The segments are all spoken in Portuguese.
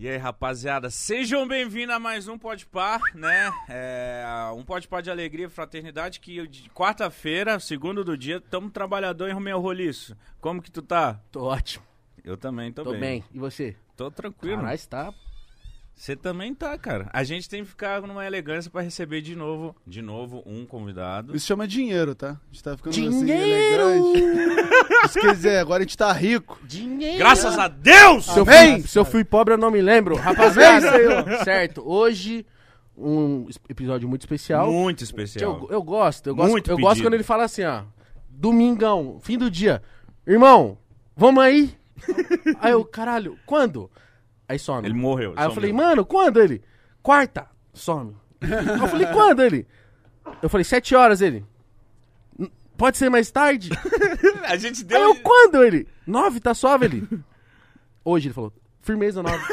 E aí, rapaziada, sejam bem-vindos a mais um Pode Par, né? É, um Pode Par de alegria e fraternidade que quarta-feira, segundo do dia, tamo trabalhador em Romeu Roliço. Como que tu tá? Tô ótimo. Eu também tô, Tô bem. E você? Tô tranquilo. Caralho, tá. Você também tá, cara. A gente tem que ficar numa elegância pra receber de novo, de novo, um convidado. Isso chama dinheiro, tá? A gente tá ficando assim, Dinheiro! elegante. Isso quer dizer, agora a gente tá rico. Dinheiro! Graças a Deus! Se eu, fui, se eu fui pobre, eu não me lembro. Rapaziada, certo. Hoje, um episódio muito especial. Muito especial. eu, eu gosto. Eu gosto, Muito eu gosto pedido. quando ele fala assim, ó. Domingão, fim do dia. Irmão, vamos aí? aí eu, caralho, quando? Aí some. Ele morreu. Aí eu sumiu. falei, mano, quando ele? Quarta, some. Aí eu falei, quando ele? Eu falei, sete horas ele. "N- Pode ser mais tarde? a gente Aí deu. eu, quando ele? Nove, tá suave ele. Hoje ele falou, firmeza nove.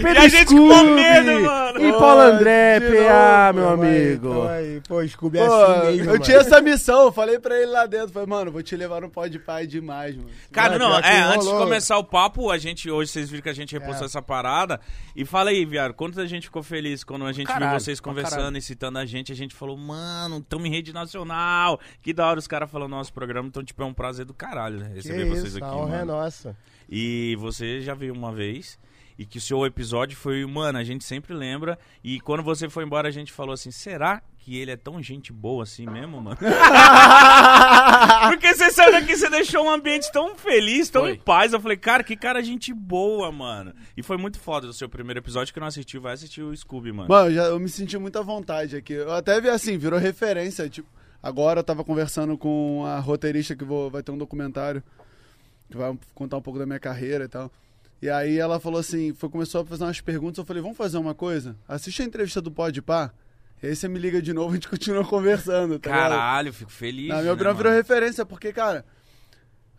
E a gente com medo, mano. E Paulo André, de PA, novo, meu aí, amigo. aí. Pô, Scooby é Pô, assim mesmo, eu mano. tinha essa missão, eu falei pra ele lá dentro, falei, mano, vou te levar no pode pai demais, mano. Cara, Não, não, que é, antes de rolou. começar o papo, a gente, hoje vocês viram que a gente repostou É. essa parada. E fala aí, viado, quanto a gente ficou feliz quando a gente Caralho, viu vocês conversando caralho. e citando a gente. A gente falou, mano, tamo em rede nacional. Que da hora os caras falando no nosso programa. Então, tipo, é um prazer do caralho né, Que receber vocês isso, aqui, a honra é mano. nossa. E você já veio uma vez. E que o seu episódio foi, mano, a gente sempre lembra. E quando você foi embora, a gente falou assim: será que ele é tão gente boa assim mesmo, mano? Porque você saiu daqui, você deixou um ambiente tão feliz, tão Foi. em paz. Eu falei, cara, que cara gente boa, mano. E foi muito foda o seu primeiro episódio que não assistiu, vai assistir o Scooby, mano. Mano, eu, já, eu me senti muito à vontade aqui. Eu até vi assim, virou referência. Tipo, agora eu tava conversando com a roteirista que vou, vai ter um documentário que vai contar um pouco da minha carreira e tal. E aí ela falou assim, foi, começou a fazer umas perguntas, eu falei, vamos fazer uma coisa? Assiste a entrevista do Pode Pá, e aí você me liga de novo e a gente continua conversando, tá? Caralho, fico feliz. Na minha né, opinião, mano? virou referência, porque, cara,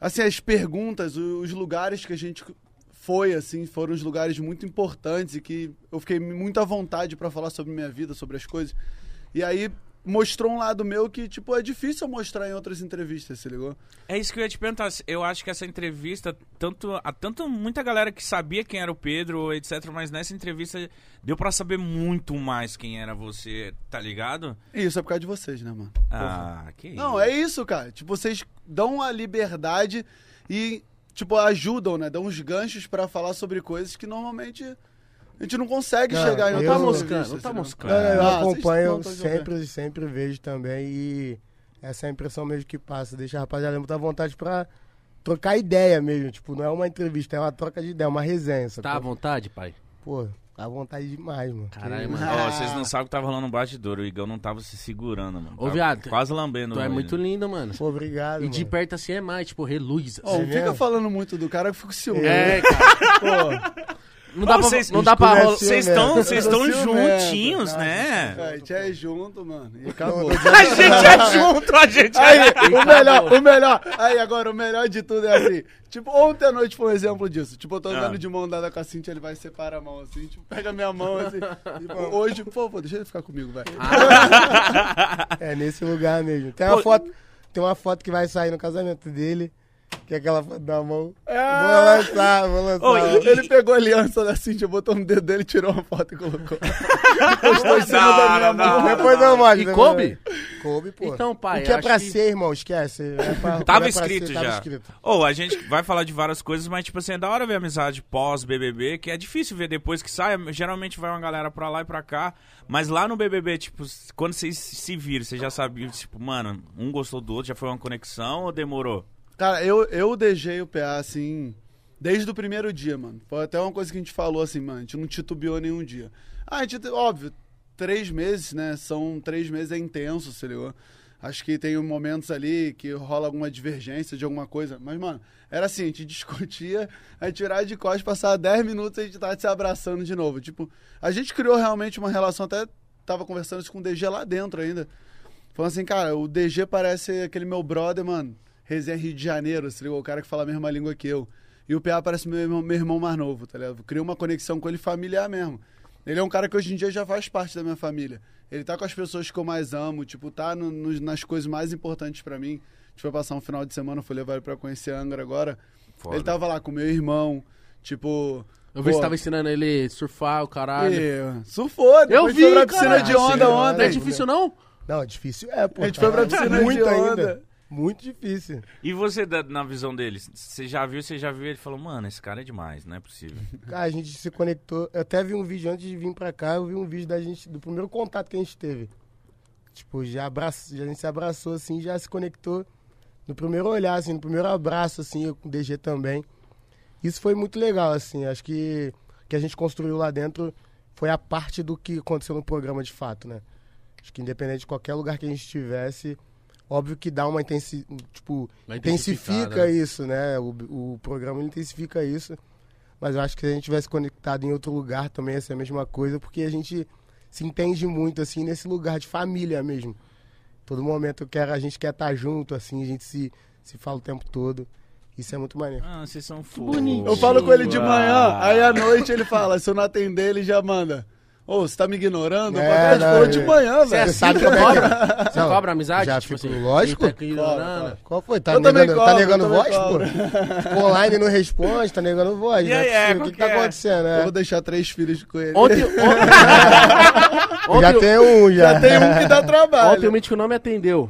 assim, as perguntas, os lugares que a gente foi, assim, foram os lugares muito importantes e que eu fiquei muito à vontade pra falar sobre minha vida, sobre as coisas. E aí mostrou um lado meu que, tipo, é difícil eu mostrar em outras entrevistas, se ligou? É isso que eu ia te perguntar. Eu acho que essa entrevista, tanto, a tanto muita galera que sabia quem era o Pedro, etc., mas nessa entrevista deu pra saber muito mais quem era você, tá ligado? E isso é por causa de vocês, né, mano? Ah, que Não, é isso, cara. Tipo, vocês dão a liberdade e, tipo, ajudam, né? Dão uns ganchos pra falar sobre coisas que normalmente a gente não consegue Não, chegar em Não tá moscando, não tá moscando. Não, não, eu Ah, acompanho tão jogando. sempre, sempre vejo também e essa é a impressão mesmo que passa. Deixa a rapaziada muito à vontade pra trocar ideia mesmo. Tipo, não é uma entrevista, é uma troca de ideia, é uma resenha. Tá à sacou? vontade, pai? Pô, tá à vontade demais, mano. Caralho, mano. Ó, vocês não sabem que tava rolando um bastidor. O Igão não tava se segurando, mano. Ô, Tava viado, Quase lambendo. Tu é muito lindo, mano. Pô, obrigado, E de mano. perto assim é mais, tipo, reluz. Ó, não É fica mesmo? falando muito do cara, eu fico ciúme. É, cara. Pô, Não dá Ô, pra, vocês- não dá pra é rolar. Vocês né? estão vocês estão juntinhos, Não, né? a gente é junto, mano. E acabou. A gente é junto, a gente Aí, é. o melhor, o melhor. Aí, agora, o melhor de tudo é assim. Tipo, ontem à noite foi um exemplo disso. Tipo, eu tô andando Ah. de mão dada com a Cintia, ele vai separar a mão assim, tipo, pega a minha mão assim. Tipo, hoje, por favor, deixa ele ficar comigo, velho. É nesse lugar mesmo. Tem Pô, uma foto, tem uma foto que vai sair no casamento dele, que é aquela foto da mão. Ah. Vou lançar, vou lançar. Ô, e- Ele pegou a aliança da Cintia, botou no dedo dele, tirou uma foto e colocou. Postou em cima Da minha mão. Depois eu mostro. E coube? Coube, pô. Então, pai, O que é pra que- ser, irmão, esquece. É pra- Tava é escrito ser, já. Tava escrito. Ou a gente vai falar de várias coisas, mas tipo assim, é da hora ver amizade pós-BBB, que é difícil ver depois que sai. Geralmente vai uma galera pra lá e pra cá. Mas lá no BBB, tipo, quando vocês se viram, vocês já sabiam, tipo, mano, um gostou do outro, já foi uma conexão ou demorou? Cara, eu, eu deixei o PA assim, desde o primeiro dia, mano. Foi até uma coisa que a gente falou assim, mano, a gente não titubeou nenhum dia. Ah, a gente, óbvio, três meses, né? São três meses é intenso, se ligou? Acho que tem momentos ali que rola alguma divergência de alguma coisa. Mas, mano, era assim, a gente discutia, a gente virava de costas, passava 10 minutos a gente tava se abraçando de novo. Tipo, a gente criou realmente uma relação, até tava conversando isso com o DG lá dentro ainda. Falando assim, cara, o DG parece aquele meu brother, mano. Resenha Rio de Janeiro, se ligou? O cara que fala a mesma língua que eu. E o PA parece meu irmão, meu irmão mais novo, tá ligado? Cria uma conexão com ele familiar mesmo. Ele é um cara que hoje em dia já faz parte da minha família. Ele tá com as pessoas que eu mais amo, tipo, tá no- nos- nas coisas mais importantes pra mim. A gente foi passar um final de semana, fui levar ele pra conhecer Angra agora. Foda. Ele tava lá com meu irmão, tipo. Eu vi que você tava ensinando ele a surfar, o caralho. E surfou, depois Eu foi vi, pra piscina caralho. de onda ontem. Não é difícil, não? Não, difícil é, pô. A gente foi pra piscina Muito de ainda. Muito difícil. E você, na visão deles, você já viu, você já viu ele falou, mano, esse cara é demais, não é possível. Cara, a gente se conectou. Eu até vi um vídeo antes de vir pra cá, eu vi um vídeo da gente, do primeiro contato que a gente teve. Tipo, já, abraço, já a gente se abraçou assim, já se conectou no primeiro olhar, assim, no primeiro abraço, assim, eu com o DG também. Isso foi muito legal, assim. Acho que que a gente construiu lá dentro foi a parte do que aconteceu no programa de fato, né? Acho que independente de qualquer lugar que a gente estivesse, óbvio que dá uma intensi tipo, Uma intensifica né? isso, né? O, o programa intensifica isso. Mas eu acho que se a gente tivesse conectado em outro lugar também ia ser a mesma coisa, porque a gente se entende muito, assim, nesse lugar de família mesmo. Todo momento quer, a gente quer estar junto, assim, a gente se, se fala o tempo todo. Isso é muito maneiro. Ah, vocês são fofos. Eu falo com ele de Ah. manhã, aí à noite ele fala, se eu não atender, ele já manda. Ô, você tá me ignorando? É, eu falo, "Cara, a gente não, falou de é. manhã, Você é velho. assim sabe que é que- cobra? Você Não, cobra amizade? já tipo fico- assim, lógico. tá ignorando. Qual foi? Tá Eu negando, cobro, tá negando eu voz, pô? Ficou online e não responde, tá negando voz. E né? aí, é, o qual que, que que tá é? acontecendo, Eu né? vou deixar três filhos com ele. Ontem, ontem, Já tem um, já. Já tem um que dá trabalho. ontem o Mítico não me atendeu.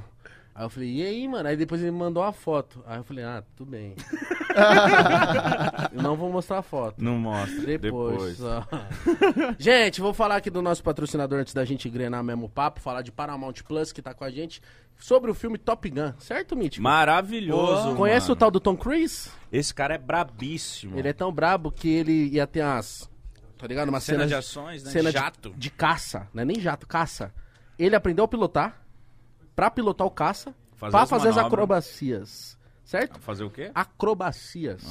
Aí eu falei, e aí, mano? Aí depois ele me mandou uma foto. Aí eu falei, ah, tudo bem. eu não vou mostrar a foto. Não mostra. Depois. Depois. gente, vou falar aqui do nosso patrocinador antes da gente engrenar mesmo o papo, falar de Paramount Plus que tá com a gente, sobre o filme Top Gun, certo, Mítico? Maravilhoso. Conhece mano. o tal do Tom Cruise? Esse cara é brabíssimo. Ele é tão brabo que ele ia ter as. Tá ligado? Uma cena cena, de ações, né? cena Jato. De, de caça, não é nem jato, caça. Ele aprendeu a pilotar, pra pilotar o caça, as fazer as manobras. acrobacias. Certo? Fazer o quê? Acrobacias.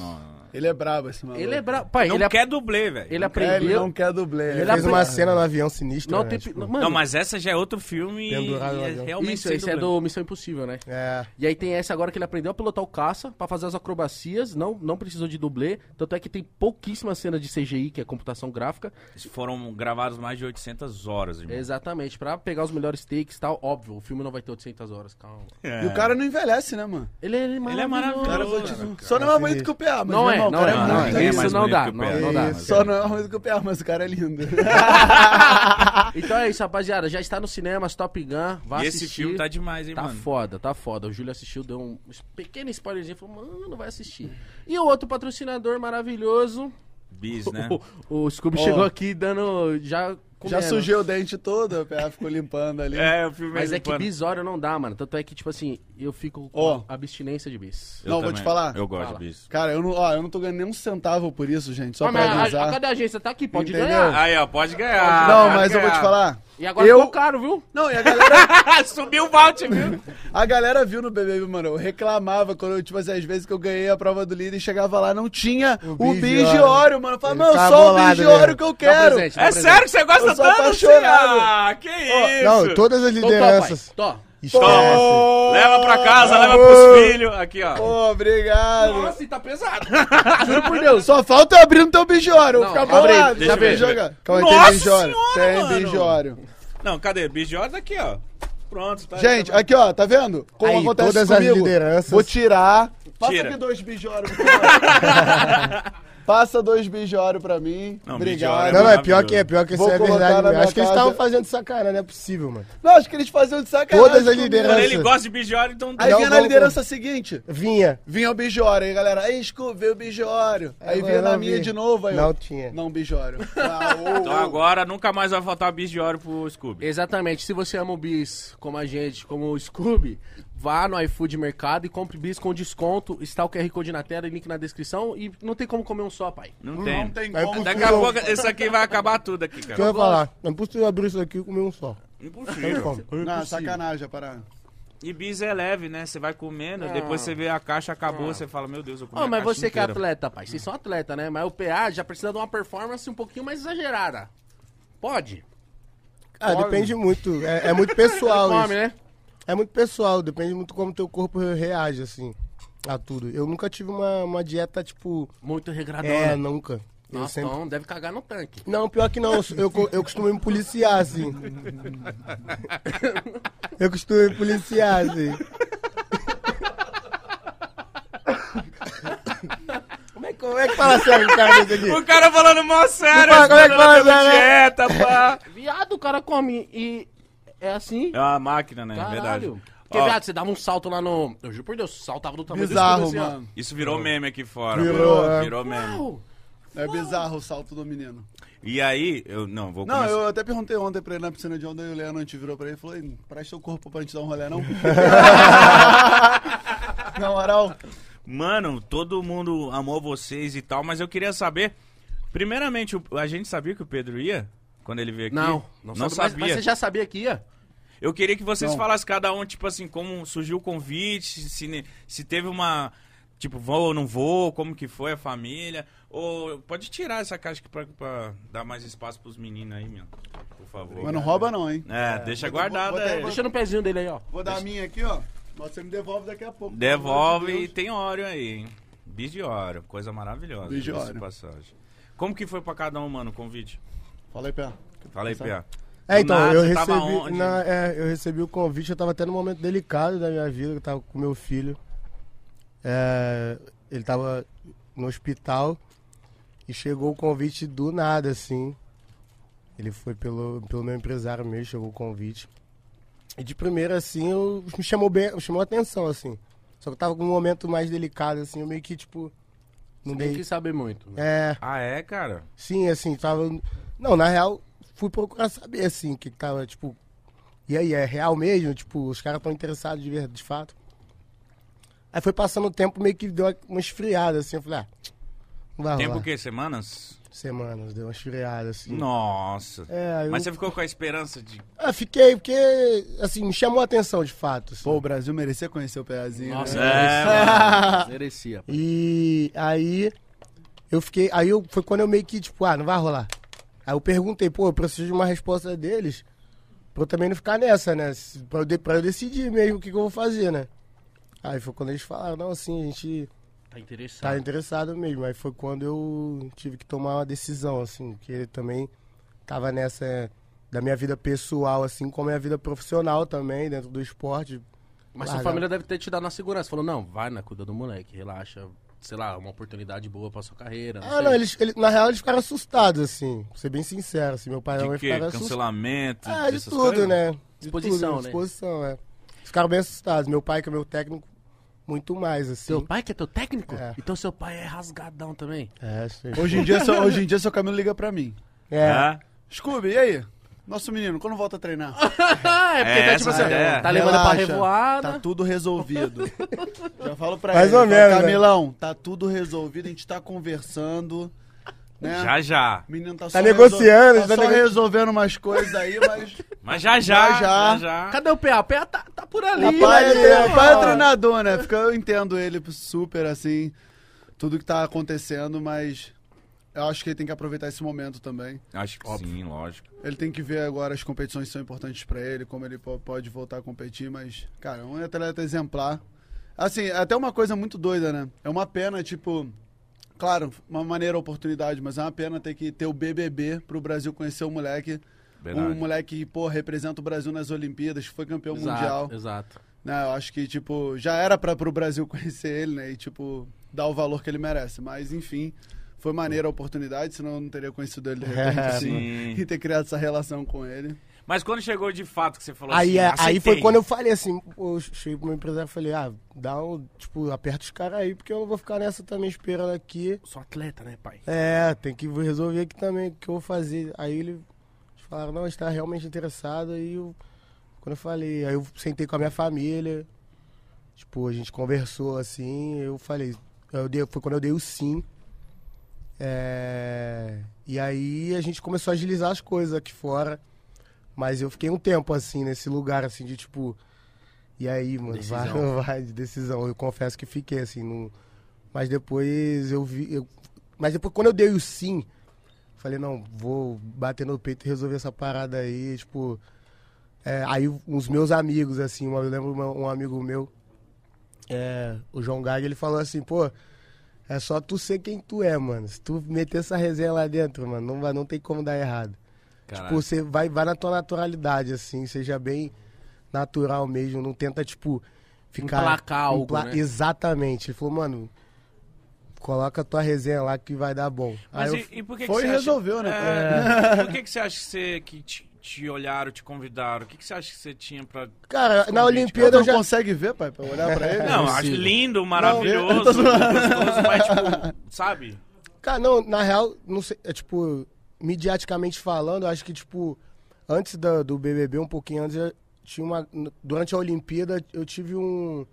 Ele é brabo esse maluco. Ele é brabo. Pai, Não ele, ap- quer dublê, velho. ele É, aprendeu. ele não quer dublê. Ele Ele fez uma apre- cena no avião sinistra, Não né? tem. tipo, Mano, Não, mas essa já é outro filme e Pendurado é realmente isso, esse é dublê. do Missão Impossível, né? É. E aí tem essa agora que ele aprendeu a pilotar o caça pra fazer as acrobacias, não, não precisou de dublê. Tanto é que tem pouquíssimas cenas de CGI, que é computação gráfica. Foram gravados mais de 800 horas, irmão. Exatamente, pra pegar os melhores takes e tal. Óbvio, o filme não vai ter 800 horas, calma. É. E o cara não envelhece, né, mano? Ele, ele é Ele é maravilhoso. Cara, te- cara. Só não é mais bonito que o PA, mas Não é, irmão, o não é, não é. Isso não dá, não, dá. Só não é mais bonito que o PA, mas o cara é lindo. Então é isso, rapaziada. Já está no cinema, Top Gun. Vai E assistir. esse filme tá demais, hein, Tá mano? foda, tá foda. O Júlio assistiu, deu um pequeno spoilerzinho, falou, mano, vai assistir. E o outro patrocinador maravilhoso, Bis, né? o, o Scooby Ó. chegou aqui sendo, já Já comendo. sujei o dente todo, o PA ficou limpando ali. É, o filme Mas é que limpando. bisório não dá, mano. Tanto é que, tipo assim, eu fico com Ó. abstinência de bis. Eu Não, vou também. te falar. Eu gosto Fala. de bis. Cara, eu não, ó, eu não tô ganhando nem um centavo por isso, gente. Só Ah, pra mas a, avisar. a, cadê a agência? Tá aqui, pode Entendeu? ganhar. Aí, ó, pode ganhar. Não, pode mas eu vou te ganhar. falar. E agora Eu- ficou caro, viu? Não, e a galera, Subiu o voucher, viu? a galera viu no BBB, mano. Eu reclamava quando, eu, tipo assim, às vezes que eu ganhei a prova do líder e chegava lá, não tinha O o, bigiório. bigiório, mano. Eu falava, não, ficava só o bolado bigiório mesmo. que eu Dá um quero. presente, dá um É presente. sério que você gosta Eu sou tanto? apaixonado. Ah, que isso? Não, todas as Então, tó, pai. Esquece. Leva pra casa, leva pros filhos. Aqui, ó. Ô, obrigado. Nossa, e tá pesado. Juro por Deus, só falta eu abrir no teu vou Não, ficar bolado. eu ver. jogar. Calma aí, tem senhora, Tem mano. bigiório. Não, cadê? Bigiório daqui, ó. Pronto, tá. Gente, tá- aqui ó, tá vendo? Como Aí, acontece todas as comigo? lideranças. Vou tirar. Passa Tira. aqui dois bijórios. Passa dois bijórios pra mim. Não, Obrigado. bijório Não, não, é pior que é, pior que isso Vou é colocar verdade. na mesmo. minha Acho que eles casa. estavam fazendo de sacanagem, não é possível, mano. Não, acho que eles faziam de sacanagem. Todas as comigo. lideranças. Mano, ele gosta de bijório, então... Aí Não, vinha na vamos- liderança seguinte. Vinha. Vinha o bijório. Aí galera, aí Scooby, veio o bijório. Aí É, vinha não na minha vi. de novo. Aí eu, Não tinha. Não, bijório. Ah, ô, Então ô. agora nunca mais vai faltar bijório pro Scooby. Exatamente. Se você ama o bis como a gente, como o Scooby, vá no iFood Mercado e compre bis com desconto. Está o QR Code na tela e link na descrição. E não tem como comer um só, pai. Não tem. Não tem É como. Daqui a pouco isso aqui vai acabar tudo aqui, O que eu cara. ia falar? Não é possível abrir isso aqui e comer um só. Impossível. Como? Não, sacanagem a parada. E bis é leve, né? Você vai comendo, Ah. depois você vê a caixa, acabou, você fala, meu Deus, eu comi a mas caixa você que é inteira. atleta, pai. Vocês são atleta, né? Mas o PA já precisa de uma performance um pouquinho mais exagerada. Pode? Ah, Come. depende muito. É, é muito pessoal Come, isso. né? É muito pessoal, depende muito como teu corpo reage, assim, a tudo. Eu nunca tive uma, uma dieta, tipo... Muito regradona. É, nunca. Eu Nossa, sempre... então deve cagar no tanque. Não, pior que não. Eu, eu, co- eu costumo me policiar, assim. eu costumo me policiar, assim. Como é que. Como é que fala sério o cara desse aqui? O cara falando mó sério, Como é- como é que fala, né? dieta, pá. Viado, o cara come e é assim. É uma máquina, né? Caralho. Verdade. Porque, viado, você dava um salto lá no. Eu juro por Deus, o salto tava do tamanho Bizarro, do escudo, assim, ó. mano. Isso virou meme aqui fora. Virou, mano. é. Virou meme. Uau. É bizarro o salto do menino. E aí, eu não, vou Não, começar. eu até perguntei ontem pra ele na piscina de onda e o Leandro virou pra ele e falou: "Ei, presta o corpo pra gente dar um rolê, não? na moral. Mano, todo mundo amou vocês e tal, mas eu queria saber. Primeiramente, o- a gente sabia que o Pedro ia? Quando ele veio aqui? Não, não, não sabe- mas- sabia. Mas, você já sabia que ia? Eu queria que vocês Não. falassem cada um, tipo assim, como surgiu o convite, se, se teve uma. Tipo, vou ou não vou, como que foi a família. Ou pode tirar essa caixa aqui pra, pra dar mais espaço pros meninos aí, meu. Por favor. Mas não rouba, não, hein? É, deixa vou- guardada vou aí. Deixa no pezinho dele aí, ó. Vou dar a minha aqui, ó. Mas você me devolve daqui a pouco. Devolve amor e de tem óleo aí, hein? Bis de óleo, coisa maravilhosa. Bis de óleo. passagem. Como que foi pra cada um, mano, o convite? Fala aí, Pé. Fala aí? Pia. É, então, nada, eu recebi, na- é, eu recebi o convite, eu tava até num momento delicado da minha vida, eu tava com meu filho. É, ele tava no hospital e chegou o convite do nada, assim. Ele foi pelo, pelo meu empresário mesmo, chegou o convite. E de primeira, assim, eu, me chamou bem, me chamou a atenção, assim. Só que eu tava com um momento mais delicado, assim, eu meio que, tipo, não dei... quis saber muito. né? É, Ah, é, cara? Sim, assim, tava. Não, na real, fui procurar saber, assim, o que, que tava, tipo. E aí, é real mesmo? Tipo, os caras estão interessados de verdade, de fato. Aí foi passando o tempo, meio que deu uma- esfriada, assim. Eu falei, ah, não vai Tempo rolar. o quê? Semanas? Semanas, deu uma esfriada, assim. Nossa. É, aí Mas eu... você ficou com a esperança de. Ah, fiquei, porque, assim, me chamou a atenção, de fato. assim. Pô, o Brasil merecia conhecer o Pezinho. Nossa, né? É, merecia. merecia. E aí eu fiquei. Aí eu, foi quando eu meio que, tipo, ah, não vai rolar. Aí eu perguntei, pô, eu preciso de uma resposta deles pra eu também não ficar nessa, né? Pra eu, de- pra eu decidir mesmo o que, que eu vou fazer, né? Aí foi quando eles falaram, não, assim, a gente Tá interessado. tá interessado mesmo. Aí foi quando eu tive que tomar uma decisão, assim, que ele também tava nessa da minha vida pessoal, assim, como a minha vida profissional também, dentro do esporte. Mas sua Largar. família deve ter te dado na segurança. Falou, não, vai na cuida do moleque, relaxa. Sei lá, uma oportunidade boa pra sua carreira. Ah, não, eles, ele- na real eles ficaram assustados, assim, pra ser bem sincero, assim, meu pai e mãe quê? ficaram assustados. Cancelamento? Ah, de tudo, coisas? né? De Disposição, tudo, né? Disposição, é. Ficaram bem assustados. Meu pai, que é meu técnico, muito mais, assim. Seu pai que é teu técnico? É. Então seu pai é rasgadão também. É, sim. Hoje em dia, seu, hoje em dia, seu Camilo liga pra mim. É. É? Scooby, e aí? Nosso menino, quando volta a treinar? é, porque É, tá tipo assim, é. tá levando pra Relaxa, revoada. Tá tudo resolvido. Já falo pra Mais ele. ou menos, né? Camilão, tá tudo resolvido, a gente tá conversando. Né? Já já. O menino tá, Tá só negociando, resol- Tá tá só nego- resolvendo umas coisas aí, mas. Mas já já. Já, já. já, já. Cadê o PA? O PA tá, tá por ali. O pai, né? é, o pai é treinador, né? Fica, eu entendo ele super assim, tudo que tá acontecendo, mas eu acho que ele tem que aproveitar esse momento também. Acho que sim, lógico. Ele tem que ver agora as competições que são importantes pra ele, como ele po- pode voltar a competir, mas, cara, é um atleta exemplar. Assim, até uma coisa muito doida, né? É uma pena, tipo, claro, uma maneira oportunidade, mas é uma pena ter que ter o BBB pro Brasil conhecer o moleque. Verdade. Um moleque que, pô, representa o Brasil nas Olimpíadas, foi campeão Exato, mundial. Exato. Né, eu acho que, tipo, já era para pro Brasil conhecer ele, né? E, tipo, dar o valor que ele merece. Mas, enfim, foi maneira a oportunidade, senão eu não teria conhecido ele de repente, assim, Sim. e ter criado essa relação com ele. Mas quando chegou de fato que você falou Aí, assim, é, aí foi quando eu falei assim, eu cheguei pro meu empresário e falei, ah, dá um, tipo, aperta os caras aí, porque eu não vou ficar nessa também esperando aqui. Sou atleta, né, pai? É, tem que resolver aqui também o que eu vou fazer. Aí ele, eles falaram, não, a gente tá realmente interessado. Aí eu, quando eu falei, aí eu sentei com a minha família, tipo, a gente conversou assim, eu falei, eu dei, foi quando eu dei o sim. É, e aí a gente começou a agilizar as coisas aqui fora. Mas eu fiquei um tempo assim, nesse lugar, assim, de tipo. E aí, mano, vai Decisão. não vai de decisão. Eu confesso que fiquei assim, no... mas depois eu vi. eu- Mas depois, quando eu dei o sim, falei, não, vou bater no peito e resolver essa parada aí, tipo. é, aí os meus amigos, assim, eu lembro um amigo meu, é, o João Gag, ele falou assim, pô, é só tu ser quem tu é, mano. Se tu meter essa resenha lá dentro, mano, não, vai, não tem como dar errado. Caralho. Tipo, você vai, vai na tua naturalidade, assim, seja bem natural mesmo, não tenta, tipo, ficar. Emplacar algo, né? Exatamente. Ele falou, mano, coloca a tua resenha lá que vai dar bom. Mas Aí e, eu- e por que, que Foi você e resolveu, acha... né? É, Por que, que você acha que, você, que te, te olharam, te convidaram? O que, que você acha que você tinha pra. Cara, na convite, Olimpíada eu não já. consegue ver, pai, pra olhar pra ele? Não, É acho lindo, maravilhoso, tô zoando. gostoso, mas tipo, sabe? Cara, não, na real, não sei, é tipo, mediaticamente falando, eu acho que, tipo, antes da- do BBB, um pouquinho antes, eu tinha uma. Durante a Olimpíada, eu tive um.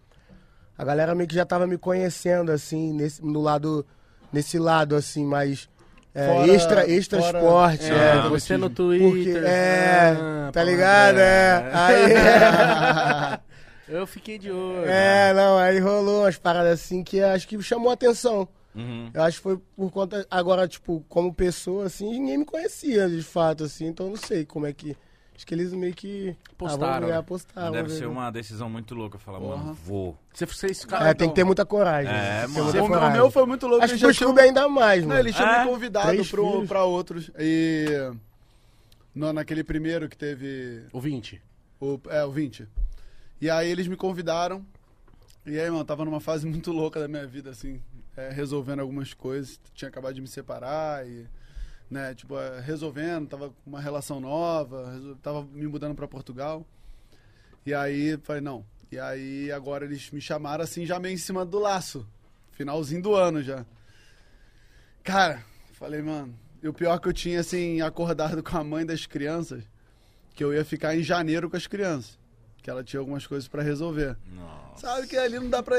A galera meio que já tava me conhecendo, assim, nesse, no lado. Nesse lado, assim, mais. É, Fora- extra, extra fora- esporte. É, é, você no porque, Twitter. é, ah, tá pô, ligado? É. Aí, Eu fiquei de olho. é, não, aí rolou umas paradas assim que acho que chamou a atenção. Uhum. Eu acho que foi por conta. Agora, tipo, como pessoa, assim, ninguém me conhecia de fato, assim, então eu não sei como é que. Acho que eles meio que. Postaram, Ah, vamos ver, né? Deve ser ver. uma decisão muito louca. Falar, Porra. mano, vou. Você, vocês É, ficaram. tem que ter muita coragem. É, mano. muita O, o coragem. meu foi muito louco. Acho que o clube ainda mais, Não, mano. eles tinham É? me convidado pro, pra outros. E. No, naquele primeiro que teve. O 20. O, é, o 20. E aí eles me convidaram. E aí, mano, eu tava numa fase muito louca da minha vida, assim, é, resolvendo algumas coisas. Tinha acabado de me separar e, né, tipo, é, resolvendo, tava com uma relação nova, tava me mudando pra Portugal. E aí, falei, não. E aí, agora eles me chamaram, assim, já meio em cima do laço. Finalzinho do ano já. Cara, falei, mano, e o pior que eu tinha, assim, acordado com a mãe das crianças, que eu ia ficar em janeiro com as crianças. Que ela tinha algumas coisas pra resolver. Nossa. Sabe que ali não dá pra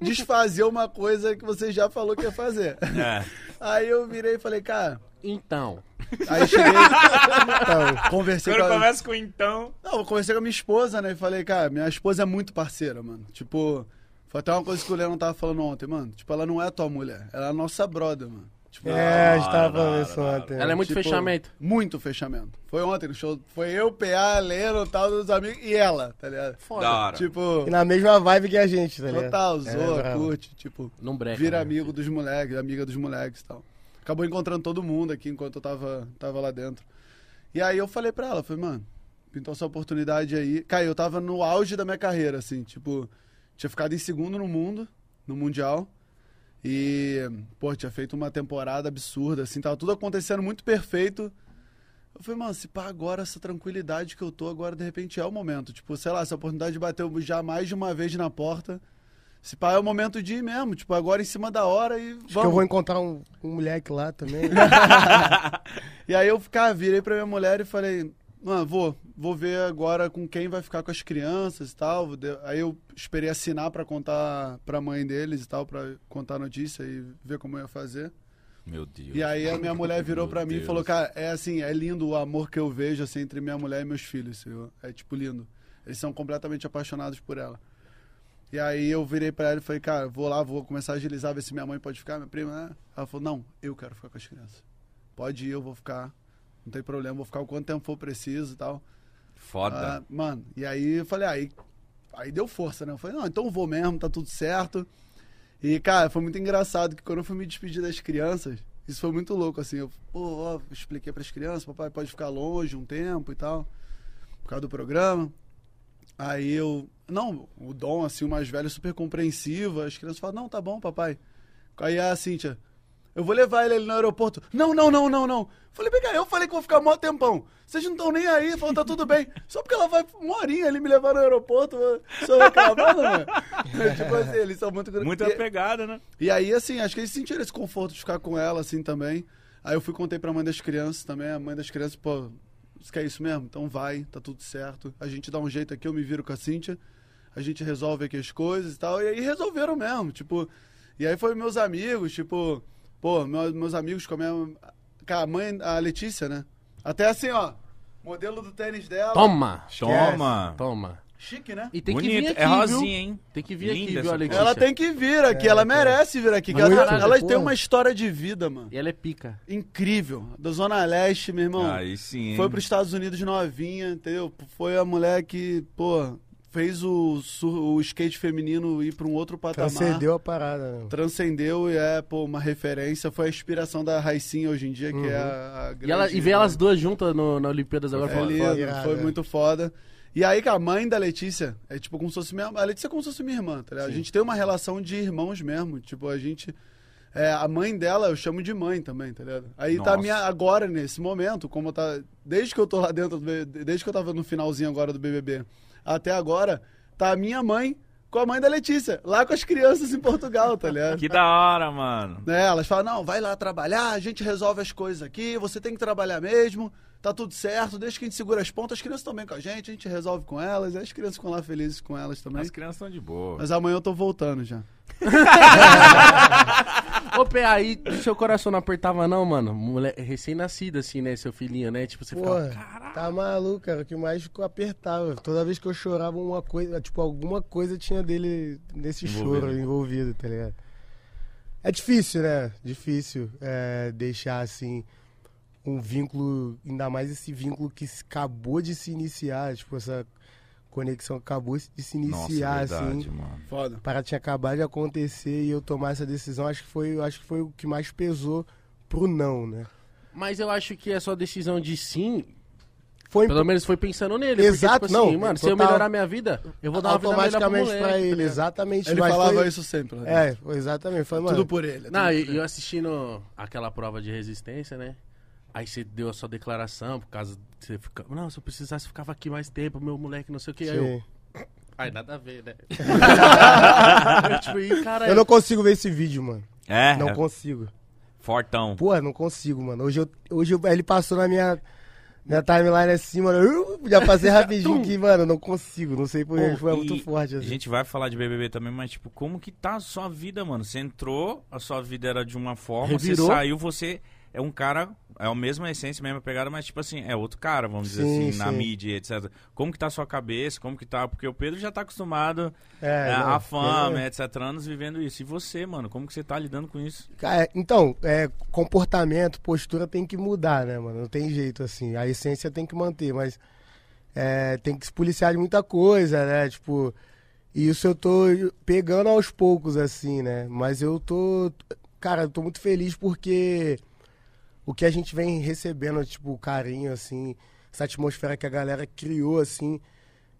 desfazer uma coisa que você já falou que ia fazer. É. Aí eu virei e falei, cara. Então. Aí cheguei. Então, conversei Quando com a... começa com então. Não, eu conversei com a minha esposa, né? E falei, cara, minha esposa é muito parceira, mano. Tipo, foi até uma coisa que o Leandro tava falando ontem, mano. Tipo, ela não é tua mulher, ela é a nossa brother, mano. Tipo, é, a gente tava falando isso ontem. Ela é muito tipo, fechamento. Muito fechamento. Foi ontem no show. Foi eu, PA, Leno, tal, dos amigos e ela, tá ligado? Foda. Da hora. Tipo, E na mesma vibe que a gente, tá ligado? total, É, zoa, bravo. curte, tipo. Não breca. vira né? amigo dos moleques, amiga dos moleques e tal. Acabou encontrando todo mundo aqui enquanto eu tava, tava lá dentro. E aí eu falei pra ela, falei, mano, pintou essa oportunidade aí. Cara, eu tava no auge da minha carreira, assim, tipo, tinha ficado em segundo no mundo, no Mundial. E, pô, tinha feito uma temporada absurda, assim, tava tudo acontecendo muito perfeito. Eu falei, mano, se pá, agora essa tranquilidade que eu tô, agora de repente é o momento. Tipo, sei lá, essa oportunidade bateu já mais de uma vez na porta. Se pá, é o momento de ir mesmo. Tipo, agora em cima da hora e Acho que vamos. eu vou encontrar um, um moleque lá também. E aí eu cara, virei pra minha mulher e falei, mano, vou, vou ver agora com quem vai ficar com as crianças e tal. Aí eu esperei assinar pra contar pra mãe deles e tal, pra contar a notícia e ver como eu ia fazer. Meu Deus. E aí a minha mulher virou pra mim e Deus. falou, cara, é assim, é lindo o amor que eu vejo assim entre minha mulher e meus filhos, senhor. É tipo lindo. Eles são completamente apaixonados por ela. E aí eu virei pra ela e falei, cara, vou lá, vou começar a agilizar, ver se minha mãe pode ficar, minha prima, né? Ela falou, não, eu quero ficar com as crianças. Pode ir, eu vou ficar. Não tem problema, vou ficar o quanto tempo for preciso e tal. Foda. Ah, mano, e aí eu falei, aí, aí deu força, né? Eu falei, não, então vou mesmo, tá tudo certo. E, cara, foi muito engraçado que quando eu fui me despedir das crianças, isso foi muito louco, assim. Eu, pô, ó, expliquei pras crianças, papai pode ficar longe um tempo e tal, por causa do programa. Aí eu, não, o Dom, assim, o mais velho, super compreensivo. As crianças falam, não, tá bom, papai. Aí a Cíntia, eu vou levar ele ali no aeroporto. Não, não, não, não, não. Falei, vem cá, eu falei que vou ficar mó tempão. Vocês não estão nem aí, falando, tá tudo bem. Só porque ela vai uma horinha ali me levar no aeroporto, sou reclamando, né? tipo assim, eles são muito... Muita e, pegada, né? e aí, assim, acho que eles sentiram esse conforto de ficar com ela, assim, também. Aí eu fui contei pra mãe das crianças também. A mãe das crianças, pô, você quer isso mesmo? Então vai, tá tudo certo. A gente dá um jeito aqui, eu me viro com a Cíntia. A gente resolve aqui as coisas e tal. E aí resolveram mesmo, tipo... E aí foi meus amigos, tipo... Pô, meus, meus amigos com a minha... Com a mãe, a Letícia, né? Até assim, ó. Modelo do tênis dela. Toma! Toma. Toma. Chique, né? E tem que Bonito. vir aqui, é viu? rosinha, hein? Tem que vir Linda aqui, viu, Alexia? Ela tem que vir aqui, É, ela merece vir aqui. que ela, ela tem uma história de vida, mano. E ela é pica. Incrível. Da Zona Leste, meu irmão. Aí sim, hein? Foi pros Estados Unidos novinha, entendeu? Foi a mulher que, pô, fez o, o skate feminino ir pra um outro patamar. Transcendeu a parada, né? Transcendeu e é, pô, uma referência. Foi a inspiração da Raicinha hoje em dia, que Uhum. é a, a E, ela, e ver elas duas juntas no, na Olimpíadas agora É foi foda. Irado, foi é. muito foda. E aí, que a mãe da Letícia é tipo como se fosse minha. A Letícia é como se fosse minha irmã, tá ligado? A Sim. gente tem uma relação de irmãos mesmo. Tipo, a gente. É, a mãe dela eu chamo de mãe também, tá ligado? Aí tá a Nossa. minha, agora, nesse momento, como tá. Desde que eu tô lá dentro, desde que eu tava no finalzinho agora do BBB até agora, tá a minha mãe com a mãe da Letícia, lá com as crianças em Portugal, tá ligado? Que da hora, mano. né? Elas falam, não, vai lá trabalhar, a gente resolve as coisas aqui, você tem que trabalhar mesmo, tá tudo certo, deixa que a gente segura as pontas, as crianças estão bem com a gente, a gente resolve com elas, as crianças ficam lá felizes com elas também. As crianças estão de boa. Mas amanhã eu tô voltando já. Ô, PA, aí seu coração não apertava não, mano? Recém-nascido, assim, né, seu filhinho, né? Tipo, você Porra, ficava... tá maluco, cara. O que mais ficou apertava. Toda vez que eu chorava, uma coisa, tipo, alguma coisa tinha dele nesse Envolvido. choro envolvido, tá ligado? É difícil, né? Difícil é, deixar, assim, um vínculo, ainda mais esse vínculo que acabou de se iniciar, tipo, essa conexão acabou de se Nossa, iniciar, verdade, assim. mano. Foda. A parada tinha acabado de acontecer e eu tomar essa decisão, acho que foi, acho que foi o que mais pesou pro não, né? Mas eu acho que a sua decisão de sim, Foi pelo menos foi pensando nele. Exato, porque, tipo assim, não, mano, se eu total. melhorar minha vida, eu vou dar uma vida automaticamente pra tá ele, exatamente. Ele falava foi- isso sempre. né? É, foi exatamente. Foi, mano, Tudo por ele. Não, tudo e e eu assistindo aquela prova de resistência, né? Aí você deu a sua declaração, por causa de você ficar. Não, se eu precisasse, eu ficava aqui mais tempo, meu moleque, não sei o que. Aí eu. Ai, nada a ver, né? eu, tipo, e, cara, Eu não consigo ver esse vídeo, mano. É, Não é consigo. fortão. Porra, não consigo, mano. Hoje, eu, hoje eu- ele passou na minha, minha timeline assim, mano. Eu já passei rapidinho que, mano, não consigo. Não sei porquê. Foi muito forte, A assim. gente vai falar de BBB também, mas, tipo, como que tá a sua vida, mano? Você entrou, a sua vida era de uma forma, Revirou. você saiu, você é um cara, é a mesma essência, mesma pegada, mas, tipo assim, é outro cara, vamos dizer Sim, assim, na sim. mídia, etc. Como que tá a sua cabeça, como que tá... Porque o Pedro já tá acostumado É, é, não, a fama, é- etc, anos vivendo isso. E você, mano, como que você tá lidando com isso? Cara, então, é, comportamento, postura tem que mudar, né, mano? Não tem jeito, assim. A essência tem que manter, mas é, tem que se policiar de muita coisa, né? Tipo, isso eu tô pegando aos poucos, assim, né? Mas eu tô. Cara, eu tô muito feliz porque o que a gente vem recebendo, tipo, o carinho, assim, essa atmosfera que a galera criou, assim,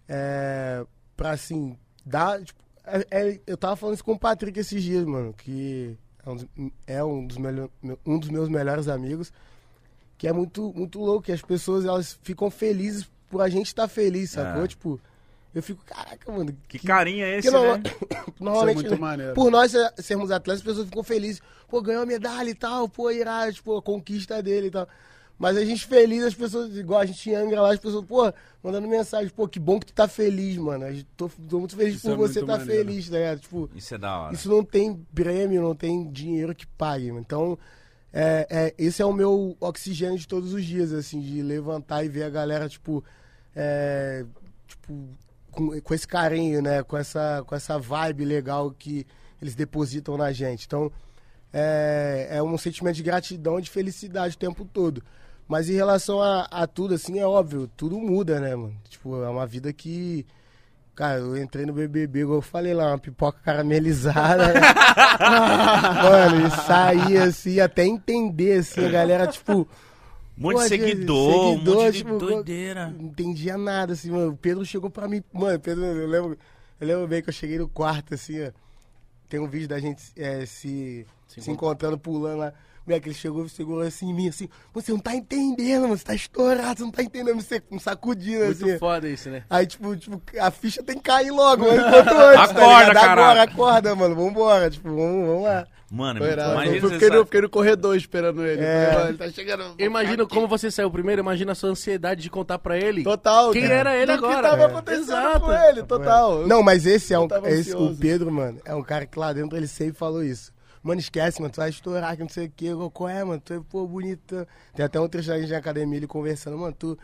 é, pra, assim, dar. Tipo, é- é- eu tava falando isso com o Patrick esses dias, mano, que é um dos, é um dos, melhor- um dos meus melhores amigos, que é muito, muito louco, que as pessoas elas ficam felizes por a gente estar feliz, sacou? É. Tipo, eu fico, caraca, mano. Que carinho é esse, que não- né? Normalmente, Isso é muito maneiro. por nós ser- sermos atletas, as pessoas ficam felizes. Pô, ganhou a medalha e tal, pô, irá, tipo, a conquista dele e tal. Mas a gente feliz, as pessoas, igual a gente em Angra lá, as pessoas, pô, mandando mensagem, pô, que bom que tu tá feliz, mano. A gente- Tô, tô muito feliz Isso por é você tá maneiro. feliz, tá ligado? Tipo, Isso é da hora. isso não tem prêmio, não tem dinheiro que pague. mano. Então, é, é, esse é o meu oxigênio de todos os dias, assim, de levantar e ver a galera, tipo, é, tipo com, com esse carinho, né? Com essa, com essa vibe legal que eles depositam na gente. Então, é, é um sentimento de gratidão e de felicidade o tempo todo. Mas em relação a, a tudo, assim, é óbvio, tudo muda, né, mano? Tipo, é uma vida que. Cara, eu entrei no BBB, igual eu falei lá, uma pipoca caramelizada. né? mano, e saí assim, até entender, assim, a galera, tipo. Um monte de Pô, seguidor, um seguidor, monte de tipo, doideira. Não entendia nada, assim, mano. O Pedro chegou pra mim. Mano, Pedro, eu lembro, eu lembro bem que eu cheguei no quarto, assim, ó. Tem um vídeo da gente é, se, se, encontrando, pulando lá. Moleque, ele chegou e segurou assim em mim, assim. Você não tá entendendo, mano. Você tá estourado, você não tá entendendo. Me sa- me sacudindo, Muito assim. foda isso, né? Aí, tipo, tipo, a ficha tem que cair logo, mano. Quanto antes, tá Acorda, ligado? caralho. Agora, acorda, mano. Vambora, tipo, vamos, vamos lá. Mano, irado. imagina Eu você fiquei, no, fiquei no corredor esperando ele. É. Mano, ele tá chegando. Eu imagino como você saiu primeiro, imagina a sua ansiedade de contar pra ele. Total. Quem cara. era ele Do agora? que tava É. acontecendo Exato. com ele, total. Não, mas esse é um. Esse, o. Pedro, mano, é um cara que lá dentro ele sempre falou isso. Mano, esquece, mano, tu vai estourar, que não sei o que. Qual é, mano? Tu é, pô, bonita. Tem até um trecho na academia, ele conversando, mano, tu.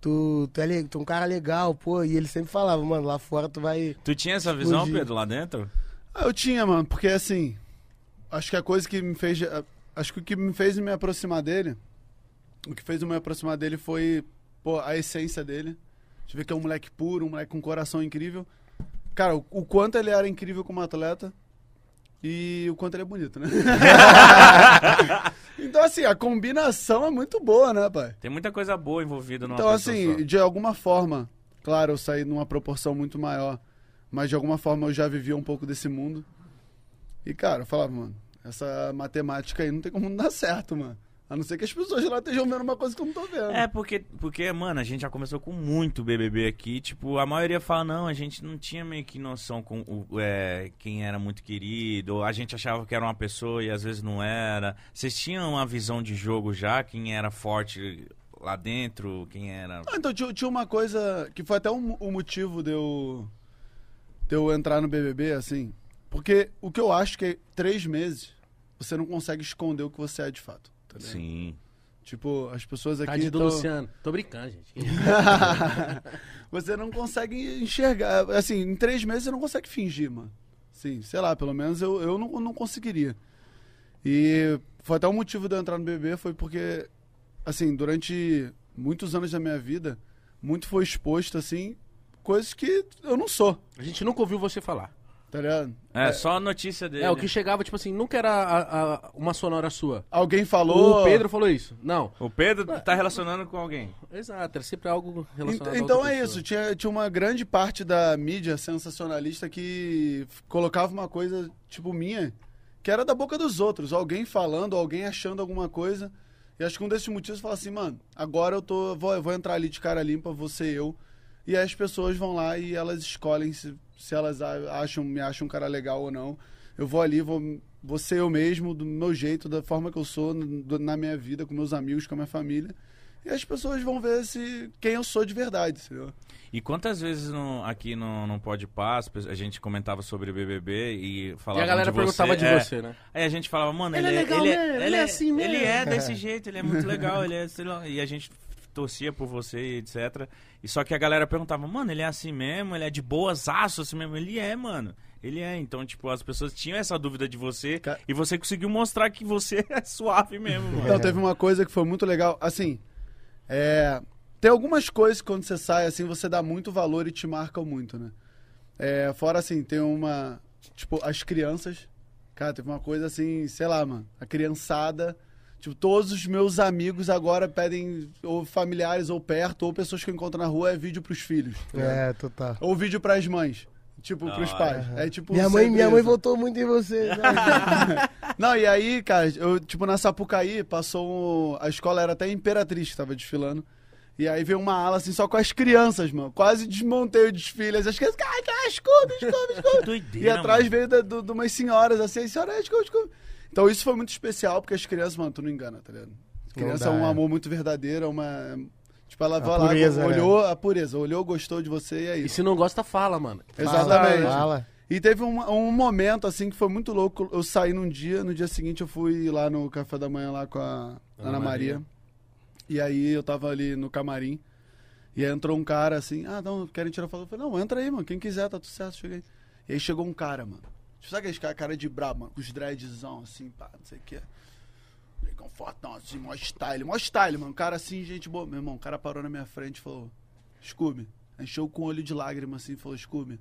Tu, tu, é, tu é um cara legal, pô. E ele sempre falava, mano, lá fora tu vai. Tu tinha essa visão, Explodir. Pedro, lá dentro? Ah, eu tinha, mano, porque assim, acho que a coisa que me fez, acho que o que me fez me aproximar dele, o que fez eu me aproximar dele foi, pô, a essência dele. Deixa eu ver que é um moleque puro, um moleque com um coração incrível. Cara, o, o quanto ele era incrível como atleta e o quanto ele é bonito, né? então, assim, a combinação é muito boa, né, pai? Tem muita coisa boa envolvida numa Então, assim, só. de alguma forma, claro, eu saí numa proporção muito maior, mas de alguma forma eu já vivia um pouco desse mundo. E, cara, eu falava, mano, essa matemática aí não tem como não dar certo, mano. A não ser que as pessoas lá estejam vendo uma coisa que eu não tô vendo. É, porque, porque, mano, a gente já começou com muito BBB aqui. Tipo, a maioria fala, não, a gente não tinha meio que noção com o, é, quem era muito querido. Ou a gente achava que era uma pessoa e às vezes não era. Vocês tinham uma visão de jogo já? Quem era forte lá dentro? Quem era. Ah, então tinha, tinha uma coisa que foi até o um, um motivo de eu, de eu entrar no BBB, assim. Porque o que eu acho que é três meses você não consegue esconder o que você é de fato. Tá ligado? Sim. Tipo, as pessoas aqui. Tadinho do tão- Luciano. Tô brincando, gente. você não consegue enxergar. Assim, em três meses você não consegue fingir, mano. Sim, sei lá, pelo menos eu, eu não, não conseguiria. E foi até o motivo de eu entrar no BBB, foi porque, assim, durante muitos anos da minha vida, muito foi exposto, assim, coisas que eu não sou, A gente nunca ouviu você falar. Tá ligado? É, só a notícia dele. É, o que chegava, tipo assim, nunca era a- a- uma sonora sua. Alguém falou. O Pedro falou isso. Não. O Pedro tá relacionando com alguém. Exato, era sempre algo relacionado Ent- a Então outra é pessoa. isso, tinha, tinha uma grande parte da mídia sensacionalista que colocava uma coisa, tipo, minha, que era da boca dos outros. Alguém falando, alguém achando alguma coisa. E acho que um desses motivos fala assim, mano, agora eu tô. Vou, eu vou entrar ali de cara limpa, vou ser eu. E aí as pessoas vão lá e elas escolhem se, se elas acham, me acham um cara legal ou não. Eu vou ali, vou, vou ser eu mesmo, do meu jeito, da forma que eu sou, na minha vida, com meus amigos, com a minha família. E as pessoas vão ver se quem eu sou de verdade, entendeu? E quantas vezes no- aqui no, no Pode Paz a gente comentava sobre BBB e falava E a galera de perguntava você, de é. você, né? Aí a gente falava, mano, Ele ele, é legal ele, mesmo, ele é assim mesmo. Ele é desse jeito, ele é muito legal, ele é, sei lá, e a gente torcia por você etc. E só que a galera perguntava, mano, ele é assim mesmo, ele é de boas aços assim mesmo, ele é, mano. Ele é, então, tipo, as pessoas tinham essa dúvida de você Ca- e você conseguiu mostrar que você é suave mesmo, mano. Então, teve uma coisa que foi muito legal. Assim, é, tem algumas coisas que quando você sai, assim, você dá muito valor e te marcam muito, né? É, fora, assim, tem uma... Tipo, as crianças. Cara, teve uma coisa assim, sei lá, mano. A criançada... Tipo, todos os meus amigos agora pedem, ou familiares, ou perto, ou pessoas que eu encontro na rua, é vídeo pros filhos. tá ligado? É, total. Ou vídeo pras mães. Tipo, Da pros pais. É tipo... Minha mãe, minha mãe votou muito em você. sabe? Não, e aí, cara, eu, tipo, na Sapucaí, passou. um- A escola era até Imperatriz que tava desfilando. E aí veio uma ala assim, só com as crianças, mano. Quase desmontei o desfile. As crianças, cara, Scooby, Scooby, Scooby. Doideira, E atrás mano. veio de umas senhoras assim, senhora, é Scooby, Scooby. Então isso foi muito especial, porque as crianças, mano, tu não engana, tá ligado? Criança dá, é um é. amor muito verdadeiro, é uma. Tipo, ela A vai lá, pureza, né? olhou a pureza, olhou, gostou de você e é E se não gosta, fala, mano. Exatamente. Fala, fala. E teve um, um momento, assim, que foi muito louco. Eu saí num dia, no dia seguinte eu fui lá no café da manhã lá com a Ana, Ana Maria. Maria. E aí eu tava ali no camarim. E aí entrou um cara assim, ah, não, querem tirar foto. Eu falei, não, entra aí, mano, quem quiser, tá tudo certo, cheguei. E aí chegou um cara, mano. Tipo, sabe aquele cara, cara de brabo, mano, com os dreadzão, assim, pá, não sei o que. Com fortão, assim, mó style, mó style, mano. Um cara assim, gente boa. Meu irmão, o cara parou na minha frente e falou, Scooby. Encheu com o olho de lágrima assim e falou, Scooby.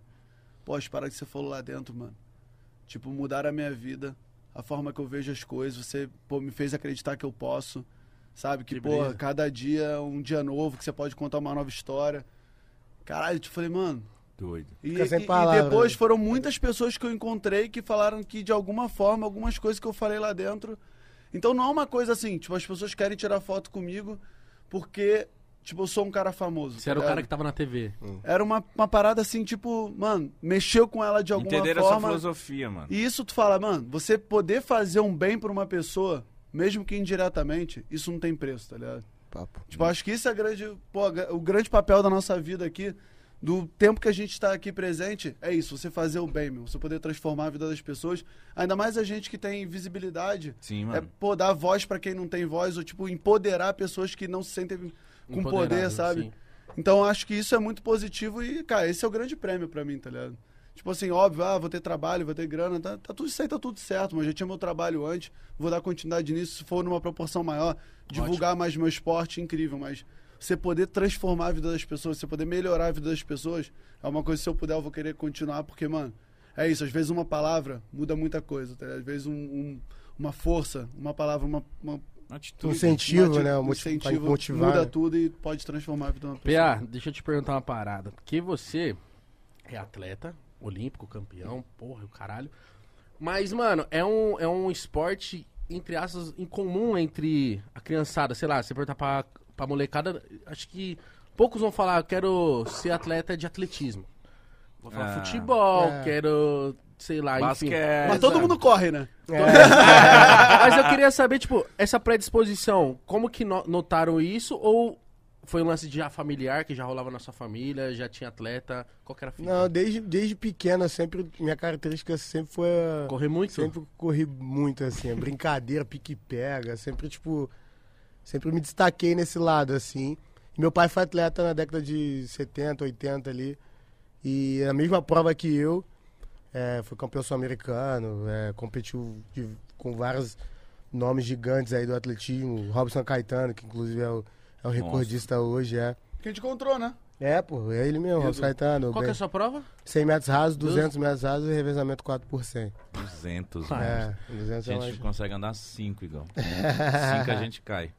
Pô, as paradas que você falou lá dentro, mano. Tipo, mudaram a minha vida, a forma que eu vejo as coisas. Você, pô, me fez acreditar que eu posso. Sabe? Que, Que pô, cada dia é um dia novo, que você pode contar uma nova história. Caralho, eu te falei, mano. Doido. E, e- e depois né? foram muitas pessoas que eu encontrei que falaram que, de alguma forma, algumas coisas que eu falei lá dentro. Então não é uma coisa assim, tipo, as pessoas querem tirar foto comigo porque, tipo, eu sou um cara famoso. Você era o cara que tava na TV. Era uma, uma parada assim, tipo, mano, mexeu com ela de alguma Entenderam essa forma. filosofia, mano. E isso tu fala, mano, você poder fazer um bem pra uma pessoa, mesmo que indiretamente, isso não tem preço, tá ligado? Papo. Tipo, acho que isso é grande, pô, o grande papel da nossa vida aqui, do tempo que a gente tá aqui presente, é isso, você fazer o bem, meu. Você poder transformar a vida das pessoas. Ainda mais a gente que tem visibilidade. Sim, É, mano. pô, dar voz pra quem não tem voz, ou, tipo, empoderar pessoas que não se sentem com poder, sabe? sim. Então, acho que isso é muito positivo e, cara, esse é o grande prêmio pra mim, tá ligado? Tipo assim, óbvio, ah, vou ter trabalho, vou ter grana, tá, tá tudo isso aí, tá tudo certo, mas já tinha meu trabalho antes, vou dar continuidade nisso, se for numa proporção maior, divulgar mais meu esporte, incrível, mas você poder transformar a vida das pessoas, você poder melhorar a vida das pessoas, é uma coisa que se eu puder eu vou querer continuar, porque, mano, é isso, às vezes uma palavra muda muita coisa, tá? Às vezes um- um- uma força, uma palavra, uma, uma Atitude. Um incentivo, uma- né? um incentivo motivar. muda né? tudo e pode transformar a vida de uma pessoa. PA, deixa eu te perguntar uma parada. Porque você é atleta, olímpico, campeão, porra, o caralho. Mas, mano, é um, é um esporte, entre aspas, incomum entre a criançada. Sei lá, você perguntar pra, pra molecada, acho que poucos vão falar, eu quero ser atleta de atletismo. Vou falar Ah. futebol, É. quero, sei lá, enfim. Basquete. Mas todo mundo corre, né? Mas eu queria saber, tipo, essa predisposição, como que no- notaram isso? Ou foi um lance já familiar, que já rolava na sua família, já tinha atleta? Qual que era a fita? Não, desde, desde pequena, sempre, minha característica sempre foi. a- Correr muito? Sempre corri muito, assim, brincadeira, pique-pega, sempre, tipo, sempre me destaquei nesse lado, assim. Meu pai foi atleta na década de 70, 80 ali, e a mesma prova que eu, é, foi campeão sul-americano, é, competiu de- com vários nomes gigantes aí do atletismo, Robson Caetano, que inclusive é o, é o recordista hoje, é. Que a gente encontrou, né? É, pô, é ele mesmo, Robson Caetano. Qual que é a sua prova? 100 metros rasos, 200 metros rasos e revezamento 4 por 100. 200, Ah, mano. É, 200 A é gente mais... consegue andar 5, igual. 5 a gente cai.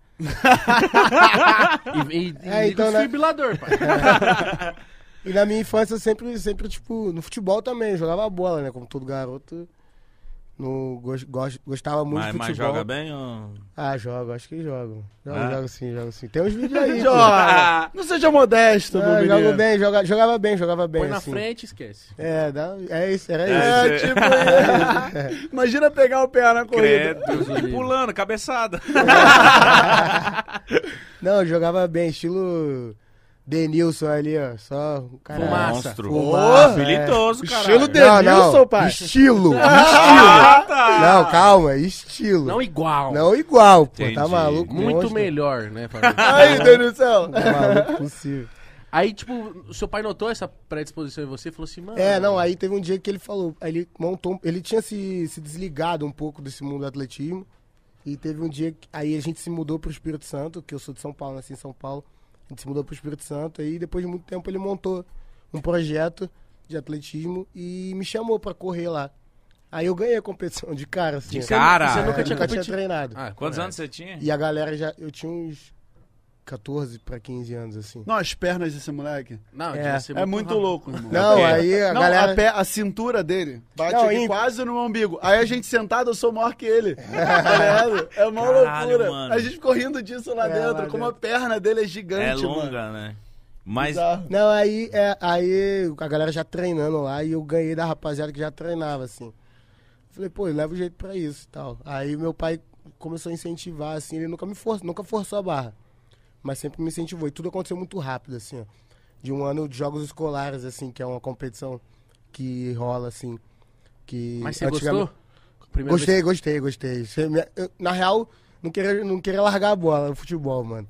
E, e, É, e então, né? desfibrilador, pai. E na minha infância eu sempre, sempre, tipo, no futebol também, jogava bola, né? Como todo garoto. Gos- gostava muito Mas, de mas futebol. joga bem ou... Ah, jogo, acho que jogo. Jogo, Ah? jogo sim, jogo sim. Tem uns vídeos aí. Joga! Não seja modesto, Ah, jogo bem, joga, jogava bem, jogava bem. Põe na assim. frente e esquece. É, dá, é isso, era isso. É, Esse- tipo, é. imagina pegar o pé na corrida. Credo. E pulando, cabeçada. Não, jogava bem, estilo Denilson ali, ó. Só um cara. Fumaça. Monstro. Fumaça, Habilidoso, cara. Estilo Não, Denilson, não, pai. Estilo, estilo. Ah, tá. Não, calma, estilo. Não igual. Não igual, pô, tá Entendi. maluco? Muito monstro. melhor, né, Fabio? Aí, Denilson. Tá maluco possível. Aí, tipo, o seu pai notou essa predisposição em você e falou assim, mano... É, não, aí teve um dia que ele falou, aí ele montou, ele tinha se, se desligado um pouco desse mundo do atletismo, e teve um dia, que, aí a gente se mudou pro Espírito Santo, que eu sou de São Paulo, nasci em São Paulo, a gente se mudou pro Espírito Santo, aí depois de muito tempo ele montou um projeto de atletismo e me chamou pra correr lá. Aí eu ganhei a competição de cara, assim. De cara? Você É, nunca tinha nunca tinha treinado. Ah, Quantos correto. anos você tinha? E a galera já, eu tinha uns 14 pra 15 anos, assim. Não, as pernas desse moleque. Não, É. É muito rápido. louco, irmão. Não, aí a Não, galera... a, pé- a cintura dele bate Não, aqui em- quase no meu umbigo. Aí a gente sentado, eu sou maior que ele. Ligado? É uma Caralho, loucura. mano. A gente ficou rindo disso lá É, dentro. lá como a dentro. perna dele é É gigante, mano. longa, né? Mas Bizarro. Não, aí, é, aí a galera já treinando lá e eu ganhei da rapaziada que já treinava, assim. Falei, pô, leva o jeito pra isso e tal. Aí meu pai começou a incentivar, assim, ele nunca me forçou, nunca forçou a barra. Mas sempre me incentivou. E tudo aconteceu muito rápido, assim, ó. De um ano de jogos escolares, assim, que é uma competição que rola, assim. Que Mas você antigamente- gostou? Primeira Gostei, vez- gostei, gostei. Eu, na real, não queria, não queria largar a bola no futebol, mano.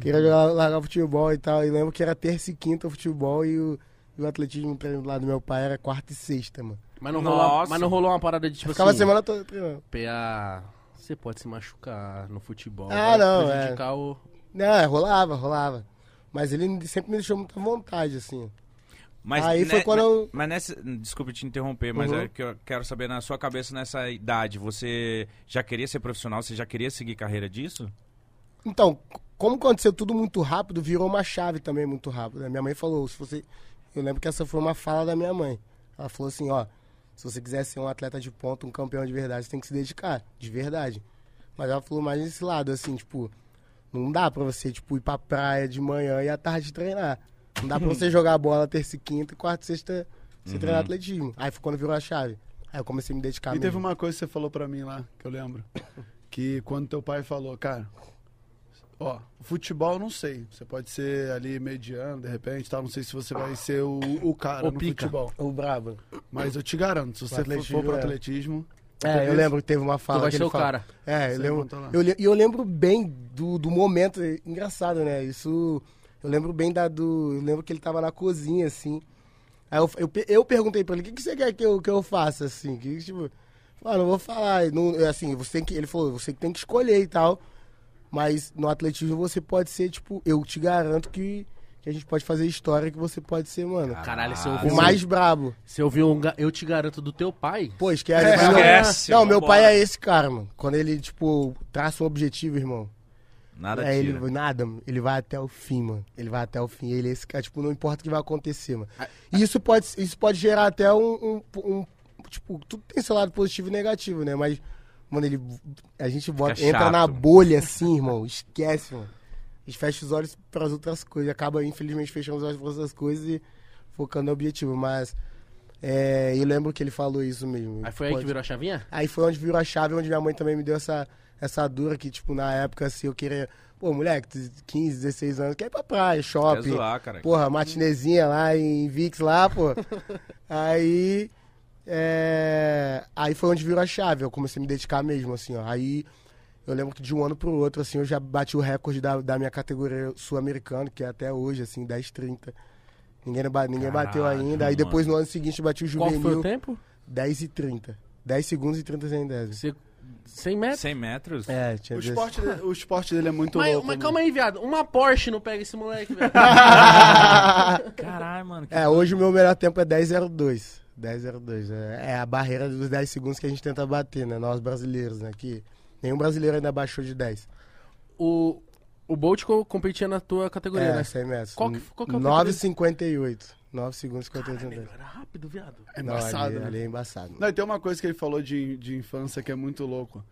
Queria jogar, largar o futebol e tal. E lembro que era terça e quinta o futebol e o, e o atletismo treinando lá do meu pai era quarta e sexta, mano. Mas não, Nossa. rolou, mas não rolou uma parada de tipo Ficava a assim... semana toda treinando. PA, você pode se machucar no futebol. Ah, não, prejudicar o... Não, é, rolava, rolava. Mas ele sempre me deixou muita vontade, assim. Mas Aí foi ne- quando eu- Mas nessa. Desculpe te interromper, mas Uhum. é que eu quero saber na sua cabeça nessa idade, você já queria ser profissional? Você já queria seguir carreira disso? Então, como aconteceu tudo muito rápido, virou uma chave também muito rápido. né? Minha mãe falou, se você. Eu lembro que essa foi uma fala da minha mãe. Ela falou assim, ó, se você quiser ser um atleta de ponta, um campeão de verdade, você tem que se dedicar, de verdade. Mas ela falou mais nesse lado, assim, tipo, não dá pra você, tipo, ir pra praia de manhã e à tarde treinar. Não dá pra você jogar bola terça e quinta e quarta e sexta você treinar atletismo. Aí foi quando virou a chave. Aí eu comecei a me dedicar E teve mesmo. uma coisa que você falou pra mim lá, que eu lembro. Que quando teu pai falou, cara, ó, futebol eu não sei. Você pode ser ali mediano, de repente, tal. Não sei se você vai ser o, o cara O no pica. futebol. O brabo. Mas eu te garanto, se você for, atletismo, for pro é. atletismo. É, eu lembro que teve uma Tu fala vai que ser ele o falou- cara. É, eu lembro, eu, e eu lembro bem do, do momento, é engraçado, né? Isso, eu lembro bem da do, eu lembro que ele tava na cozinha, assim. Aí eu, eu, eu perguntei pra ele, o que, que você quer que eu, que eu faça, assim? Que, tipo, ah, não vou falar, não, é assim, você tem que, ele falou, você que tem que escolher e tal, mas no atletismo você pode ser, tipo, eu te garanto que, que a gente pode fazer história, que você pode ser, mano, Caralho, você Ah, ouviu, o mais brabo. você ouviu um... ga- Eu te garanto do teu pai? Pô, esquece. É, esquece, não, meu vambora. pai é esse cara, mano. Quando ele, tipo, traça um objetivo, irmão. Nada É, tira. ele, nada, mano. ele vai até o fim, mano. Ele vai até o fim. Ele é esse cara, tipo, não importa o que vai acontecer, mano. Ah, E isso pode, isso pode gerar até um, um, um tipo, tudo tem seu lado positivo e negativo, né? Mas, mano, ele. A gente bota, Fica entra na chato. bolha assim, irmão. Esquece, mano. A gente fecha os olhos para as outras coisas. Acaba, infelizmente, fechando os olhos para outras coisas e focando no objetivo. Mas. É, eu lembro que ele falou isso mesmo. Aí foi aí que Pode- virou a chavinha? Aí foi onde virou a chave, onde minha mãe também me deu essa, essa dura que, tipo, na época, assim, eu queria. Pô, moleque, 15, 16 anos, quer ir pra praia, Quer shopping. zoar, cara. Porra, matinezinha lá em Vix lá, pô. aí. é, Aí foi onde virou a chave. Eu comecei a me dedicar mesmo, assim, ó. Aí eu lembro que de um ano pro outro, assim, eu já bati o recorde da, da minha categoria sul-americana, que é até hoje, assim, 10,30. Ninguém, ninguém bateu ainda. Aí depois, mano. no ano seguinte, eu bati o Qual foi o juvenil tempo? 10 e 30. 10 segundos e 30 centésimos. Você... 100 metros? 100 metros? É, tinha O esporte, dele- o esporte dele é muito Mas, louco. mas calma aí, viado. Uma Porsche não pega esse moleque, velho. Caralho, mano. que É, hoje o meu melhor tempo é 10,02. 10,02. É, é a barreira dos 10 segundos que a gente tenta bater, né? Nós brasileiros, né? Que nenhum brasileiro ainda baixou de 10. o, o Bolt co- competia na tua categoria, É, né? 100 metros. Qual que- qual que é o 9,58. 9 segundos e 58 Caralho, centésimos. era rápido, viado. É Não, embaçado, ali, né? ali é embaçado. Não, e tem uma coisa que ele falou de, de infância que é muito louco.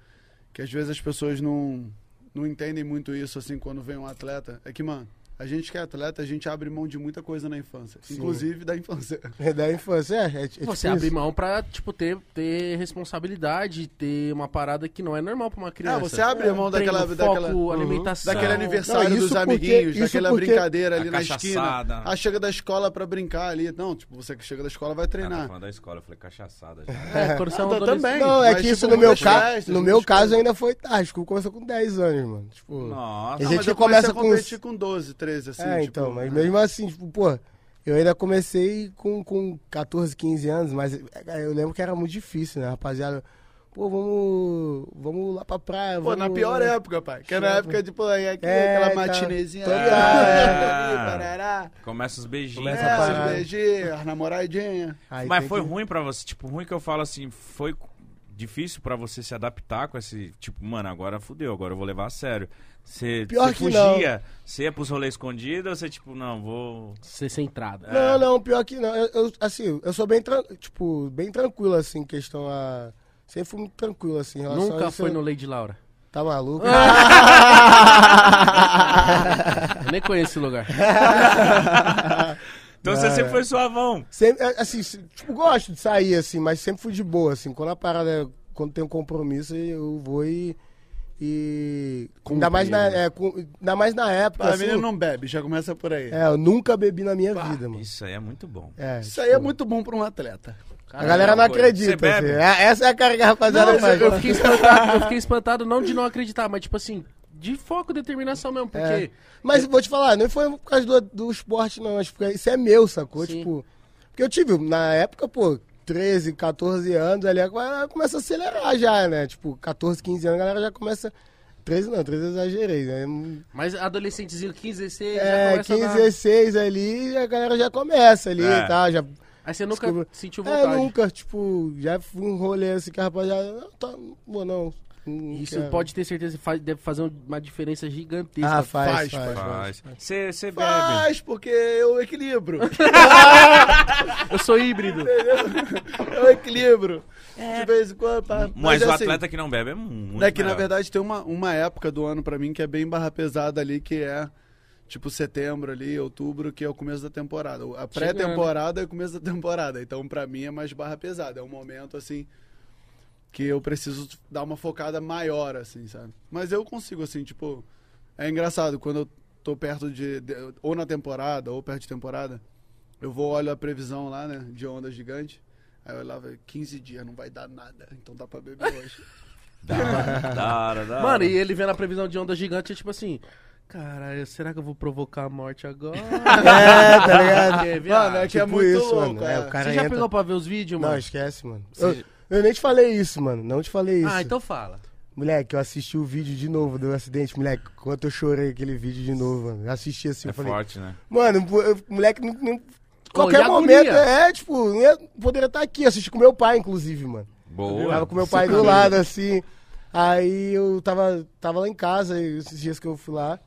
Que às vezes as pessoas não, não entendem muito isso, assim, quando vem um atleta. É que, mano, a gente que é atleta, a gente abre mão de muita coisa na infância. Sim. Inclusive da infância. É da infância, é. é, é tipo Você isso. abre mão pra, tipo, ter, ter responsabilidade, ter uma parada que não é normal pra uma criança. Ah, você abre mão Treino, daquela, foco, daquela, alimentação. daquele aniversário Não, isso dos porque- amiguinhos, isso daquela porque- brincadeira ali A na esquina. cachaçada. Ah, chega da escola pra brincar ali. Não, tipo, você que chega da escola vai Ah, tá treinar. da escola, eu falei cachaçada já. É, quando você é Ah, tá, também. Não, é Mas, que isso tipo, no meu, muitas ca... festas, no meu caso ainda foi tarde. Tipo, começou com 10 anos, mano. Tipo, Nossa. A Não, gente mas eu começa com 12, 13, assim. é, tipo, então, mas mesmo assim, tipo, pô, eu ainda comecei com, com 14, 15 anos, mas é, eu lembro que era muito difícil, né, rapaziada? Pô, vamos, vamos lá pra praia. Pô, na vamos- pior época, pai. Que era na época de, pô, É, aquela tá. matinezinha. Ah, é. Começa os beijinhos. Começa É, os beijinhos, as namoradinhas. Mas foi que- ruim pra você? Tipo, ruim que eu falo assim, foi difícil pra você se adaptar com esse. Tipo, mano, agora fudeu, agora eu vou levar a sério. Você, Pior você que fugia? Você ia pros rolês escondidos ou você, tipo, não, vou. Ser centrado. É. Não, não, pior que não. Eu, eu, assim, eu sou bem, tipo, bem tranquilo, assim, em questão a... Sempre fui muito tranquilo, assim, em relação a Nunca isso. foi no Lady Laura. Tá maluco? Eu nem conheço esse lugar. Então você sempre é. foi suavão. Sempre, é, assim, tipo, gosto de sair, assim, mas sempre fui de boa, assim. Quando a parada, quando tem um compromisso, eu vou e... e ainda, mais na, é, com- ainda mais na época, a assim, menina não bebe, já começa por aí. É, eu nunca bebi na minha vida, mano. Isso aí é muito bom. É, Isso tipo, aí é muito bom pra um atleta. A galera não Você acredita, bebe? assim. É, Essa é a cara que a rapaziada Não, faz. eu, fiquei espantado, eu fiquei espantado não de não acreditar, mas tipo assim, de foco e determinação mesmo, porque... É. Mas vou te falar, não foi por causa do, do esporte, não. Acho que isso é meu, sacou? Sim. Tipo. Porque eu tive, na época, pô, 13, 14 anos, ali começa a acelerar já, né? Tipo, 14, 15 anos, a galera já começa. 13 não, 13 eu exagerei, né? Mas adolescentezinho, 15, 16, já É, começa 15, a dar... 16 ali, a galera já começa ali É. e tal. Já, Aí você nunca Desculpa. sentiu é, vontade. nunca, tipo, já fui um rolê assim que a rapaziada. Não, tá, não vou não. Não Isso quero. pode ter certeza que faz- deve fazer uma diferença gigantesca. Ah, faz, Faz, faz. faz. Faz. Você você bebe. Faz, porque eu equilibro. Eu sou híbrido. eu equilibro. De vez em quando, pá. Mas, o assim, atleta que não bebe é muito. É que, na verdade, tem uma, uma época do ano pra mim que é bem barra pesada ali, que é tipo setembro ali, outubro, que é o começo da temporada. A pré-temporada é o começo da temporada. Então, pra mim, é mais barra pesada. É um momento, assim, que eu preciso dar uma focada maior, assim, sabe? Mas eu consigo, assim, tipo... É engraçado, quando eu tô perto de... de- ou na temporada, ou perto de temporada, eu vou, olho a previsão lá, né, de onda gigante. Aí eu olhava, 15 dias, não vai dar nada. Então dá pra beber hoje. Da hora, da hora, da hora. Mano, e ele vendo a previsão de onda gigante, é tipo assim... Caralho, será que eu vou provocar a morte agora? É, tá ligado? Porque, Mano, é que é Tipo muito isso, louco. mano. É, é. o cara Você já entra- pegou pra ver os vídeos, Não, mano? esquece, mano. Você- Eu, eu nem te falei isso, mano. Não te falei isso. Ah, então fala. Moleque, eu assisti o vídeo de novo do acidente, moleque. Quanto eu chorei aquele vídeo de novo, mano. Eu assisti assim, É eu falei. forte, né? Mano, eu- moleque, não, não- qualquer a momento, é, tipo, ia- poderia estar aqui, assisti com meu pai, inclusive, mano. Eu Boa. tava com meu pai do lado, assim. Aí eu tava, tava lá em casa, esses dias que eu fui lá.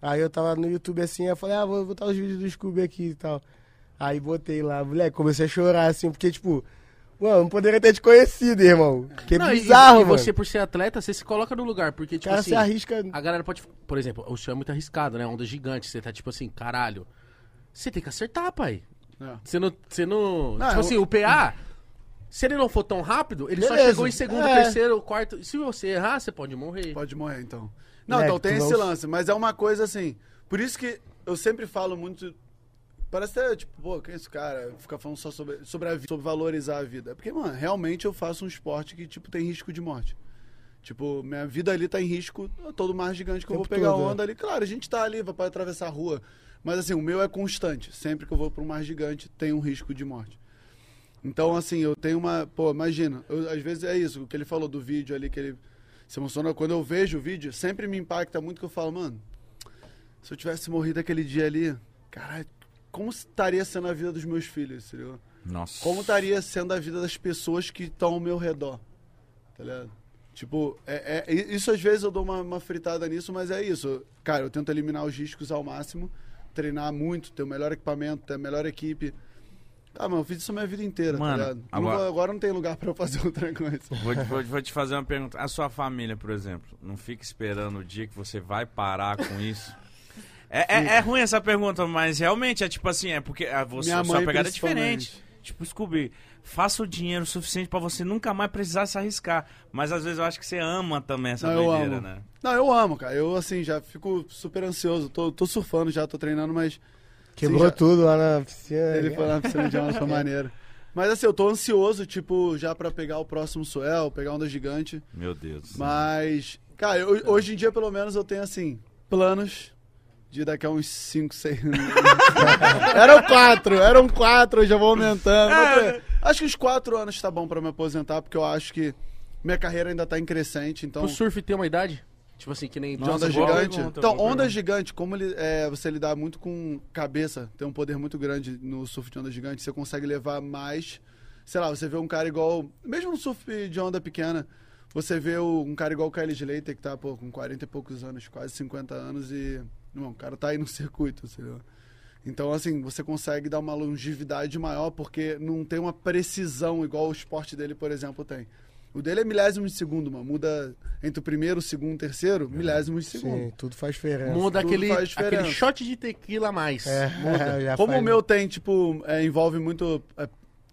Aí eu tava no YouTube assim, eu falei, ah, vou botar os vídeos do Scooby aqui e tal. Aí botei lá, moleque, comecei a chorar, assim, porque, tipo, Mano, não poderia ter te conhecido, irmão. Que Não, e- bizarro, e, mano. você, por ser atleta, você se coloca no lugar. Porque, tipo cara assim, se arrisca. a galera pode. Por exemplo, o chão é muito arriscado, né? Onda gigante. Você tá tipo assim, caralho. Você tem que acertar, pai. É. Você não. Você não. Não, tipo eu- assim, o PA. Se ele não for tão rápido, ele só Beleza. chegou em segundo, É. terceiro, quarto. Se você errar, você pode morrer. Pode morrer, então. Não, Moleque, então tem esse lance, mas é uma coisa assim. Por isso que eu sempre falo muito. Parece até, tipo, pô, que é esse cara? Ficar falando só sobre, sobre a vida, sobre valorizar a vida. Porque, mano, realmente eu faço um esporte que, tipo, tem risco de morte. Tipo, minha vida ali tá em risco, todo mar gigante que eu vou pegar todo, onda ali. Claro, a gente tá ali, vai pra atravessar a rua. Mas assim, o meu é constante. Sempre que eu vou pra um mar gigante, tem um risco de morte. Então, assim, eu tenho uma. Pô, imagina, eu- às vezes é isso, o que ele falou do vídeo ali, que ele se emociona. Quando eu vejo o vídeo, sempre me impacta muito que eu falo, mano, se eu tivesse morrido aquele dia ali, caralho, como estaria sendo a vida dos meus filhos, entendeu? Nossa. Como estaria sendo a vida das pessoas que estão ao meu redor, tá ligado? Tipo, é, é- isso às vezes eu dou uma, uma fritada nisso, mas é isso. Cara, eu tento eliminar os riscos ao máximo, treinar muito, ter o melhor equipamento, ter a melhor equipe. Ah, mano, eu fiz isso a minha vida inteira, Mano, tá ligado? Não agora- agora não tem lugar pra eu fazer outra coisa. Vou, te- vou- vou te fazer uma pergunta. A sua família, por exemplo, não fica esperando o dia que você vai parar com isso? É, é, é ruim essa pergunta, mas realmente é tipo assim, é porque a você, a sua pegada é diferente. Tipo, Scooby, faça o dinheiro suficiente pra você nunca mais precisar se arriscar. Mas às vezes eu acho que você ama também essa Não, doideira, né? Não, eu amo, cara. Eu, assim, já fico super ansioso. Tô, tô surfando já, tô treinando, mas Quebrou Sim, já- tudo lá na piscina. ele foi lá na piscina de onda, foi maneiro. Mas assim, eu tô ansioso, tipo, já pra pegar o próximo Suel, pegar onda gigante. Meu Deus. Mas, cara, eu- hoje em dia, pelo menos, eu tenho, assim, planos de daqui a uns 5, 6 anos. eram quatro, eram quatro, eu já vou aumentando. Mas, acho que os quatro anos tá bom pra me aposentar, porque eu acho que minha carreira ainda tá em crescente, então... O surf tem uma idade? Tipo assim, que nem. De onda gigante. pergunta, então, onda gigante, como ele, é, você lidar muito com cabeça, tem um poder muito grande no surf de onda gigante, você consegue levar mais. Sei lá, você vê um cara igual. Mesmo no surf de onda pequena, você vê o- um cara igual o Kyle Slater, que tá pô, com 40 e poucos anos, quase 50 anos, e. Não, o cara tá aí no circuito, entendeu? Então, assim, você consegue dar uma longevidade maior, porque não tem uma precisão igual o esporte dele, por exemplo, tem. O dele é milésimo de segundo, mano. Muda entre o primeiro, o segundo, o terceiro, milésimo de segundo. Sim, tudo faz diferença. Muda tudo aquele, faz diferença. aquele shot de tequila a mais. É, já Como faz- o meu tem, tipo, é, envolve muito, é,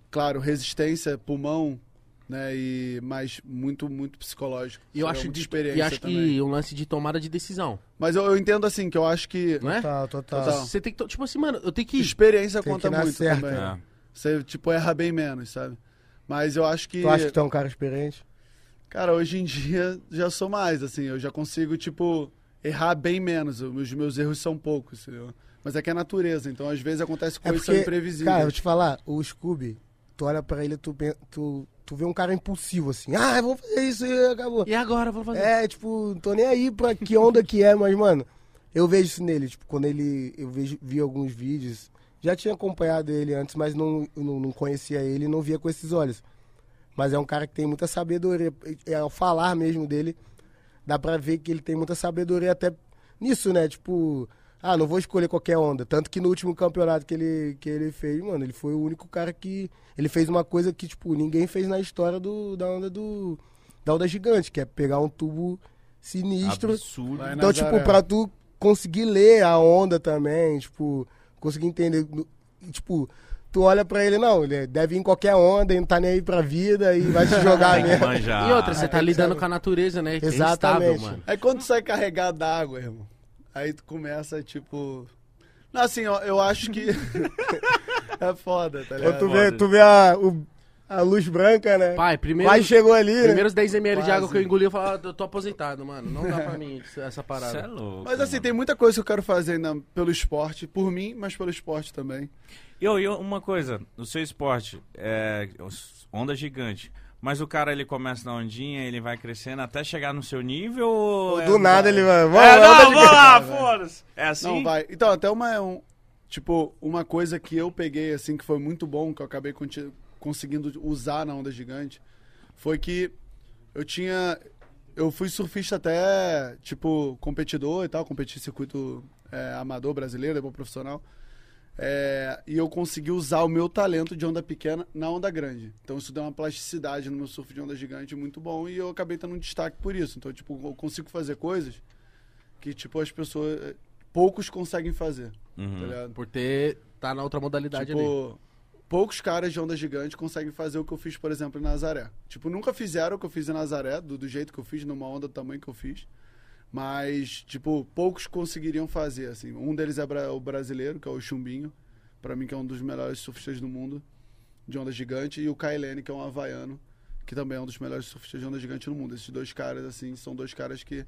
claro, resistência, pulmão, né? E mais muito, muito psicológico. E eu É acho, de, experiência e acho também. que um lance de tomada de decisão, Mas eu, eu entendo assim, que eu acho que não é? Total, total. Total. Você tem que. to- Tipo assim, mano, eu tenho que. experiência Tem conta que muito certa. também. É. Você, tipo, erra bem menos, sabe? Mas eu acho que, Tu acha que tu é um cara experiente? cara, hoje em dia já sou mais, assim, eu já consigo, tipo, errar bem menos. Os meus erros são poucos, entendeu? Mas é que é natureza, então às vezes acontece coisas que são imprevisíveis. cara, vou te falar, o Scooby, tu olha pra ele, tu, tu, tu vê um cara impulsivo, assim. Ah, vamos fazer isso e acabou. E agora, vou fazer. É, tipo, não tô nem aí pra que onda que é, mas, mano, eu vejo isso nele, tipo, quando ele. Eu vejo, vi alguns vídeos. Já tinha acompanhado ele antes, mas não, não, não conhecia ele e não via com esses olhos. Mas é um cara que tem muita sabedoria. É, ao falar mesmo dele, dá pra ver que ele tem muita sabedoria até nisso, né? Tipo, ah, não vou escolher qualquer onda. Tanto que no último campeonato que ele, que ele fez, mano, ele foi o único cara que. Ele fez uma coisa que, tipo, ninguém fez na história do, da onda do. Da onda gigante, que é pegar um tubo sinistro. Absurdo. Vai Então, tipo, pra tu conseguir ler a onda também, tipo, conseguir entender. e, Tipo, tu olha pra ele, não, ele deve ir em qualquer onda e não tá nem aí pra vida e vai te jogar mesmo. E outra, você tá lidando com a natureza, né? É Exatamente. instável, mano. Aí quando tu sai carregado d'água, irmão, aí tu começa, tipo. Não, assim, ó, eu acho que. é foda, tá ligado? tu vê, tu vê a, o- a luz branca, né? Pai, primeiro. Quase chegou ali, né? Primeiros 10 ml de Quase. água que eu engoli, eu falava, eu tô aposentado, mano. Não dá pra mim essa parada. Você é louco. Mas assim, mano. tem muita coisa que eu quero fazer ainda pelo esporte, por mim, mas pelo esporte também. E ô, e uma coisa, no seu esporte, é, onda gigante. Mas o cara ele começa na ondinha, ele vai crescendo até chegar no seu nível ou. Do nada ele vai. Vamos, É, não, vamos lá, foda-se. É assim? Não, vai. Então, até uma. um- tipo, uma coisa que eu peguei, assim, que foi muito bom, que eu acabei conseguindo usar na onda gigante, foi que eu tinha. Eu fui surfista até, tipo, competidor e tal, competi em circuito é, amador brasileiro, depois profissional. É, e eu consegui usar o meu talento de onda pequena na onda grande. Então isso deu uma plasticidade no meu surf de onda gigante muito bom e eu acabei tendo um destaque por isso. Então, tipo, eu consigo fazer coisas que, tipo, as pessoas. eh, Poucos conseguem fazer. Tá Uhum. ligado? Por ter. tá na outra modalidade ali. Tipo, poucos caras de onda gigante conseguem fazer o que eu fiz, por exemplo, em Nazaré. Tipo, nunca fizeram o que eu fiz em Nazaré, do, do jeito que eu fiz, numa onda do tamanho que eu fiz. Mas, tipo, poucos conseguiriam fazer, assim. Um deles é o brasileiro, que é o Chumbinho. Pra mim, que é um dos melhores surfistas do mundo, de onda gigante. E o Kailene, que é um havaiano, que também é um dos melhores surfistas de onda gigante no mundo. Esses dois caras, assim, são dois caras que...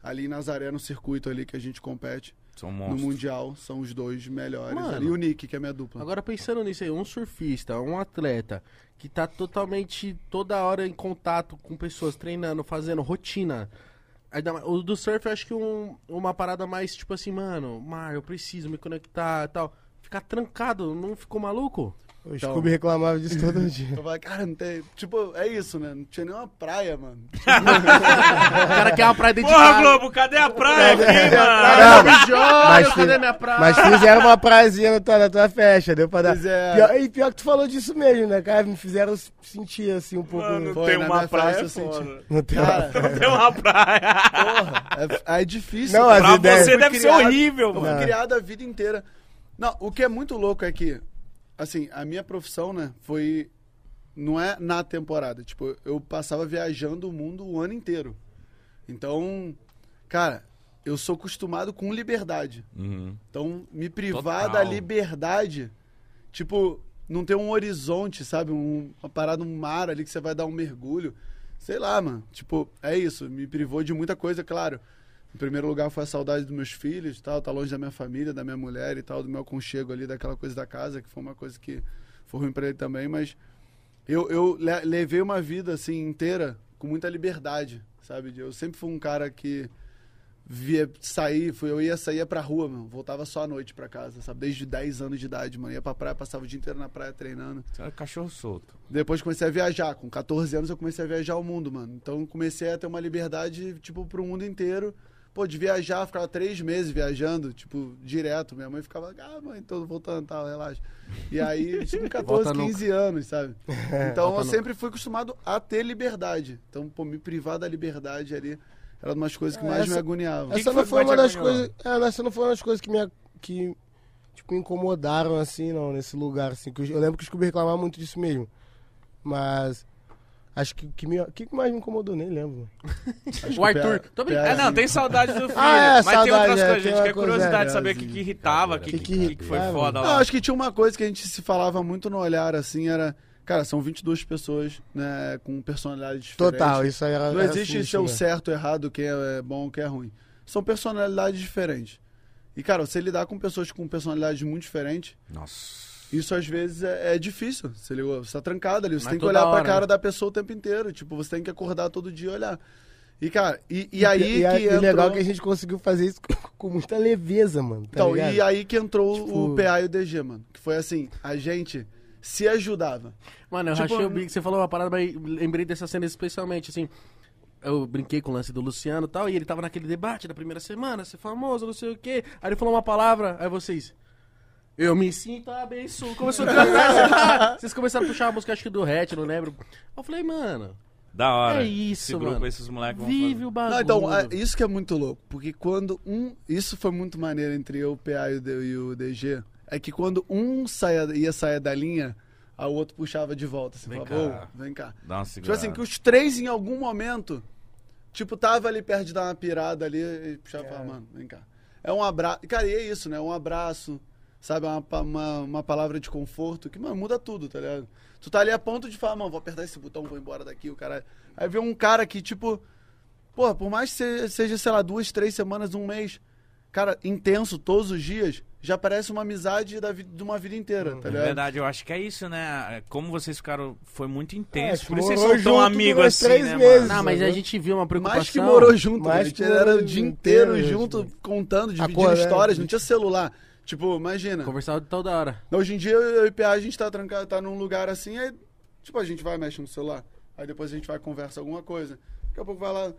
Ali em Nazaré, no circuito ali que a gente compete, São no. Mundial, são os dois melhores. Mano. ali. E o Nick, que é minha dupla. Agora pensando nisso aí, um surfista, um atleta que tá totalmente toda hora em contato com pessoas, treinando, fazendo rotina. O do surf eu acho que um- uma parada mais tipo assim, mano, Mar, eu preciso me conectar e tal. Ficar trancado, não ficou maluco? O Então- Scooby reclamava disso todo dia. Eu falei, cara, não tem. Tipo, é isso, né? Não tinha nenhuma praia, mano. O cara quer uma praia dentro de Porra. Globo, cadê a praia aqui, mano? Não, Mas, mas cadê minha praia? Mas fizeram uma prazinha na tua, na tua festa, deu pra dar. Fizeram. Pior, e pior que tu falou disso mesmo, né, cara? Me fizeram sentir assim um pouco. Mano, Foi, tem na uma praia, festa é senti. foda. no teu- Cara, Tem uma praia. porra, é, é difícil. Não, Pra você deve ser criado- horrível, Eu fui mano. Não. criado a vida inteira. Não, o que é muito louco é que, assim, a minha profissão, né, foi. Não é na temporada. Tipo, eu passava viajando o mundo o ano inteiro. Então, cara, eu sou acostumado com liberdade. Uhum. Então, me privar Total. da liberdade, tipo, não ter um horizonte, sabe? Um- uma parada, um mar ali que você vai dar um mergulho. Sei lá, mano. Tipo, é isso. Me privou de muita coisa, claro. Em primeiro lugar foi a saudade dos meus filhos, tal, tá longe da minha família, da minha mulher e tal, do meu aconchego ali, daquela coisa da casa, que foi uma coisa que foi ruim pra ele também, mas eu, eu le- levei uma vida assim inteira com muita liberdade, sabe? Eu sempre fui um cara que via sair, fui, eu ia sair pra rua, mano, voltava só à noite pra casa, sabe? Desde 10 anos de idade, mano, ia pra praia, passava o dia inteiro na praia treinando. Você é cachorro solto. Depois comecei a viajar, com 14 anos eu comecei a viajar o mundo, mano. Então comecei a ter uma liberdade, tipo, pro mundo inteiro. Pô, de viajar, ficava três meses viajando, tipo, direto. Minha mãe ficava, ah, mãe, tô voltando, tal, relaxa. E aí, com 14, Volta 15 anos, sabe? Então Volta eu nunca. sempre fui acostumado a ter liberdade. Então, pô, me privar da liberdade ali era uma das coisas que É, mais essa- me agoniavam. que Essa que não foi uma das coisas. É, essa não foi uma das coisas que me, que, tipo, me incomodaram, assim, não, nesse lugar, assim. que eu, eu lembro que o Scooby reclamava muito disso mesmo. Mas. Acho que o que, me- que que mais me incomodou, nem lembro. Acho que O Arthur. Tô brincando. É, não, tem saudade do filho. Ah, é, mas tem saudade, outras é, coisas, tem gente quer coisa, curiosidade é, de saber o que, que irritava, o que, Que que, que que, que foi foda Não, lá. acho que tinha uma coisa que a gente se falava muito no olhar, assim, era... Cara, são 22 pessoas, né, com personalidades diferentes. Total, isso aí era. Não era existe o né? certo, errado, quem é bom, quem é ruim. São personalidades diferentes. E, cara, você lidar com pessoas com personalidades muito diferentes, Nossa. Isso às vezes é, é difícil. Você, ligou? você tá trancado ali, você Mas tem que olhar pra hora, cara né? da pessoa o tempo inteiro. Tipo, você tem que acordar todo dia e olhar. E, cara, e, e aí e, a- que e entrou... legal que a gente conseguiu fazer isso com, com muita leveza, mano. Tá Então, ligado? e aí que entrou Tipo- o PA e o DG, mano. Que foi assim, a gente se ajudava. Mano, eu Tipo, rachei o bico. Você falou uma parada, mas lembrei dessa cena especialmente, assim. Eu brinquei com o lance do Luciano e tal, e ele tava naquele debate da primeira semana, ser famoso, não sei o quê. Aí ele falou uma palavra, aí vocês. Eu me sinto abençoado. Começou a cantar. Vocês começaram a puxar a música, acho que do Hatch, não lembro. Eu falei, mano, Da hora. É isso, Esse grupo, mano. esses moleques vão vive fazer. o bagulho. Não, então, é, isso que é muito louco. Porque quando um. Isso foi muito maneiro entre eu, o PA e o, DG. É que quando um saia, ia sair da linha, a o outro puxava de volta. Assim, Vem falava, cá. "Ô, vem cá. Dá uma Tipo segurada. assim, que os três em algum momento, tipo, tava ali perto de dar uma pirada ali e puxava e falava, mano, vem cá. É um abraço. Cara, e é isso, né? Um abraço, sabe? Uma, pa- uma, uma palavra de conforto que, mano, muda tudo, tá ligado? Tu tá ali a ponto de falar, mano, vou apertar esse botão, vou embora daqui, o cara. Aí vê um cara que, tipo, pô, por mais que se- seja, sei lá, duas, três semanas, um mês, cara, intenso todos os dias, já parece uma amizade da vi- de uma vida inteira, tá É ligado? verdade, eu acho que é isso, né? Como vocês ficaram. Foi muito intenso. É, por isso vocês são tão amigos assim, três né, meses. mano? Não, mas a Sabe? gente viu uma preocupação. Mais que morou junto, Mais a gente que era morou o dia inteiro inteiro, junto, contando, dividindo Acorda, histórias, né? não tinha celular. Tipo, imagina. Conversava toda hora. Hoje em dia, eu e o PA, a gente tá trancado, tá num lugar assim, aí, tipo, a gente vai, mexe no celular. Aí depois a gente vai, conversa alguma coisa. Daqui a pouco vai lá.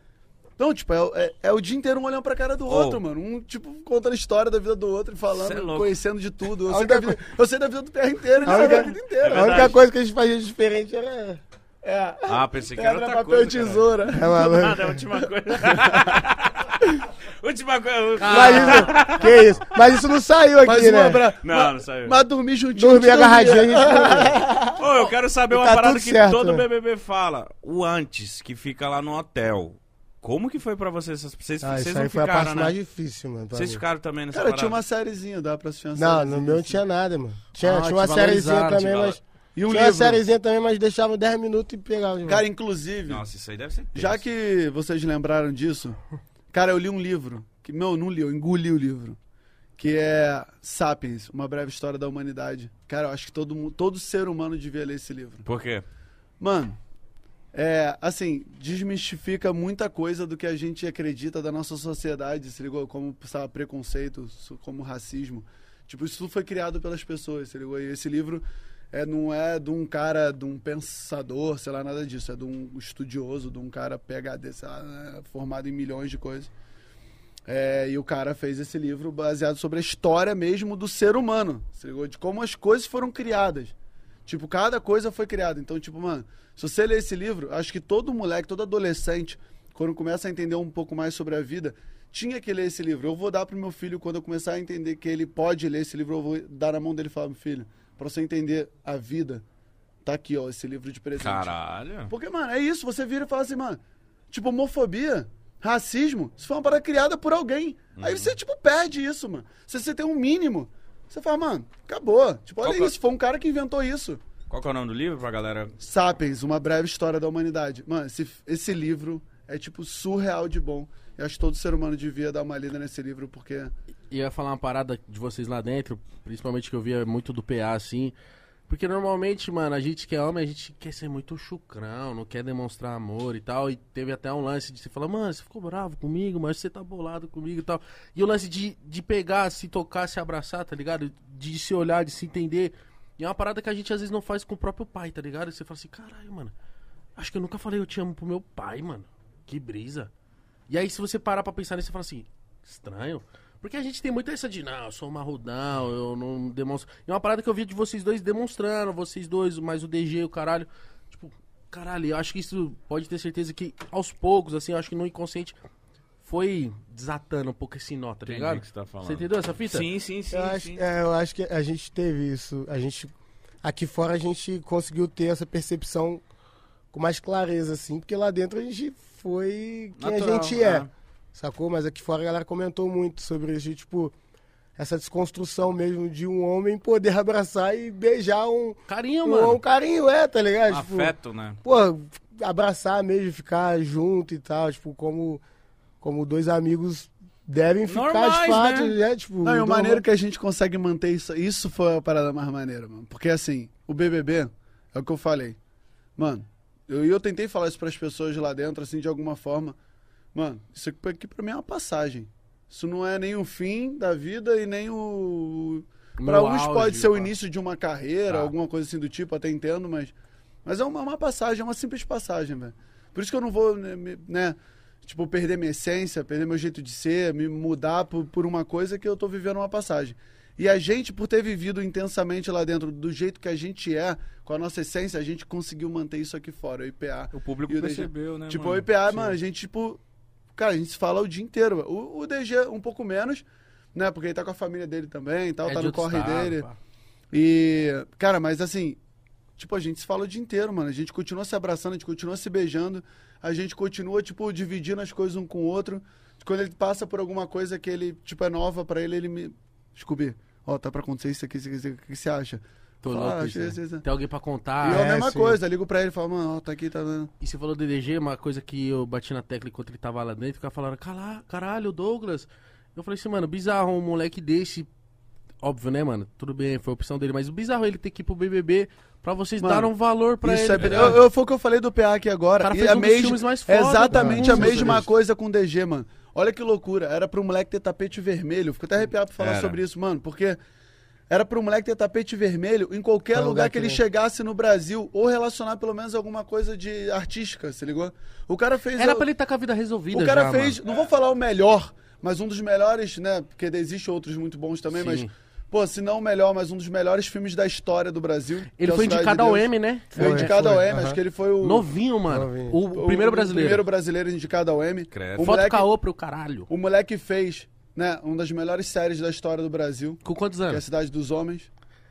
Então, tipo, é, é- é o dia inteiro um olhando pra cara do Oh. outro, mano. Um, tipo, contando a história da vida do outro e falando, é conhecendo de tudo. Eu sei, da única vida, eu sei da vida do terra inteiro, ele A sabe única- a vida inteira. A única verdade. coisa que a gente fazia diferente era. É. Ah, pensei que era outra papel, coisa. cara. tesoura. É maluco. Nada, a última coisa. última coisa. Mas isso, que isso? Mas isso não saiu aqui, Mas um né? abra... Não, mas, não saiu. Mas dormir juntinho. Dormir agarradinho, a gente dormia. Ô, eu quero saber uma Tá parada que certo, todo né? BBB fala. O antes, que fica lá no hotel. Como que foi pra vocês? Vocês, vocês Ah, isso não aí foi a ficaram, parte né? mais difícil, mano. Vocês mim. ficaram também nessa Cara, parada? tinha uma sériezinha, dá pra assistir uma Não, no meu não assim. tinha nada, mano. Tinha, Ah, tinha uma sériezinha também, mas. E um tinha uma livro. sériezinha também, mas deixava 10 minutos e pegava. Cara, inclusive, Nossa, isso aí deve ser já tenso. que vocês lembraram disso, cara, eu li um livro. Que, não, não li, eu engoli o livro. Que é Sapiens, Uma Breve História da Humanidade. Cara, eu acho que todo, todo ser humano devia ler esse livro. Por quê? Mano, é, assim, desmistifica muita coisa do que a gente acredita da nossa sociedade, se ligou? Como, sabe, preconceito, como racismo. Tipo, isso tudo foi criado pelas pessoas, se ligou? E esse livro é, não é de um cara, de um pensador, sei lá, nada disso. É de um estudioso, de um cara PHD, sei lá, né, formado em milhões de coisas. É, e o cara fez esse livro baseado sobre a história mesmo do ser humano? De como as coisas foram criadas. Tipo, cada coisa foi criada. Então, tipo, mano, se você ler esse livro, acho que todo moleque, todo adolescente, quando começa a entender um pouco mais sobre a vida, tinha que ler esse livro. Eu vou dar pro meu filho, quando eu começar a entender que ele pode ler esse livro, eu vou dar na mão dele e falar, meu filho, pra você entender a vida, tá aqui, ó, esse livro de presente. Caralho. Porque, mano, é isso, você vira e fala assim, mano, tipo, homofobia, racismo, isso foi uma parada criada por alguém. Aí você, tipo, perde isso, mano. Se você tem um mínimo, você fala, mano, acabou. Tipo, olha Qual que é- isso, foi um cara que inventou isso. Qual que é o nome do livro pra galera? Sapiens, Uma Breve História da Humanidade. Mano, esse, esse livro é, tipo, surreal de bom. Eu acho que todo ser humano devia dar uma lida nesse livro, porque... Ia falar uma parada de vocês lá dentro, principalmente que eu via muito do PA assim. Porque normalmente, mano, a gente que é homem, a gente quer ser muito chucrão, não quer demonstrar amor e tal. E teve até um lance de você falar, mano, você ficou bravo comigo, mas você tá bolado comigo e tal. E o lance de, de pegar, se tocar, se abraçar, tá ligado? De se olhar, de se entender. E é uma parada que a gente às vezes não faz com o próprio pai, tá ligado? E você fala assim, caralho, mano, acho que eu nunca falei eu te amo pro meu pai, mano. Que brisa. E aí, se você parar pra pensar nisso, você fala assim, estranho. Porque a gente tem muito essa de, não, eu sou marrudão, eu não demonstro. E é uma parada que eu vi de vocês dois demonstrando, vocês dois, mais o DG, o caralho. Tipo, caralho, eu acho que isso pode ter certeza que aos poucos, assim, eu acho que no inconsciente foi desatando um pouco esse nó, tá ligado? o que você tá falando. Você entendeu essa fita? Sim, sim, sim. Eu acho, sim. é, eu acho que a gente teve isso. A gente. Aqui fora a gente conseguiu ter essa percepção com mais clareza, assim, porque lá dentro a gente foi quem Natural, a gente é. né? Sacou? Mas aqui fora a galera comentou muito sobre isso, de, tipo, essa desconstrução mesmo de um homem poder abraçar e beijar um, Carinho, um, mano. um carinho, é, tá ligado? Um Tipo, afeto, né? pô, abraçar mesmo, ficar junto e tal, tipo, como, como dois amigos devem ficar Normais, de fato, né? né? Tipo, Não, e o normal. maneiro que a gente consegue manter isso, isso foi a parada mais maneira, mano. Porque assim, o BBB, é o que eu falei. Mano, eu, eu tentei falar isso pras pessoas lá dentro, assim, de alguma forma. Mano, isso aqui, pra mim é uma passagem. Isso não é nem o fim da vida e nem o. Pra Meu uns auge, pode ser o início de uma carreira, Tá. alguma coisa assim do tipo, até entendo, mas. Mas é uma, uma passagem, é uma simples passagem, velho. Por isso que eu não vou, né, né, tipo, perder minha essência, perder meu jeito de ser, me mudar por, por uma coisa que eu tô vivendo uma passagem. E a gente, por ter vivido intensamente lá dentro, do jeito que a gente é, com a nossa essência, a gente conseguiu manter isso aqui fora, o IPA. O público o percebeu, né, Tipo, mano? o IPA, Sim. mano, a gente, tipo. Cara, a gente se fala o dia inteiro. O, o DG um pouco menos, né? Porque ele tá com a família dele também e tal, É tá no corre estado, dele. pá. E, cara, mas assim, tipo, a gente se fala o dia inteiro, mano. A gente continua se abraçando, a gente continua se beijando, a gente continua, tipo, dividindo as coisas um com o outro. Quando ele passa por alguma coisa que ele, tipo, é nova pra ele, ele me. Scooby, ó, tá pra acontecer isso aqui, isso aqui, isso aqui, o que você acha? Tô Fala, louco ah, isso, né? isso, isso. Tem alguém pra E contar. é a é, mesma sim. coisa, ligo pra ele e falo, mano, ó, tá aqui, tá dando. E você falou do DDG, uma coisa que eu bati na tecla enquanto ele tava lá dentro, ficava falando, "Cala- caralho, Douglas. Eu falei assim, mano, bizarro um moleque desse. Óbvio, né, mano? Tudo bem, foi a opção dele, mas o bizarro é ele ter que ir pro BBB pra vocês Mano, darem um valor pra Isso ele. é, tá eu, eu, foi o que eu falei do PA aqui O agora. cara E fez a um dos mesma- filmes mais foda Exatamente a mesma coisa com o DG, mano. Olha que loucura. Era pro moleque ter tapete vermelho. Fico até arrepiado pra falar Era. sobre isso, mano. Porque era pro moleque ter tapete vermelho em qualquer Qual lugar, lugar que que ele vem. chegasse no Brasil, ou relacionar pelo menos alguma coisa de artística, se ligou? O cara fez. Era o- pra ele estar com a vida resolvida o cara já, fez, mano. não vou falar o melhor, mas um dos melhores, né? Porque existem outros muito bons também, Sim. mas. Pô, se não o melhor, mas um dos melhores filmes da história do Brasil. Ele é o foi indicado de ao. M, né? Foi Foi, indicado ao foi, M, acho que ele foi o. Novinho, mano. Novinho. O, primeiro brasileiro. primeiro brasileiro indicado ao M. Credo. O Foto moleque, caô pro caralho. o moleque fez, né, uma das melhores séries da história do Brasil, Com quantos que é a anos? Cidade dos Homens.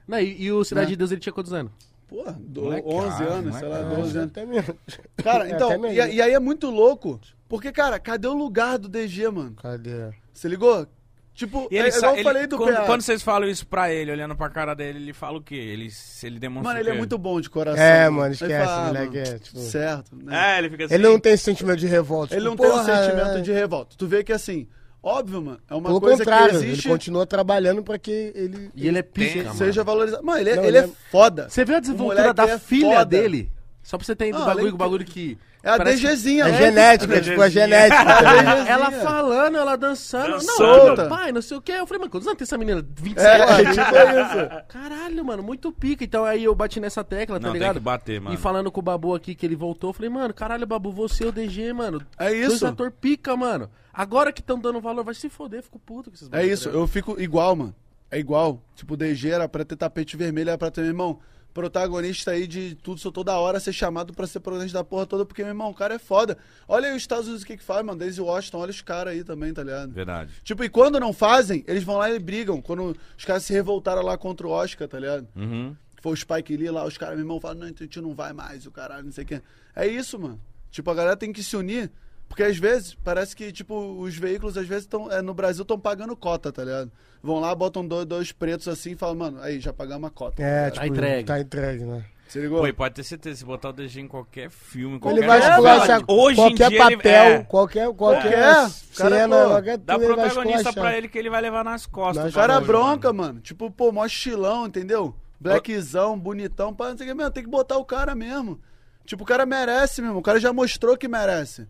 Não, e, e o Cidade Né? de Deus ele tinha quantos anos? Pô, do, Moleque, 11 ah, anos, sei lá, moleque. 12 anos. Até mesmo. Cara, É, então, até mesmo. e, e aí é muito louco, porque, cara, cadê o lugar do DG, mano? Cadê? Você ligou? Tipo, E é, ele, é sa- igual eu falei do quando, PA. quando vocês falam isso pra ele, olhando pra cara dele, ele fala o quê? Ele, se ele demonstra Mano, ele é muito bom de coração. É, mano, esquece, fala, moleque, mano, é, tipo- Certo, né? É, ele fica assim... Ele não tem esse sentimento de revolta. Ele não tipo, tem um porra, sentimento é. de revolta. Tu vê que, assim, óbvio, mano, é uma Pelo coisa contrário, que existe, ele continua trabalhando pra que ele... E ele é pica, mano. seja valorizado. Mano, ele, é- Não, ele é ele foda. Você viu a desenvoltura da é filha foda. dele? Só pra você ter Não, o bagulho, o bagulho que... É a parece DGzinha, É né? genética, É tipo, é genética. É tá ligado? genezinha. Ela falando, ela dançando. Dançando. Não, Solta. meu pai, não sei o que. Eu falei, mano, quantos anos tem essa menina? 27 É, anos. tipo isso. Caralho, mano, muito pica. Então aí eu bati nessa tecla, tá Não, tem ligado? que bater, mano. E falando com o Babu aqui, que ele voltou, eu falei, mano, caralho, Babu, você e o DG, mano. É Dois isso. ator pica, mano. Agora que estão dando valor, vai se foder, fico puto com esses É isso, ligado? eu fico igual, mano. É igual. Tipo, o DG era pra ter tapete vermelho, era pra ter, meu irmão, protagonista aí de tudo, sou toda hora ser chamado pra ser protagonista da porra toda, porque, meu irmão, o cara é foda. Olha aí os Estados Unidos o que que faz, mano. Daisy Washington, olha os caras aí também, tá ligado? Verdade. Tipo, e quando não fazem, eles vão lá e brigam. Quando os caras se revoltaram lá contra o Oscar, tá ligado? Uhum. Foi o Spike Lee lá, os caras, meu irmão, falam, não, a gente não vai mais, o caralho, não sei o quê. É isso, mano. Tipo, a galera tem que se unir, porque às vezes, parece que, tipo, os veículos, às vezes, tão, é, no Brasil estão pagando cota, tá ligado? Vão lá, botam dois, dois pretos assim e falam, mano, aí, já pagamos a cota. É, Tá tipo, entregue. Tá entregue, né? Você ligou? Pô, e pode ter certeza, se botar o DG em qualquer filme, Ele qualquer vai É, esculachar. Hoje qualquer em dia ele- papel, é. qualquer, qualquer Qualquer, cena, cara, pô, qualquer Dá ele vai protagonista pra ele que ele vai levar nas costas. Nas O cara é Hoje, bronca, mano. mano. Tipo, pô, mó estilão, entendeu? Blackzão, bonitão, pá, não sei o que, mano, tem que botar o cara mesmo. Tipo, o cara merece mesmo, o cara já mostrou que merece.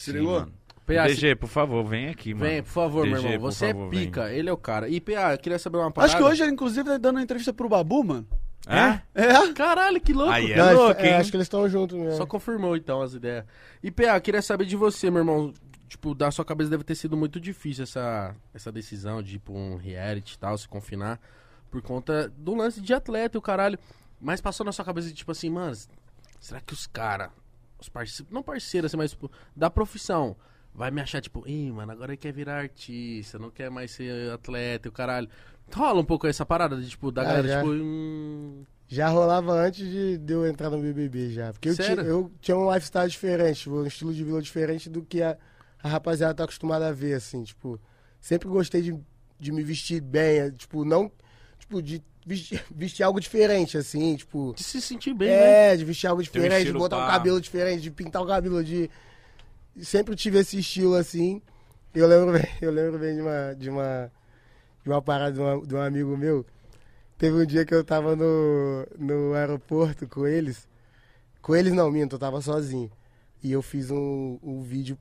Se Sim, ligou? mano. PA, DG, por favor, vem aqui, mano. Vem, por favor, meu DG, irmão. por Você favor, é vem. pica, ele é o cara. E PA, eu queria saber uma parada. Acho que hoje ele, inclusive, tá dando uma entrevista pro Babu, mano. É? É? Caralho, que louco. Aí é Não, louco, é, hein? acho que eles estão juntos mesmo. Só confirmou então as ideias. E PA, eu queria saber de você, meu irmão. Tipo, da sua cabeça deve ter sido muito difícil essa, essa decisão de ir pra um reality e tal, se confinar, por conta do lance de atleta e o caralho. Mas passou na sua cabeça, tipo assim, mano, será que os caras, os parceiros, não parceiros, assim, mas tipo, da profissão, vai me achar, tipo, ih, mano, agora ele quer virar artista, não quer mais ser atleta e o caralho. Rola um pouco essa parada de, tipo, da Ah, galera, já. tipo, hum, Já rolava antes de, de eu entrar no BBB já. Porque eu tinha, eu tinha um lifestyle diferente, um estilo de vida diferente do que a, a rapaziada tá acostumada a ver, assim, tipo. Sempre gostei de, de me vestir bem, tipo, não. Tipo, de vestir, vestir algo diferente, assim, tipo. de se sentir bem, né? É, de vestir algo um diferente, de botar um pá. cabelo diferente, de pintar o cabelo, de. Sempre tive esse estilo assim. Eu lembro bem, eu lembro bem de uma. De uma, de uma parada de, uma- de um amigo meu. Teve um dia que eu tava no, no aeroporto com eles. Com eles não, minto, eu tava sozinho. E eu fiz um, um vídeo,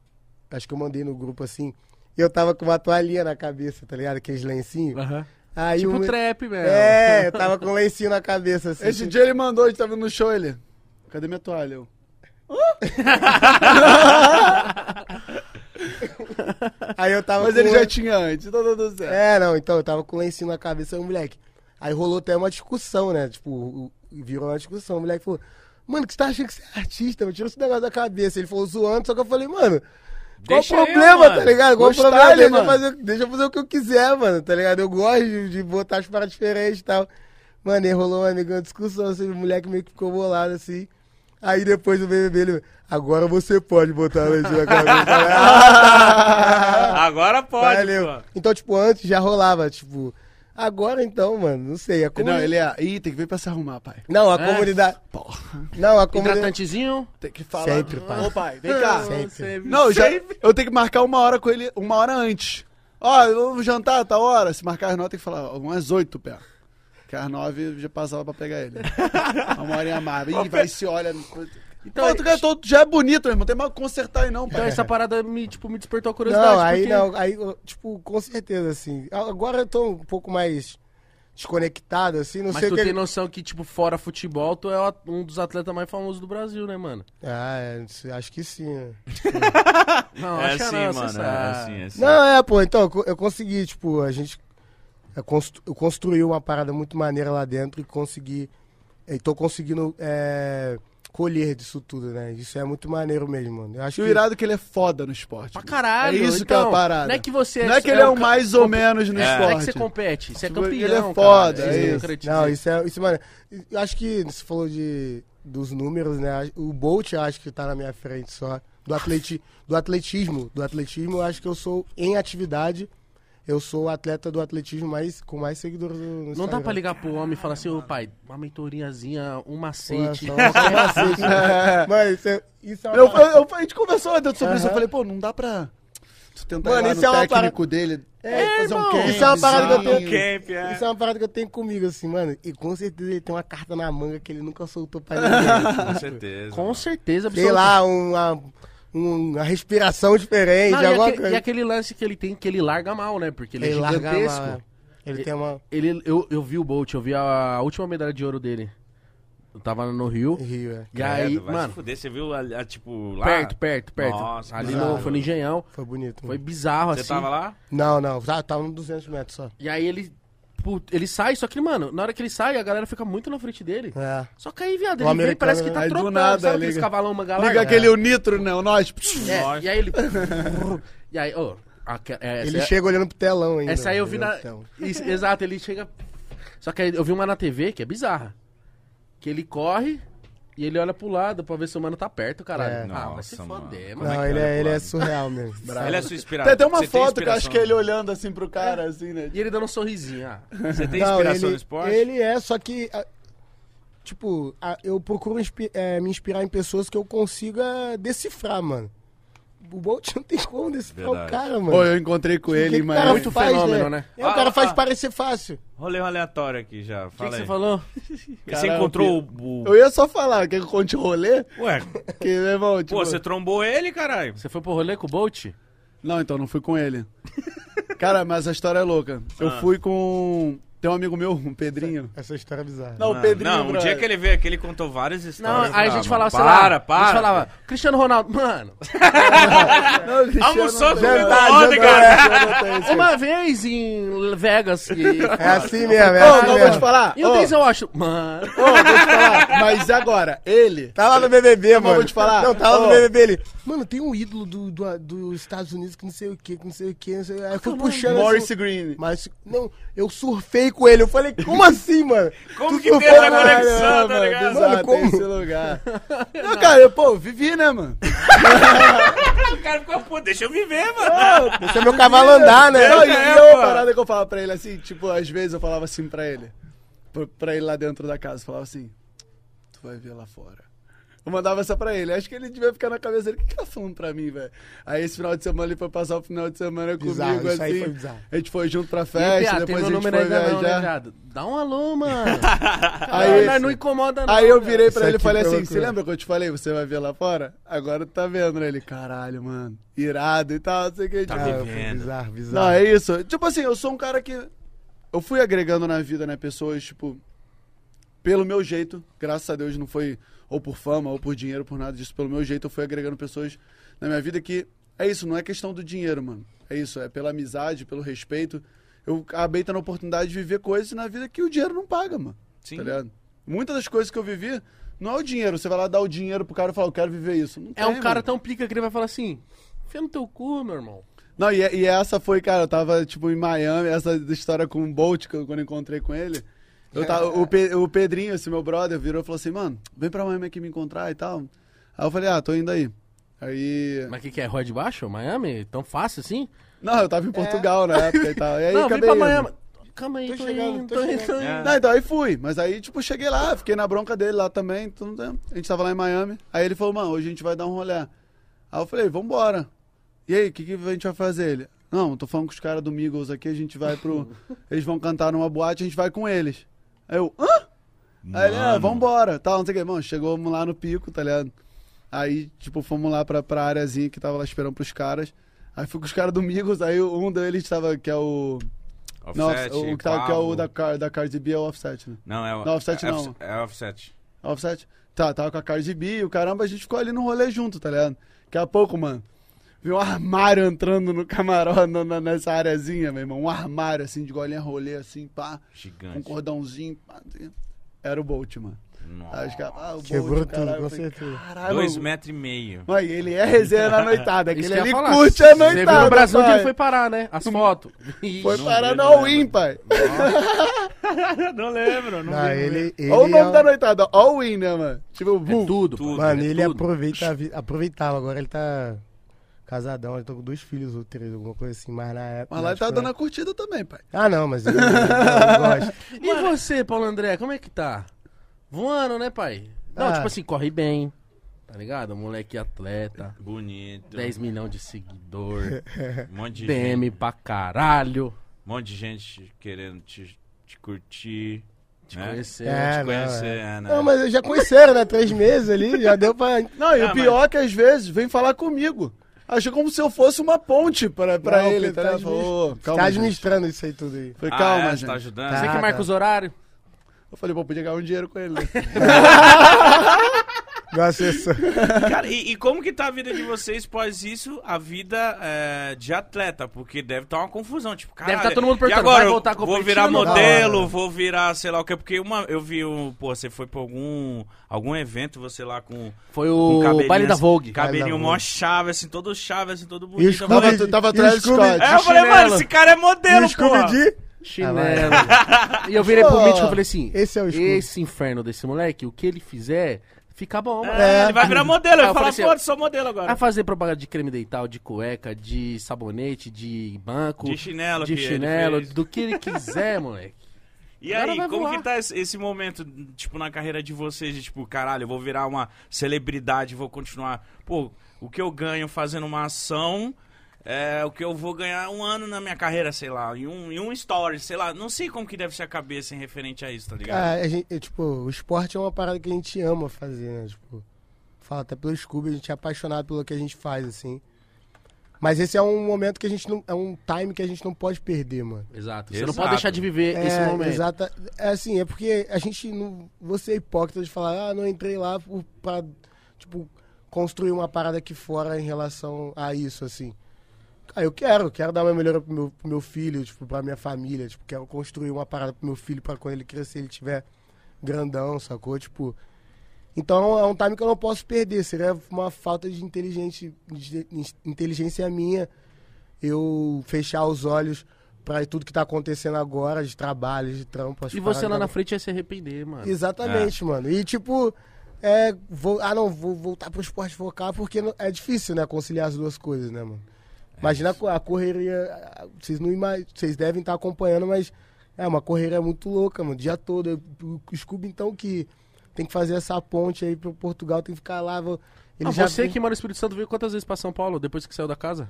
acho que eu mandei no grupo assim. E eu tava com uma toalhinha na cabeça, tá ligado? Aqueles lencinhos. Aham. Aí Tipo o- trap, velho. É, eu tava com um lencinho na cabeça assim. Esse dia ele mandou, a gente tava no show, ele. Cadê minha toalha? Eu, Aí eu tava Mas com ele um- já tinha antes, então tá tudo certo. É, não, então eu tava com o lencinho na cabeça, aí o moleque. Aí rolou até uma discussão, né? Tipo, virou uma discussão. O moleque falou, mano, que você tá achando que você é artista? Mano? Tira esse negócio da cabeça. Ele falou zoando, só que eu falei, mano, qual Deixa o eu, problema, mano. tá ligado? Qual o problema? Deixa eu, mano. fazer, deixa eu fazer o que eu quiser, mano, tá ligado? Eu gosto de, de botar as paradas diferentes e tal. Mano, aí rolou uma, uma discussão, assim, o moleque meio que ficou bolado, assim. Aí depois do BBB ele, agora você pode botar a lencinho na cabeça. Agora pode, Valeu. pô. Então, tipo, antes já rolava, tipo. Agora então, mano, não sei. A comuni... Não, ele é. Ih, tem que vir pra se arrumar, pai. Não, a É? comunidade. Não, a comunidade. Hidratantezinho. Tem que falar. Sempre, pai. Ô, pai, vem cá. Sempre. Não, eu já, eu tenho que marcar uma hora com ele, uma hora antes. Ó, vamos jantar, tá hora? Se marcar as nove, tem que falar, umas oito, pé. Que às nove já passava pra pegar ele. uma horinha a mais. Ih, vai se olha. Então, Então, tu, cara, tô- já é bonito, meu irmão. Tem mais que consertar aí, não, Então pai. essa parada me, tipo, me despertou a curiosidade. Não, aí porque... não, aí, tipo, com certeza, assim. Agora eu tô um pouco mais. desconectado, assim, não Mas sei tu o que. tem noção que, tipo, fora futebol, tu é um dos atletas mais famosos do Brasil, né, mano? Ah, é, acho que sim, né? Não, É acho que assim, não, você mano. É sabe. assim, é assim. Não, é, pô, então, eu co- eu consegui, tipo, a gente. Eu construí uma parada muito maneira lá dentro e consegui. E tô conseguindo é, colher disso tudo, né? Isso é muito maneiro mesmo, mano. Eu acho E o que. irado é que ele é foda no esporte. Pra caralho. É isso que é então, a parada. Não é que você Não é que ele é o um mais ou menos no é, esporte. Não é que você compete, você é Tipo, campeão, ele é cara. foda, Isso é isso. te Não, isso é, isso, mano. Eu acho que você falou de, dos números, né? O Bolt eu acho que tá na minha frente só. Do, atleti, do atletismo. Do atletismo, eu acho que eu sou, em atividade, eu sou o atleta do atletismo mais, com mais seguidores no, no Não dá Instagram. pra ligar pro homem e falar assim, ô pai, uma mentoriazinha, um Pô, macete. só- só macete, né? Mano, isso é, isso é uma Eu, parada- eu- a gente conversou antes sobre isso. Eu falei, pô, não dá pra tentar Mano, ir lá isso no é uma técnico dele. É, fazer um irmão, campzinho. isso é uma parada que eu tenho- Camp, é. Isso é uma parada que eu tenho comigo, assim, mano. E com certeza ele tem uma carta na manga que ele nunca soltou pra ninguém. Com certeza. Com certeza, Sei lá, uma, uma respiração diferente, Não, e, alguma aque- coisa. e aquele lance que ele tem, que ele larga mal, né? Porque ele, Ele é larga gigantesco. mal, é. Ele tem uma. Ele, eu, eu vi o Bolt, eu vi a, a última medalha de ouro dele. Eu tava no Rio. Rio, é. E aí, Credo, mano, fuder, você viu, a, a, tipo, lá? perto, perto, perto. Nossa, Ali bizarro. no, foi no Engenhão. Foi bonito. Foi mano. bizarro, Você assim. tava lá? Não, não. Tá, tava nos 200 metros só. E aí ele. Ele sai, só que, mano, na hora que ele sai, a galera fica muito na frente dele. É. Só que aí, viado, ele vem, parece que né? tá Aí do trotando. nada, sabe aqueles liga- cavalão manga Liga aquele o nitro, né? O nós. É, e aí ele. e aí, ô. aque- é, Ele essa- chega olhando pro telão ainda. Essa aí eu vi na. Isso, exato, ele chega. Só que aí eu vi uma na TV que é bizarra. Que ele corre e ele olha pro lado pra ver se o mano tá perto, caralho. É. ah, vai se mano. foder, Como mano. é Não, ele é, ele é surreal mesmo. Ele é sua inspiração. Tem até uma Você foto que eu acho que é ele olhando assim pro cara, assim, né? E ele dando um sorrisinho. Ah, Você tem Não, inspiração ele, no esporte? Ele é, só que. a- tipo, a- eu procuro inspi- é, me inspirar em pessoas que eu consiga decifrar, mano. O Bolt não tem como decifrar Verdade. o cara, mano. Pô, eu encontrei com ele cara Miami. Muito faz, fenômeno, né? É, o cara Ah, faz ah. parecer fácil. Rolê aleatório aqui já. o que, que você falou? Você Caralho, encontrou o... Eu ia só falar, quer que eu conte o rolê? Ué, Que, meu irmão, tipo... pô, você trombou ele, caralho? Você foi pro rolê com o Bolt? Não, então, não fui com ele. Cara, mas a história é louca. Eu Ah. fui com... Tem um amigo meu, um Pedrinho. Essa história é bizarra. Não, o Mano, Pedrinho, Não, o brother. dia que ele veio aqui, ele contou várias Não, histórias. aí a Ah, gente falava, sei para, lá. para. A gente falava, Cristiano Ronaldo, mano. Não, Almoçou com o jantar, cara. isso. Uma vez em Vegas. E... É assim mesmo, é assim não vou te falar. E o Denzel Washington, mano. ô, vou te falar. Mas agora, ele... Tá lá no BBB, mano. vou te falar. Não, tá lá no. BBB ele. Mano, tem um ídolo do, do- dos Estados Unidos que não sei o que, que não sei o que. Não sei... Aí eu fui puxando. Morris assim, Green. mas, não, eu surfei com ele. Eu falei, como assim, mano? Como Tu que tem essa conexão, tá ligado? Mano, como? tem esse lugar. Não, cara, eu, pô, vivi, né, mano? O cara ficou, pô, deixa eu viver, mano. Deixa meu cavalo andar, né? Não, e, É, eu, pô. uma parada que eu falava pra ele assim, tipo, às vezes eu falava assim pra ele, pra, pra ele lá dentro da casa, eu falava assim, tu vai ver lá fora. Eu mandava essa pra ele, acho que ele devia ficar na cabeça dele, o que que tá falando pra mim, velho? Aí esse final de semana ele foi passar o final de semana Bizarro, comigo, isso aí assim, foi bizarro. a gente foi junto pra E, festa, tem depois meu a gente foi ainda não, né, viajar. viado? Dá um alô, mano. Aí, Nós não incomoda não. Aí eu virei pra Isso ele e falei foi assim, você lembra que eu te falei, você vai ver lá fora? Agora tu tá vendo, né? Ele, caralho, mano, irado e tal, não sei o que. Tá Ah, foi bizarro, bizarro. Não, é isso. Tipo assim, eu sou um cara que. Eu fui agregando na vida, né? Pessoas, tipo. Pelo meu jeito, graças a Deus não foi ou por fama ou por dinheiro, por nada disso. Pelo meu jeito, eu fui agregando pessoas na minha vida que. É isso, não é questão do dinheiro, mano. É isso, é pela amizade, pelo respeito. Eu acabei tendo a oportunidade de viver coisas na vida que o dinheiro não paga, mano. Sim. Tá ligado? Muitas das coisas que eu vivi, não é o dinheiro. Você vai lá dar o dinheiro pro cara e fala, eu quero viver isso. Não É um tem, cara mano. tão pica que ele vai falar assim: Fia no teu cu, meu irmão. Não, e, e essa foi, cara, eu tava, tipo, em Miami, essa história com o Bolt, que eu, quando eu encontrei com ele. Eu tava, o, Pe- o Pedrinho, esse meu brother, virou e falou assim, mano, vem pra Miami aqui me encontrar e tal. Aí eu falei, ah, tô indo aí. Aí. Mas o que, que é? Rua de Baixo? Miami? Tão fácil assim? Não, eu tava em Portugal na época e tal. E aí não, vem acabei pra. Miami. Calma aí, Tô tô, chegando, indo, tô tô indo, indo. É. Não, então aí fui. Mas aí, tipo, cheguei lá, fiquei na bronca dele lá também. Tudo, né? a gente tava lá em Miami. Aí ele falou, mano, hoje a gente vai dar um rolê. Aí eu falei, vambora. E aí, o que, que a gente vai fazer? Ele, não, tô falando com os caras do Migos aqui, a gente vai pro. eles vão cantar numa boate, a gente vai com eles. Aí eu, hã? Aí ele, ah, vambora. Tal, não sei o que. Mano, chegamos lá no pico, tá ligado? Aí, tipo, fomos lá pra, pra areazinha que tava lá esperando pros caras. Aí fui com os caras do Migos, aí um deles tava, que é o. Não, Offset, o que, tá, que é o da, da Cardi B é o Offset, né? Não, é o... Não, Offset é, não. É Offset. Offset? Tá, tava com a Cardi B e o caramba, a gente ficou ali no rolê junto, tá ligado? Daqui a pouco, mano, viu um armário entrando no camarote, nessa areazinha, meu irmão. Um armário, assim, de golinha rolê, assim, pá, com um Gigante. cordãozinho, pá. Era o Bolt, mano. Nossa. Acho que, ah, o Quebrou Bolt, tudo, caralho. com certeza. Caralho, Dois mano. metros e meio. E ele é resenha na noitada, aquele que falar. curte a Você noitada. viu no Brasil pai. ele foi parar, né? As fotos. Foi Não parar no não all-in, pai. não lembro, não Não, vi, ele, ele Olha o nome é- da noitada, all-in, né, mano? Tipo, É tudo. Tudo. Mano, é ele tudo. aproveita aproveitava. Agora ele tá casadão, ele tá com dois filhos ou três, alguma coisa assim. Mas na época. Mas lá ele tá dando a curtida também, pai. Ah, não, mas ele, ele gosta. E você, Paulo André, como é que tá? Voando, né, pai? Não, Ah. tipo assim, corre bem. Tá ligado? Moleque atleta. Bonito. 10 milhões de seguidor. Um monte de DM gente, pra caralho. um monte de gente querendo te, te curtir. Te né? conhecer. É, Te não, conhecer, é. né? Não, mas eu já conheceram, né? Três meses ali, já deu pra. Não, e Ah, o pior é que às vezes vem falar comigo. Acha como se eu fosse uma ponte pra, pra Não, ele. Tá tá Tá calma, gente. administrando isso aí tudo aí. Falei, Ah, calma, é, gente. Você tá ajudando? Você Tá. que marca os horários. Eu falei, pô, podia ganhar um dinheiro com ele. né? Do assessor. Cara, e, e como que tá a vida de vocês pós isso, a vida é, de atleta? Porque deve estar uma confusão, tipo, cara. Deve tá todo mundo perguntando, agora, vai voltar vou virar modelo, vou virar, sei lá o que, porque uma, eu vi um, pô, você foi pra algum, algum evento, você lá com, Foi com o cabelinho baile da Vogue. Cabelinho mó chave, assim, todo chave, assim, todo bonito. o Eu falei, Tava, tava E o Travis Scooby- Scott. é, eu falei, mano, esse cara é modelo, pô. Chinelo. e eu virei pro Mitch e falei assim: esse é o. Esse inferno desse moleque, o que ele fizer, fica bom, mano. É, ele vai virar modelo, ele fala, assim, pô, sou modelo agora. Vai fazer propaganda de creme dental, de cueca, de sabonete, de banco, De chinelo de que chinelo, do que ele quiser, moleque. E aí, como voar. que tá esse, esse momento, tipo, na carreira de vocês, de tipo, caralho, eu vou virar uma celebridade, vou continuar. Pô, o que eu ganho fazendo uma ação é o que eu vou ganhar um ano na minha carreira, sei lá, em um, em um story, sei lá. Não sei como que deve ser a cabeça em referente a isso, tá ligado? Ah, a gente, é, tipo, o esporte é uma parada que a gente ama fazer, né? Tipo, fala até pelo Scooby, a gente é apaixonado pelo que a gente faz, assim. Mas esse é um momento que a gente não. É um time que a gente não pode perder, mano. Exato. Você Exato. não pode deixar de viver É, esse momento. Exata, é assim, é porque a gente não. Você é hipócrita de falar, ah, não entrei lá por- pra, tipo, construir uma parada aqui fora em relação a isso, assim. Ah, eu quero, quero dar uma melhora pro meu, pro meu filho, tipo, pra minha família, tipo, quero construir uma parada pro meu filho pra quando ele crescer ele tiver grandão, sacou? Tipo. Então é um time que eu não posso perder. Seria uma falta de inteligência, de inteligência minha eu fechar os olhos pra tudo que tá acontecendo agora, de trabalho, de trampo. E você lá na frente ia se arrepender, mano. Exatamente, mano. E tipo, é, vou, ah não, vou voltar pro esporte focar porque é difícil, né, conciliar as duas coisas, né, mano? Imagina a co- a correria, vocês não vocês devem estar acompanhando, mas é uma correria muito louca, mano, o dia todo. O Scooby então que tem que fazer essa ponte aí pro Portugal, tem que ficar lá, vou- ele Ah, já você tem- que mora no Espírito Santo veio quantas vezes pra São Paulo depois que saiu da casa?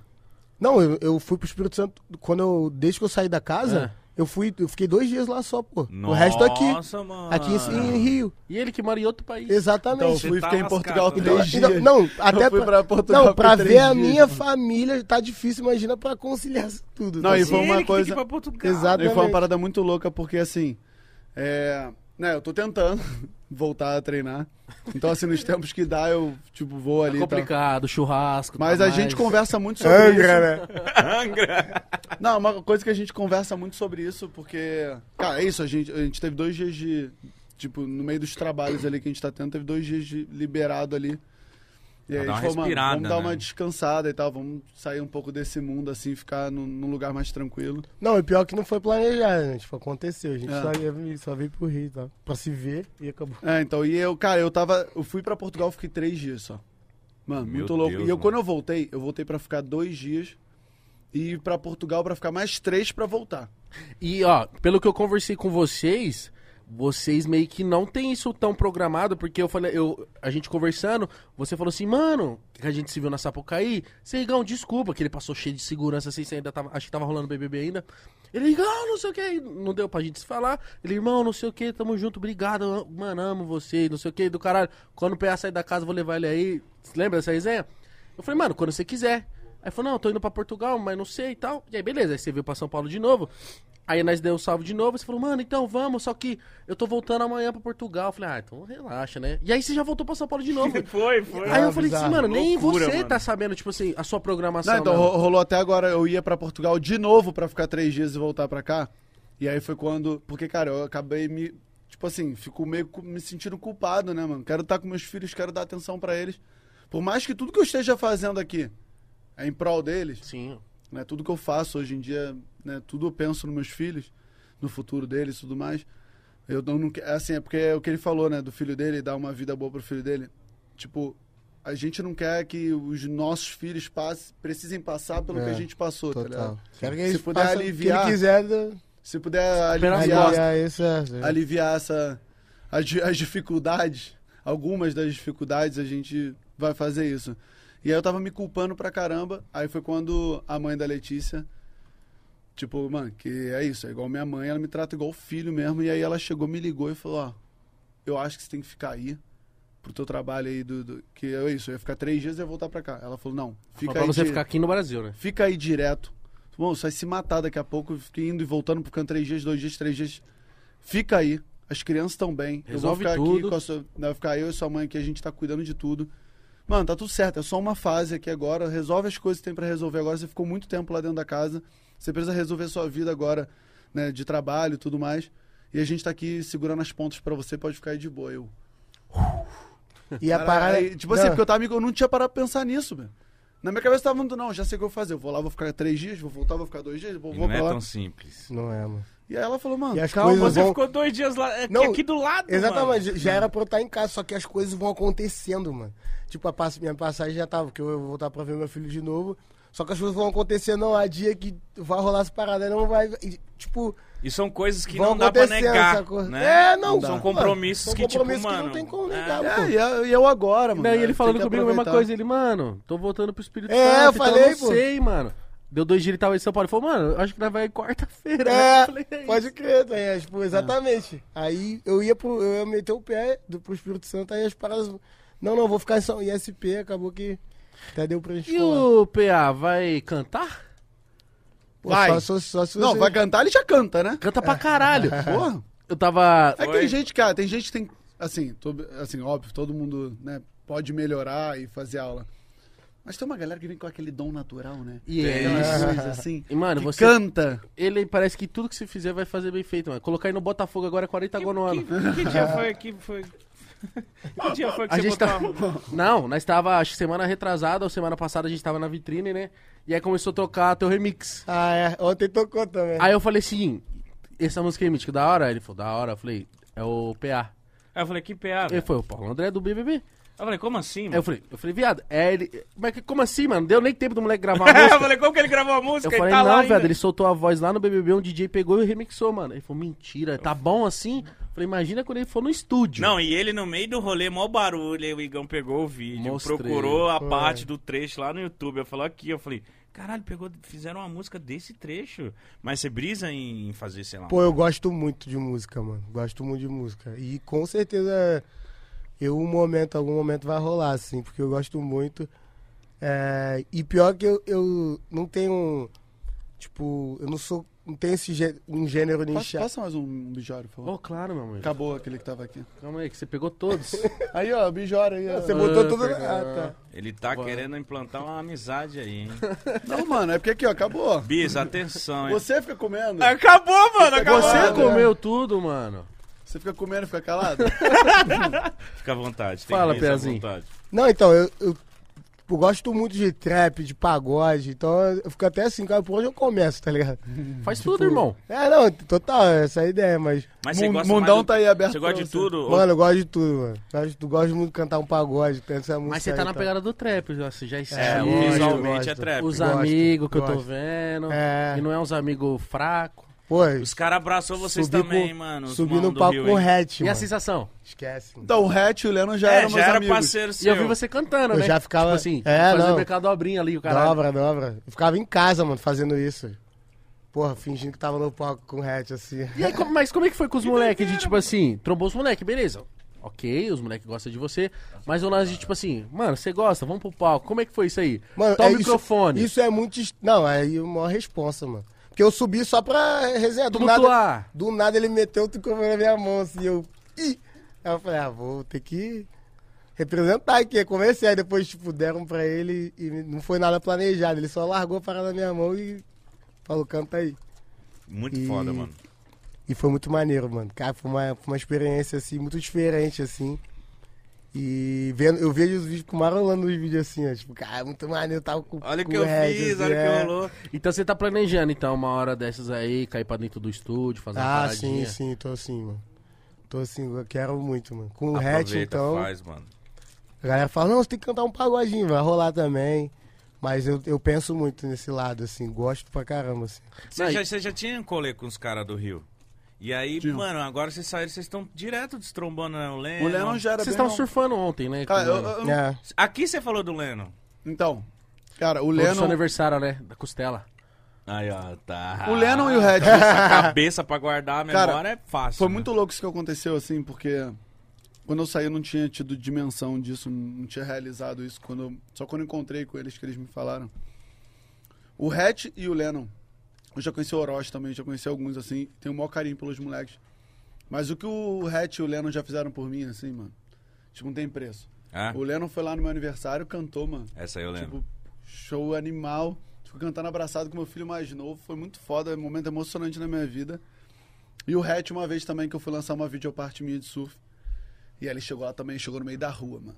Não, eu, eu fui pro Espírito Santo quando eu desde que eu saí da casa, É. eu fui, eu fiquei dois dias lá só, pô. o resto aqui, Nossa, mano. aqui em, em Rio. E ele que mora em outro país. Então, Exatamente. eu Você fui tá fiquei em Portugal com né? três Então, dias. não, até eu fui pra, pra Portugal não, pra três ver a dias, minha mano. família tá difícil, imagina pra conciliar tudo. Não, tá e foi uma coisa- tem que ir pra Portugal. Exato. E foi uma Exatamente. parada muito louca, porque assim. É. Né, eu tô tentando voltar a treinar. Então, assim, nos tempos que dá, eu, tipo, vou ali. Tal. complicado, churrasco. Mas tá a mais. gente conversa muito sobre Angra, isso. né? Angra. Não, uma coisa que a gente conversa muito sobre isso, porque. Cara, é isso, a gente, a gente teve dois dias de. Tipo, no meio dos trabalhos ali que a gente tá tendo, teve dois dias de liberado ali. E aí dar a uma gente falou, mano, respirada, vamos dar né? uma descansada e tal, vamos sair um pouco desse mundo assim, ficar num, num lugar mais tranquilo. Não, e pior que não foi planejado, né? Tipo, aconteceu. A gente É. só, ia, só veio pro Rio, tá? Pra se ver e acabou. É, então, e eu, cara, eu tava. Eu fui pra Portugal, fiquei três dias só. Mano, Meu muito louco. Deus, e eu, mano. quando eu voltei, eu voltei pra ficar dois dias e ir pra Portugal pra ficar mais três pra voltar. E, ó, pelo que eu conversei com vocês, vocês meio que não tem isso tão programado, porque eu falei, eu, a gente conversando, você falou assim, mano, que a gente se viu na Sapucaí, Seigão, desculpa, que ele passou cheio de segurança, assim, você ainda tava, acho que tava rolando BBB ainda. Ele, ah, não sei o que, não deu pra gente se falar. Ele, irmão, não sei o que, tamo junto, obrigado, mano, amo você, não sei o que, do caralho. Quando o PA sair da casa, vou levar ele aí. Lembra dessa resenha? Eu falei, mano, quando você quiser. Aí falou, não, tô indo pra Portugal, mas não sei e tal. E aí, beleza, aí você veio pra São Paulo de novo. Aí nós deu um salve de novo, você falou, mano, então vamos, só que eu tô voltando amanhã pra Portugal. Eu falei, ah, então relaxa, né? E aí você já voltou pra São Paulo de novo. Foi, foi. aí eu Ah, falei assim, mano, nem Loucura, você mano. tá sabendo, tipo assim, a sua programação. Não, então mesmo. ro- rolou até agora, eu ia pra Portugal de novo pra ficar três dias e voltar pra cá. E aí foi quando. Porque, cara, eu acabei me. Tipo assim, fico meio me sentindo culpado, né, mano? Quero estar com meus filhos, quero dar atenção pra eles. Por mais que tudo que eu esteja fazendo aqui é em prol deles, Sim. né? Tudo que eu faço hoje em dia, né? Tudo eu penso nos meus filhos, no futuro deles e tudo mais. Eu não, assim, é porque é o que ele falou, né? Do filho dele, dar uma vida boa pro filho dele. Tipo, a gente não quer que os nossos filhos passe, precisem passar pelo É, que a gente passou, tá Total. ligado? Quero que Se puder aliviar- O que quiser? Se puder aliviar, isso, é. aliviar essa, as, as dificuldades, algumas das dificuldades, a gente vai fazer isso. E aí eu tava me culpando pra caramba. Aí foi quando a mãe da Letícia, tipo, mano, que é isso, é igual minha mãe, ela me trata igual filho mesmo. E aí ela chegou, me ligou e falou: Ó, eu acho que você tem que ficar aí pro teu trabalho aí, do, do- que é isso, eu ia ficar três dias e ia voltar pra cá. Ela falou: Não, fica pra aí. você di- ficar aqui no Brasil, né? Fica aí direto. Bom, você vai se matar daqui a pouco, fiquei indo e voltando, ficando três dias, dois dias, três dias. Fica aí. As crianças estão bem. Resolve eu vou ficar tudo. aqui com a sua. né, Vai ficar eu e sua mãe aqui, a gente tá cuidando de tudo. Mano, tá tudo certo. É só uma fase aqui agora. Resolve as coisas que tem pra resolver agora. Você ficou muito tempo lá dentro da casa. Você precisa resolver a sua vida agora, né? De trabalho e tudo mais. E a gente tá aqui segurando as pontas pra você, pode ficar aí de boa. Eu. E a parada. aí, tipo assim, Não, porque eu tava, eu não tinha parado pra pensar nisso, velho. Na minha cabeça tava muito, não, já sei o que eu vou fazer. Eu vou lá, vou ficar três dias, vou voltar, vou ficar dois dias, vou, E vou não é lá. tão simples. Não é, mano. E aí ela falou, mano, E as calma. coisas Você vão- ficou dois dias lá, aqui, Não, aqui do lado, Exatamente, mano. já era pra eu estar em casa, só que as coisas vão acontecendo, mano. Tipo, a pass- minha passagem já tava, porque eu vou voltar pra ver meu filho de novo. Só que as coisas vão acontecendo, não há dia que vai rolar essa parada, não vai. e, tipo, E são coisas que vão não dá pra negar, né? É, não. São mano, compromissos são que, tipo, compromissos que mano, não tem como é. negar, É, pô. e eu, eu agora, mano. Não, e ele falando que comigo a mesma coisa. Ele, mano, tô voltando pro Espírito É, Santo. eu falei, então eu não pô. sei, mano. Deu dois dias ele tava em São Paulo. Ele falou, mano, acho que nós vai quarta-feira. né? É, Eu falei, é pode crer, tá aí, tipo, exatamente. Aí eu ia, pro, eu ia meter o pé do, pro Espírito Santo, aí as paradas. Não, não, vou ficar em São ISP, acabou que até deu pra gente E falar. o PA vai cantar? Pô, Vai. Só, só, só se Não, você- vai cantar, ele já canta, né? Canta pra caralho. Porra. Eu tava. É que tem gente, cara, tem gente que tem. Assim, tô- assim, óbvio, todo mundo, né, pode melhorar e fazer aula. Mas tem uma galera que vem com aquele dom natural, né? E é isso. assim. E, mano, que você. canta. Ele parece que tudo que você fizer vai fazer bem feito, mano. Colocar aí no Botafogo agora é 40 gols no ano. Que, que dia foi que foi... Que dia foi que A você gente botou tá... Não, nós tava, acho que semana retrasada ou semana passada a gente tava na vitrine, né? E aí começou a tocar teu remix. Ah, é. Ontem tocou também. Aí eu falei assim, essa música é mítica, da hora? Ele falou, da hora. Eu falei, é o PA. Aí eu falei, que PA, Ele foi, o Paulo André do BBB. Eu falei, como assim, Aí eu mano? falei, eu falei, viado, é ele... Mas que- como assim, mano? Deu nem tempo do moleque gravar a eu música. falei, como que ele gravou a Eu música? falei, ele tá não, lá viado, ainda. ele soltou a voz lá no BBB, um DJ pegou e remixou, mano. Ele falou, mentira, tá bom assim? Eu falei, imagina quando ele for no estúdio. Não, e ele no meio do rolê, mó barulho, aí o Igão pegou o vídeo, Mostrei. procurou a Foi. parte do trecho lá no YouTube. Eu falei aqui, eu falei, caralho, pegou, fizeram uma música desse trecho. Mas você brisa em fazer, sei lá. Pô, eu gosto muito de música, mano. Gosto muito de música. E com certeza eu um momento, algum momento vai rolar, assim, porque eu gosto muito. É, e pior que eu, eu não tenho. Tipo, eu não sou. Não tenho esse gê- um gênero nichado. passa mais um bijório, por favor. Ô, claro, meu amor. Acabou aquele que tava aqui. Calma aí, que você pegou todos. Aí, ó, bijório aí, ó. Você botou Ah, tudo. Ah, tá. Ele tá Bora. querendo implantar uma amizade aí, hein? Não, mano, é porque aqui, ó, acabou. Bis, atenção, hein? Você fica comendo. Acabou, mano, acabou. Você comeu tudo, mano. Você fica comendo e fica calado. Fica à vontade. Tem Fala, vontade. Não, então, eu, eu, eu gosto muito de trap, de pagode, então eu fico até assim, cara, por onde eu começo, tá ligado? Faz tudo, irmão. É, não, total, essa é a ideia, mas. Mas você gosta mundão mais do- tá aí aberto Você gosta de você. tudo? Mano, eu gosto de tudo, mano. Gosto, gosto muito de cantar um pagode, tem essa música. Mas você tá aí, na tá? pegada do trap, você já É, insistiu. gosto, visualmente é gosto. trap. Os amigos que eu tô vendo. É. E não é uns amigos fracos. Pô, Os caras abraçou vocês Subi também, pro- mano. subi no palco com o? Hatch, E a mano. sensação? Esquece. mano. Então, o Hatch e o Leno já É, eram já meus era amigos. parceiro E seu. eu vi você cantando, Eu né? já ficava- Tipo assim, É, fazendo não. mercadobrinha ali, o caralho. Dobra, dobra. Eu ficava em casa, mano, fazendo isso. Porra, fingindo que tava no palco com o Hatch, assim. E aí, como- mas como é que foi com os moleques de, tipo assim, trombou os moleques, beleza. Ok, os moleques gostam de você, mas o lance de, tipo assim, mano, você gosta, vamos pro palco. Como é que foi isso aí? Mano, Toma é o isso- microfone. Isso, é muito. Não, é aí uma responsa, mano. Porque eu subi só pra resenhar. Do nada, do nada ele meteu o tucumã na minha mão, assim, eu... Ih! Aí eu falei, ah, vou ter que representar aqui. Comecei, aí depois, tipo, deram pra ele e não foi nada planejado. Ele só largou a parada na minha mão e falou, canta aí. Muito E- foda, mano. E foi muito maneiro, mano. Cara, foi uma, foi uma experiência, assim, muito diferente, assim. E vendo, eu vejo os vídeos com o Marlon nos vídeos assim, ó. Tipo, cara, muito maneiro, tava com Olha o que eu Red, fiz, assim, olha o é. que rolou. Então você tá planejando, então, uma hora dessas aí, cair pra dentro do estúdio, fazer uma Ah, sim, sim, tô assim, mano. Tô assim, eu quero muito, mano. Com o Hatch, então. faz, mano. A galera fala, não, você tem que cantar um pagodinho, vai rolar também. Mas eu, eu penso muito nesse lado, assim, gosto pra caramba, assim. Você já, você já tinha um colê com os caras do Rio? E aí, Tinha. mano, agora vocês saíram, vocês estão direto destrombando né, o Leno. O Lennon já era Vocês estavam surfando ontem, né? Cara, com- eu- eu- É. Aqui você falou do Leno. Então, cara, o Foi do seu Lennon... aniversário, né? Da costela. Aí, ó, tá. O Lennon e o Red... Essa cabeça pra guardar a Cara, memória é fácil. Foi né? muito louco isso que aconteceu, assim, porque quando eu saí eu não tinha tido dimensão disso, não tinha realizado isso. Quando eu- só quando eu encontrei com eles que eles me falaram. O Hatch e o Lennon. Eu já conheci o Orochi também, já conheci alguns, assim. Tenho o maior carinho pelos moleques. Mas o que o Hatch e o Lennon já fizeram por mim, assim, mano, tipo, não tem preço. É? O Lennon foi lá no meu aniversário, cantou, mano. Essa aí eu lembro. Tipo, show animal. Fui cantando abraçado com meu filho mais novo. Foi muito foda, é um momento emocionante na minha vida. E o Hatch, uma vez também, que eu fui lançar uma videoparte minha de surf. E ele chegou lá também, chegou no meio da rua, mano.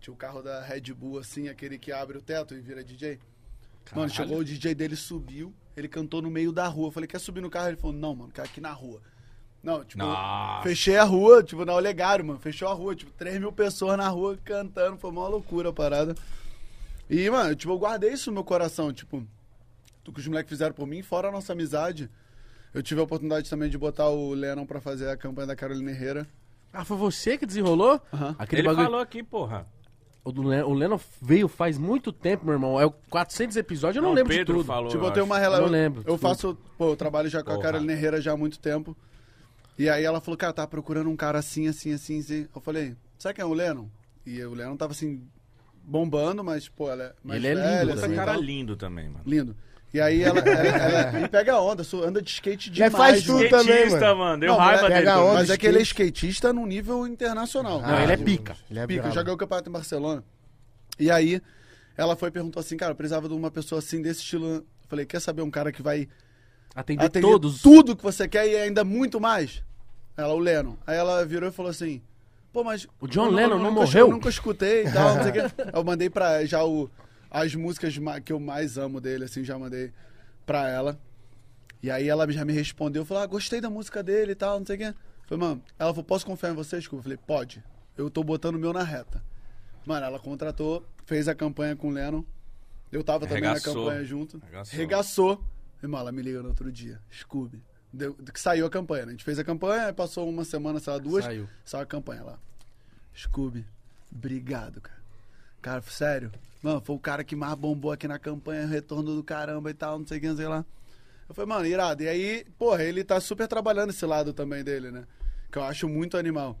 Tinha o carro da Red Bull, assim, aquele que abre o teto e vira DJ. Mano, Caralho. chegou o DJ dele, subiu. Ele cantou no meio da rua. Eu falei, quer subir no carro? Ele falou, não, mano, quer aqui na rua. Não, tipo, Nossa. fechei a rua, tipo, na Olegário, mano. Fechou a rua, tipo, 3 mil pessoas na rua cantando. Foi uma loucura a parada. E, mano, tipo, eu guardei isso no meu coração, tipo, do que os moleques fizeram por mim, fora a nossa amizade. Eu tive a oportunidade também de botar o Lennon pra fazer a campanha da Carolina Herrera. Ah, foi você que desenrolou? Aham. Aquele Ele bagulho. falou aqui, porra. O, o Lennon veio faz muito tempo, meu irmão. É o 400 episódios, eu não, Não, lembro Pedro de tudo. falou. Tipo, eu eu tenho uma relação. Não lembro, Eu faço. Pô, eu trabalho já com a Porra. Carolina Herrera já há muito tempo. E aí ela falou, cara, tá procurando um cara assim, assim, assim, assim. Eu falei, sabe quem é o Lennon? E o Lennon tava assim, bombando, mas, pô, ela é mais Ele é lindo velha, também. Esse assim, cara tal. lindo também, mano. Lindo. E aí ela, ela, ela- e pega onda, anda de skate Ele demais. faz tudo mano. também, mano. mano. Deu Não, raiva mas dele. onda. Mas é que ele é skate. skatista no nível internacional. Não, ele é pica. Ele é Pica, brabo. já ganhou o campeonato em Barcelona. E aí, ela foi e perguntou assim, cara, eu precisava de uma pessoa assim, desse estilo. Eu falei, quer saber um cara que vai Atender, atender todos. tudo que você quer e ainda muito mais? Ela, o Lennon. Aí ela virou e falou assim, pô, mas... O John eu Lennon eu não nunca- morreu? Eu nunca escutei e tal, não sei o quê. Eu mandei pra já o, as músicas que eu mais amo dele, assim, já mandei pra ela. E aí ela já me respondeu, falou, ah, gostei da música dele e tal, não sei o quê. Falei, mano, ela falou, posso confiar em você, desculpa? Eu falei, pode. Eu tô botando o meu na reta. Mano, ela contratou, fez a campanha com o Lennon. Eu tava também Arregaçou. na campanha junto. Arregaçou. Regaçou. Irmão, ela me liga no outro dia. Scooby. Deu, que saiu a campanha, né? A gente fez a campanha, passou uma semana, sei lá, duas. Saiu. Saiu a campanha lá. Scooby, obrigado, cara. Cara, sério. Mano, foi o cara que mais bombou aqui na campanha, retorno do caramba e tal, não sei o que, não sei lá. Eu falei, mano, irado. E aí, porra, ele tá super trabalhando esse lado também dele, né? Que eu acho muito animal.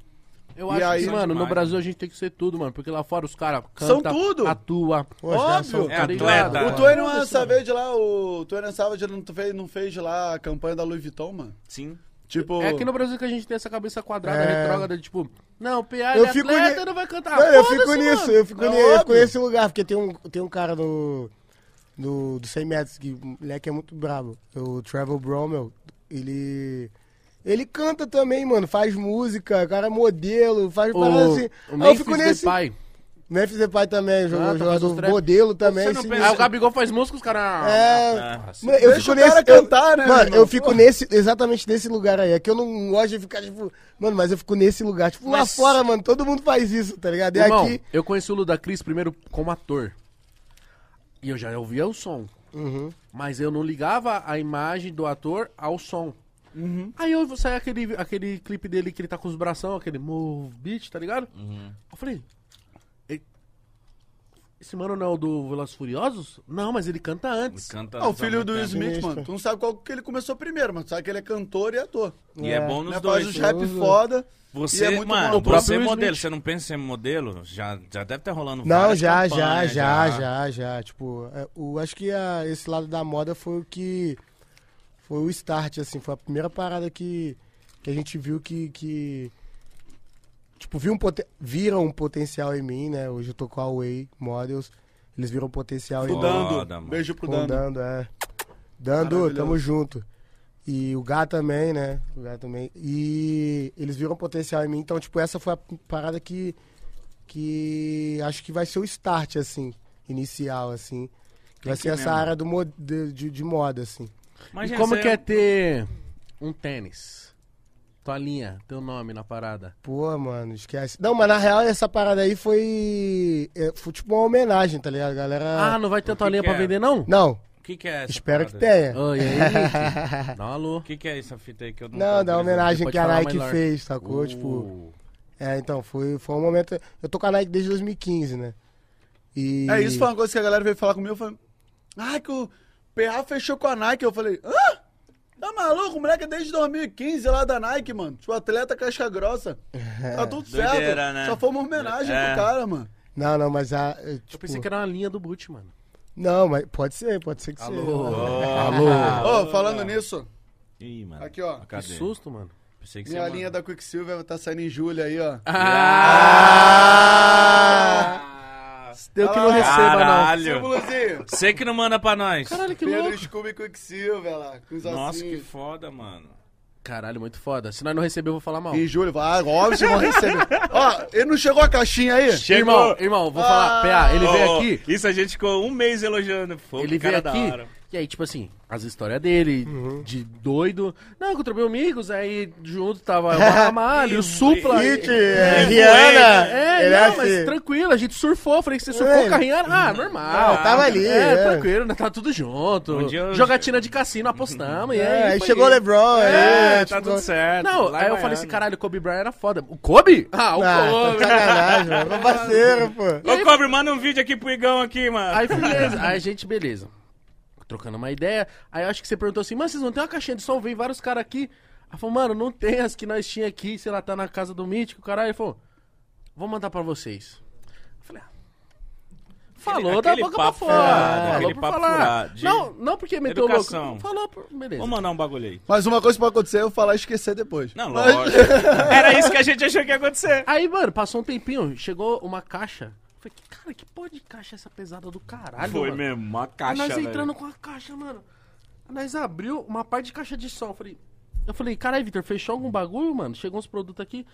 Eu E acho aí- que, mano, no Demais, Brasil né? a gente tem que ser tudo, mano. Porque lá fora os caras São cantam, tudo. atua. Óbvio. É atleta. O Twenty One Savage lá, o Twenty One Savage ele não fez, não fez lá a campanha da Louis Vuitton, mano. Sim. Tipo... É aqui no Brasil que a gente tem essa cabeça quadrada, É. retrógrada, de tipo, não, o PA Eu é fico atleta, ni- não vai cantar. Não, eu fico nisso, mano. eu fico, É ni- eu fico nesse lugar, porque tem um, tem um cara no, no, do 100 metros, que o moleque é muito brabo, o Travel Bromel, ele... Ele canta também, mano, faz música, o cara é modelo, faz O, parada assim. o Aí eu Memphis fico nesse... Depay. Memphis Depay também, jogador, faz jogador trap. modelo também. Você não pensa- Aí o Gabigol faz música, os caras... É, Nossa. Mano, eu Deixa fico nesse, cantar, eu, né, Mano, irmão? eu fico nesse, exatamente nesse lugar aí. É que eu não gosto de ficar, tipo. Mano, mas eu fico nesse lugar. Tipo, lá Mas- fora, mano, todo mundo faz isso, tá ligado? E Irmão, aqui. eu conheci o Ludacris primeiro como ator. E eu já ouvia o som. Uhum. Mas eu não ligava a imagem do ator ao som. Uhum. Aí eu saí aquele, aquele clipe dele que ele tá com os bração, aquele move beat, tá ligado? Eu falei. "E- Esse mano não é o do Velozes Furiosos? Não, mas ele canta antes. Canta Ah, o filho do Smith. Mano. Tu não sabe qual que ele começou primeiro, mas tu sabe que ele é cantor e ator. E é, bom nos Né? dois. Faz os rap foda. Você, E é muito mano, bom. Você é modelo, Smith. você não pensa em ser modelo? Já, já deve estar rolando Não, já, já, já, já, já. Tipo, é, o, acho que a- esse lado da moda foi o que foi o start, assim, foi a primeira parada que, que a gente viu que, que tipo, viu um viram um potencial em mim, né? Hoje eu tô com a Way Models, eles viram um potencial em mim. Foda, Dando. Beijo pro Dando. Dando, é. Dando, tamo junto. E o Gá também, né? O Gá também. E eles viram potencial em mim. Então, tipo, essa foi a parada que. Que acho que vai ser o start, assim, inicial, assim. Que vai que ser essa mesmo. área do de, de, de moda, assim. Mas, E gente, como que é ter um tênis? Tua linha, teu nome na parada. Pô, mano, esquece. Não, mas na real essa parada aí foi. é, foi tipo uma homenagem, tá ligado? A galera. Ah, não vai ter tua que linha que pra é? vender, não? Não, O que, que é essa espero que parada? tenha. Oi, aí? Dá um alô. O que, que é essa fita aí que eu não Não, da homenagem que a Nike Maylor. fez, sacou? Uh, Tipo. É, então, foi, foi um momento. Eu tô com a Nike desde 2015, né? E. É, isso foi uma coisa que a galera veio falar comigo. Foi, ah, que o PA fechou com a Nike. Eu falei, hã? Tá maluco? O moleque é desde 2015 lá da Nike, mano. Tipo, atleta casca grossa. Tá tudo certo. Doideira, né? Só foi uma homenagem É. pro cara, mano. Não, não, mas a. é, Eu Tipo, pensei que era uma linha do boot, mano. Não, mas pode ser, pode ser que Alô. seja. Ô, falando nisso, Ih, mano. aqui, ó. Que Cadê? susto, mano. Pensei que Minha você linha da Quicksilver tá saindo em julho aí, ó. Ah! Eu que não Ah, receba, Caralho. Símbolozinho. Você que não manda pra nós. não. Caralho, que Pedro louco. Scooby Quicksilver lá, com os Nossa, que foda, mano. Caralho, muito foda. Se nós não receber, eu vou falar mal. Em julho, ah, óbvio que vão receber. Ó, ele não chegou a caixinha aí? Irmão, irmão, vou falar. PA, ele veio aqui. Isso a gente ficou um mês elogiando. Foi Ele cara veio da aqui. E aí, tipo assim, as histórias dele, de doido. Não, encontrei meus amigos, aí junto tava o Ramalho, o Supla. Hit, e- é, É, Rihanna. É, ele não, mas assim. tranquilo, a gente surfou. Falei que você surfou É. com a Rihanna. Ah, normal. Não, tava ali, É, é. tranquilo, né? Tava tudo junto. Um dia eu- Jogatina de cassino, apostamos. e É, aí, aí chegou o. LeBron, É, tá tipo, tudo certo. Não, aí eu falei assim, caralho, o Kobe Bryant era foda. O Kobe? Ah, o tá Kobe. sacanagem, mano. Meu parceiro, pô. Ô, Cobre, manda um vídeo aqui pro Igão aqui, mano. Aí beleza, aí gente, beleza. Trocando uma ideia. Aí eu acho que você perguntou assim, mas vocês não tem uma caixinha de som? Vem vários caras aqui. Aí falou, mano, não tem as que nós tinha aqui, sei lá, tá na casa do Mítico, caralho. Ele falou, vou mandar pra vocês. Eu falei, ah. Falou da aquele boca pra fora. furado, falou aquele por falar. Não, não porque meteu o educação. louco. Falou, por... beleza. Vou mandar um bagulho aí. Mas uma coisa pode acontecer, eu falar e esquecer depois. Não, Mas- lógico. Era isso que a gente achou que ia acontecer. Aí, mano, passou um tempinho, chegou uma caixa. Falei, que cara, que porra de caixa essa pesada do caralho, Foi mano? mesmo, uma Aí caixa, nós velho. entrando com a caixa, mano. Aí nós abriu uma parte de caixa de som. Eu falei, eu falei, caralho, Vitor, fechou algum bagulho, mano? Chegou uns produtos aqui.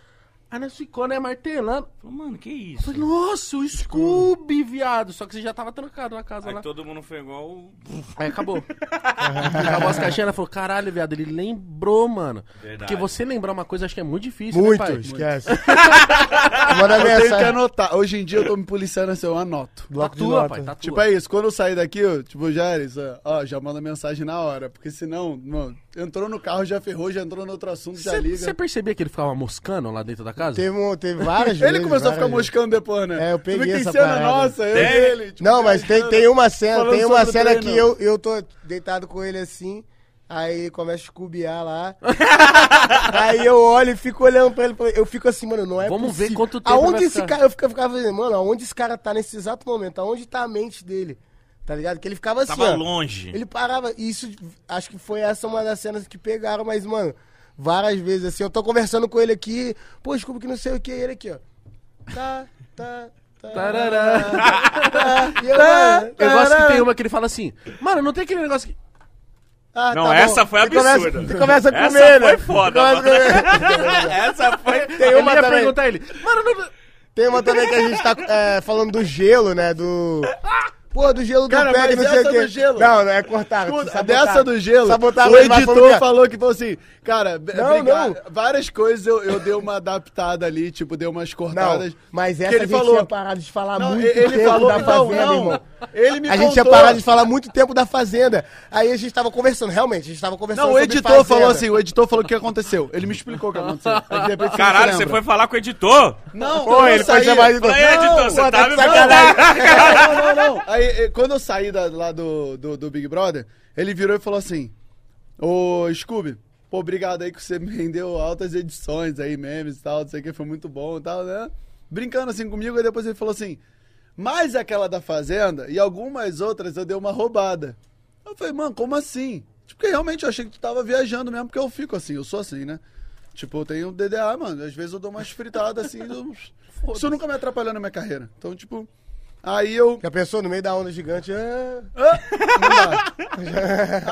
Aí nós ficou, né, martelando. Falei, Mano, que isso? falei, nossa, o Scooby, viado. Só que você já tava trancado na casa Aí lá. todo mundo foi igual o... Aí acabou. acabou as caixinhas, ela falou, caralho, viado, ele lembrou, mano. Verdade. Porque você lembrar uma coisa, acho que é muito difícil, Muito, né, pai? esquece. Manda Eu tenho que mensagem. anotar. Hoje em dia eu tô me policiando assim, eu anoto. Tá Bloco de tua, nota. pai, tá tua. Tipo, é isso. Quando eu sair daqui, eu, tipo, Jares, ó, já manda mensagem na hora. Porque senão, mano, entrou no carro, já ferrou, já entrou no outro assunto, já liga. Você percebia que ele ficava moscando lá dentro da casa? Teve, um- teve várias vezes. Ele começou a ficar vezes. moscando depois, né? É, eu peguei essa cena parada. nossa, eu Tem? e ele. tipo, Não, mas tem, tem uma cena, tem uma cena treino. que eu, eu tô deitado com ele assim, aí começa a escubiar lá. aí eu olho e fico olhando pra ele, eu fico assim, mano, não é Vamos ver possível. quanto tempo Aonde vai esse ficar. cara, eu ficava, ficava dizendo, mano, aonde esse cara tá nesse exato momento? Aonde tá a mente dele? Tá ligado? Que ele ficava assim, Tava ó. longe. Ele parava, e isso, acho que foi essa uma das cenas que pegaram, mas, mano, várias vezes, assim, eu tô conversando com ele aqui, pô, desculpa que não sei o que, ele aqui, ó. Tá, tá, tá. Tarará. tá, e eu, Eu gosto que tarará. tem uma que ele fala assim, mano, não tem aquele negócio que... Ah, Não, tá bom. essa foi absurda. Você começa a Essa comer, né? foi foda, comer. Essa foi... Tem uma ia também. perguntar a ele, mano, não... Tem uma também que a gente tá é, falando do gelo, né? Do. Pô, do gelo do Cara, pé, que mas não sei o quê. do gelo- Não, não é cortar. Sabotar. dessa do gelo, Sabotar, o mas editor falando- falou que, falou assim, cara, Não, não. várias coisas eu, eu dei uma adaptada ali, tipo, dei umas Não, cortadas. mas que essa ele a gente falou. tinha parado de falar Não, muito ele tempo falou da não, Fazenda, não. irmão. Ele me A gente tinha parado de falar muito tempo da Fazenda. Aí a gente tava conversando, realmente, a gente tava conversando Não, o editor Fazenda. falou assim, o editor falou o que aconteceu. Ele me explicou o que aconteceu. Aí, de repente, Caralho, não você foi falar com o editor? Não, Pô, ele foi chamar de... Fala aí, editor, você tá de me não, não, não, não. Aí, eh, quando eu saí da- lá do, do, do Big Brother, ele virou e falou assim: Ô, Scooby, pô, obrigado aí que você me rendeu altas edições aí, memes e tal, não sei o que, foi muito bom e tal, né? Brincando assim comigo, aí depois ele falou assim: Mas aquela da Fazenda e algumas outras eu dei uma roubada. Eu falei, mano, como assim? Tipo, porque realmente eu achei que tu tava viajando mesmo, porque eu fico assim, eu sou assim, né? Tipo, eu tenho DDA, mano. Às vezes eu dou umas fritadas assim. eu- Isso nunca me atrapalhou na minha carreira. Então, tipo. Aí eu. Já pensou no meio da onda gigante? É... Não dá.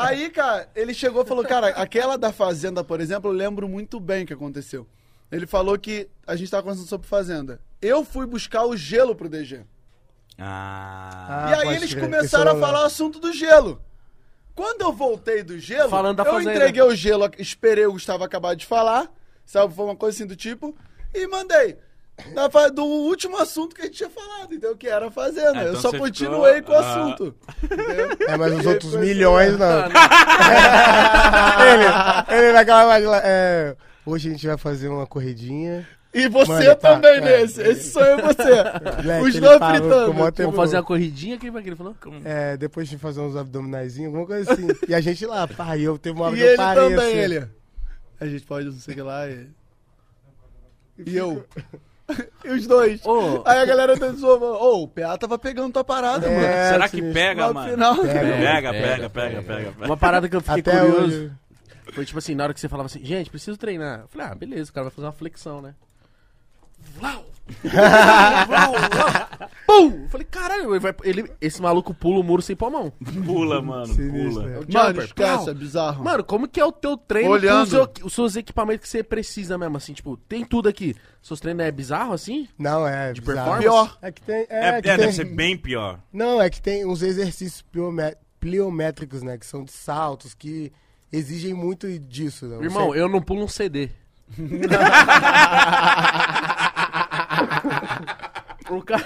Aí, cara, ele chegou e falou, cara, aquela da Fazenda, por exemplo, eu lembro muito bem o que aconteceu. Ele falou que a gente tava conversando sobre Fazenda. Eu fui buscar o gelo pro DG. Ah. Ah, e aí pode eles crer. começaram a falar o assunto do gelo. Quando eu voltei do gelo, Falando da eu Fazenda. entreguei o gelo, esperei o Gustavo acabar de falar, sabe? Foi uma coisa assim do tipo, e mandei. Fa- do último assunto que a gente tinha falado, entendeu? Que era a Fazenda. Eu então só você continuei ficou- com o ah. assunto. Entendeu? É, mas os outros foi- milhões não. ele, ele naquela é, hoje a gente vai fazer uma corridinha. E você Mano, tá, também é. nesse. Esse sou eu e você. Os dois fritando. Vamos fazer uma corridinha? Quem vai que ele falou? É, depois de fazer uns abdominaizinhos, alguma coisa assim. E a gente lá, pá, e eu teve uma hora E que eu ele parei também, assim. ele. A gente pode, não sei o que lá. E, e eu. E os dois. Ô, Aí a galera tá zoando. Ô, o PA tava pegando tua parada, É, mano. Será que pega, mano? final. Pega, Pega, Pega, pega, pega, pega, pega, pega. Uma parada que eu fiquei Até curioso hoje. foi tipo assim, na hora que você falava assim, gente, preciso treinar. Eu falei, ah, beleza, o cara vai fazer uma flexão, né? Vlau! Pum! Eu falei, caralho, ele vai- ele- esse maluco pula o muro sem pôr a mão. Pula, mano, Sinistro, pula. é. O Mano, jumper, esquece, é bizarro. Mano, como que é o teu treino Olhando. com os, seu- os seus equipamentos que você precisa mesmo, assim, tipo, tem tudo aqui. Seus treinos é bizarro, assim? Não, é. De bizarro. performance? Pior. É que tem. É, É, que é, tem... deve ser bem pior. Não, é que tem uns exercícios pliomé- pliométricos, né? Que são de saltos, que exigem muito disso. Né? Irmão, eu não pulo um CD. o cara...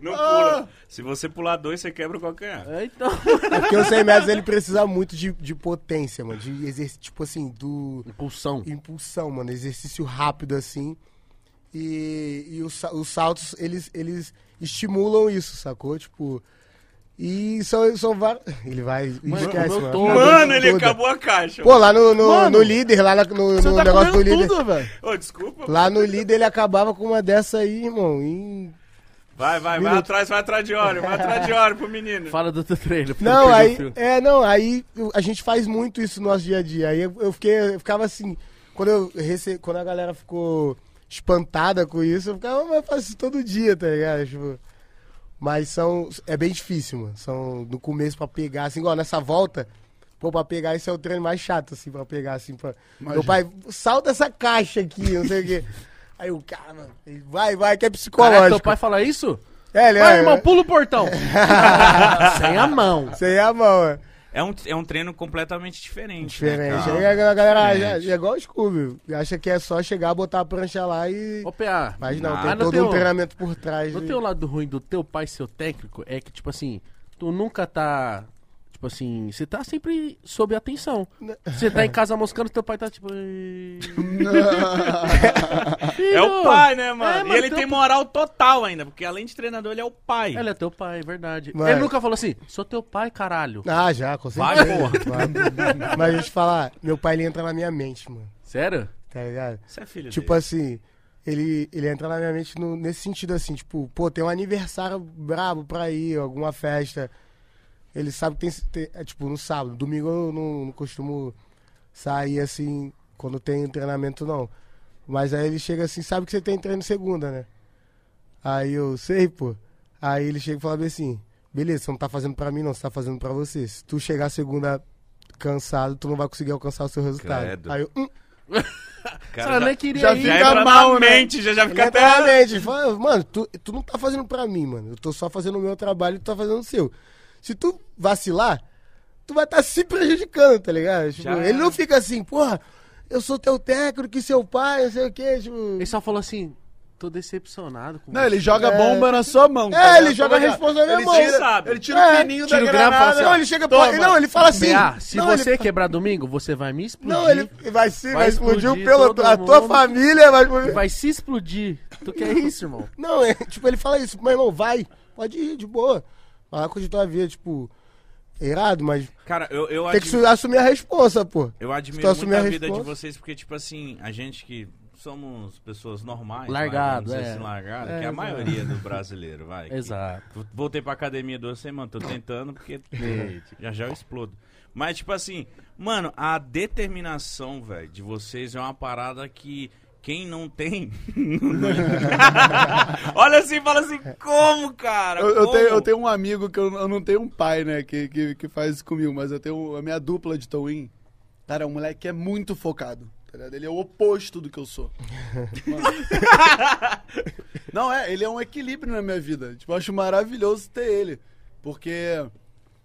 Não pula. Se você pular dois, você quebra o calcanhar. É, então... É porque o 100 metros ele precisa muito de, de potência, mano. De exercício, tipo assim, do. Impulsão. impulsão, mano. Exercício rápido, assim. E, e os, os saltos, eles, eles estimulam isso, sacou? Tipo. E são, são vários. Ele vai. Mano, esquece, mano. Mano, ele Toda. acabou a caixa. Pô, lá no, no, Mano, no líder, lá no, no tá negócio do líder. tudo, velho. Ô, desculpa. Lá no líder ele acabava com uma dessa aí, irmão. Em... Vai, vai, vai Minuto. atrás, vai atrás de óleo, vai atrás de óleo pro menino. Fala do teu eu Não, aí. É, não, aí a gente faz muito isso no nosso dia a dia. Aí eu, eu fiquei, eu ficava assim. Quando, eu rece... quando a galera ficou espantada com isso, eu ficava, mas eu faço isso todo dia, tá ligado? Tipo, mas são. É bem difícil, mano. São no começo pra pegar, assim, igual nessa volta. Pô, pra pegar esse é o treino mais chato, assim, pra pegar, assim, pra... Meu pai, salta essa caixa aqui, não sei o quê. Aí o cara, mano, ele vai, vai, que é Caraca, psicológico. teu pai fala isso? É, ele Vai, é, irmão, pula o portão. Sem a mão. Sem a mão, é. É um, é um treino completamente diferente. Diferente. Né, Aí a galera Diferente. já, é igual o Scooby. Acha que é só chegar, botar a prancha lá e. Ô, PA, Mas não, Ah, tem todo teu- um treinamento por trás. no de- teu lado ruim do teu pai ser o técnico é que, tipo assim, tu nunca tá. Tipo assim, você tá sempre sob atenção. Você tá em casa moscando, teu pai tá tipo. "Ei, É o filho." pai, né, É, mano? mas e ele teu tem moral total ainda, porque além de treinador, ele é o pai. Ele é teu pai, é verdade. Vai. Ele nunca falou assim, sou teu pai, caralho. Ah, já, com Vai, certeza. porra. Vai. Mas a gente falar, meu pai ele entra na minha mente, mano. Sério? Tá ligado? Você é filho Tipo dele. assim, ele, ele entra na minha mente no- nesse sentido assim, tipo, pô, tem um aniversário brabo pra ir, alguma festa. Ele sabe que tem, tem- é, tipo, no sábado. Domingo eu não, não costumo sair assim, quando tem treinamento não. Mas aí ele chega assim, sabe que você tem treino segunda, né? Aí eu sei, pô. Aí ele chega e fala bem assim, beleza, você não tá fazendo pra mim não, você tá fazendo pra você. Se tu chegar segunda cansado, tu não vai conseguir alcançar o seu resultado. Credo. Aí eu, hum, Cara, nem queria já ir. fica já mal, na né? mente, já, já fica entra na até... mente, fala, mano, tu, tu não tá fazendo pra mim, mano. Eu tô só fazendo o meu trabalho e tu tá fazendo o seu. Se tu vacilar, tu vai estar tá se prejudicando, tá ligado? Tipo, ele não fica assim, porra, eu sou teu técnico, e seu pai, não sei o quê. Tipo... Ele só falou assim, tô decepcionado com Não, você. ele joga É. bomba na sua mão. tá É, ligado? ele joga a Tá resposta na minha ele mão. Tira, Sabe. Ele tira É, o pininho tira da o fala granada. assim, ó, não, ele chega pra... Não, ele fala assim. PA, se não, você ele... quebrar domingo, você vai me explodir. Não, ele vai se, vai, Vai explodir, explodir o pelo, todo a tua mundo. família, vai. Vai se explodir. Tu quer isso, irmão? Não, é, tipo, ele fala isso, meu irmão, vai, pode ir, de boa. Vai curtir tua vida, tipo, é irado, mas Cara, eu, eu tem que admiro- assumir a responsa, pô. Eu admiro muito a a vida de vocês, porque, tipo assim, a gente que somos pessoas normais. Largado, vai, é. assim, largado, É, que é a exato. maioria do brasileiro, vai. que- Exato. Voltei pra academia duas semanas, tô tentando, porque já já eu explodo. Mas, tipo assim, mano, a determinação, velho, de vocês é uma parada que quem não tem. Olha assim e fala assim, como, cara? Eu, eu Como? tenho, eu tenho um amigo que eu, eu não tenho um pai, né, que, que, que faz isso comigo, mas eu tenho a minha dupla de Towin. Cara, é um moleque que é muito focado, tá? Ele é o oposto do que eu sou. Não, é, ele é um equilíbrio na minha vida. Tipo, eu acho maravilhoso ter ele. Porque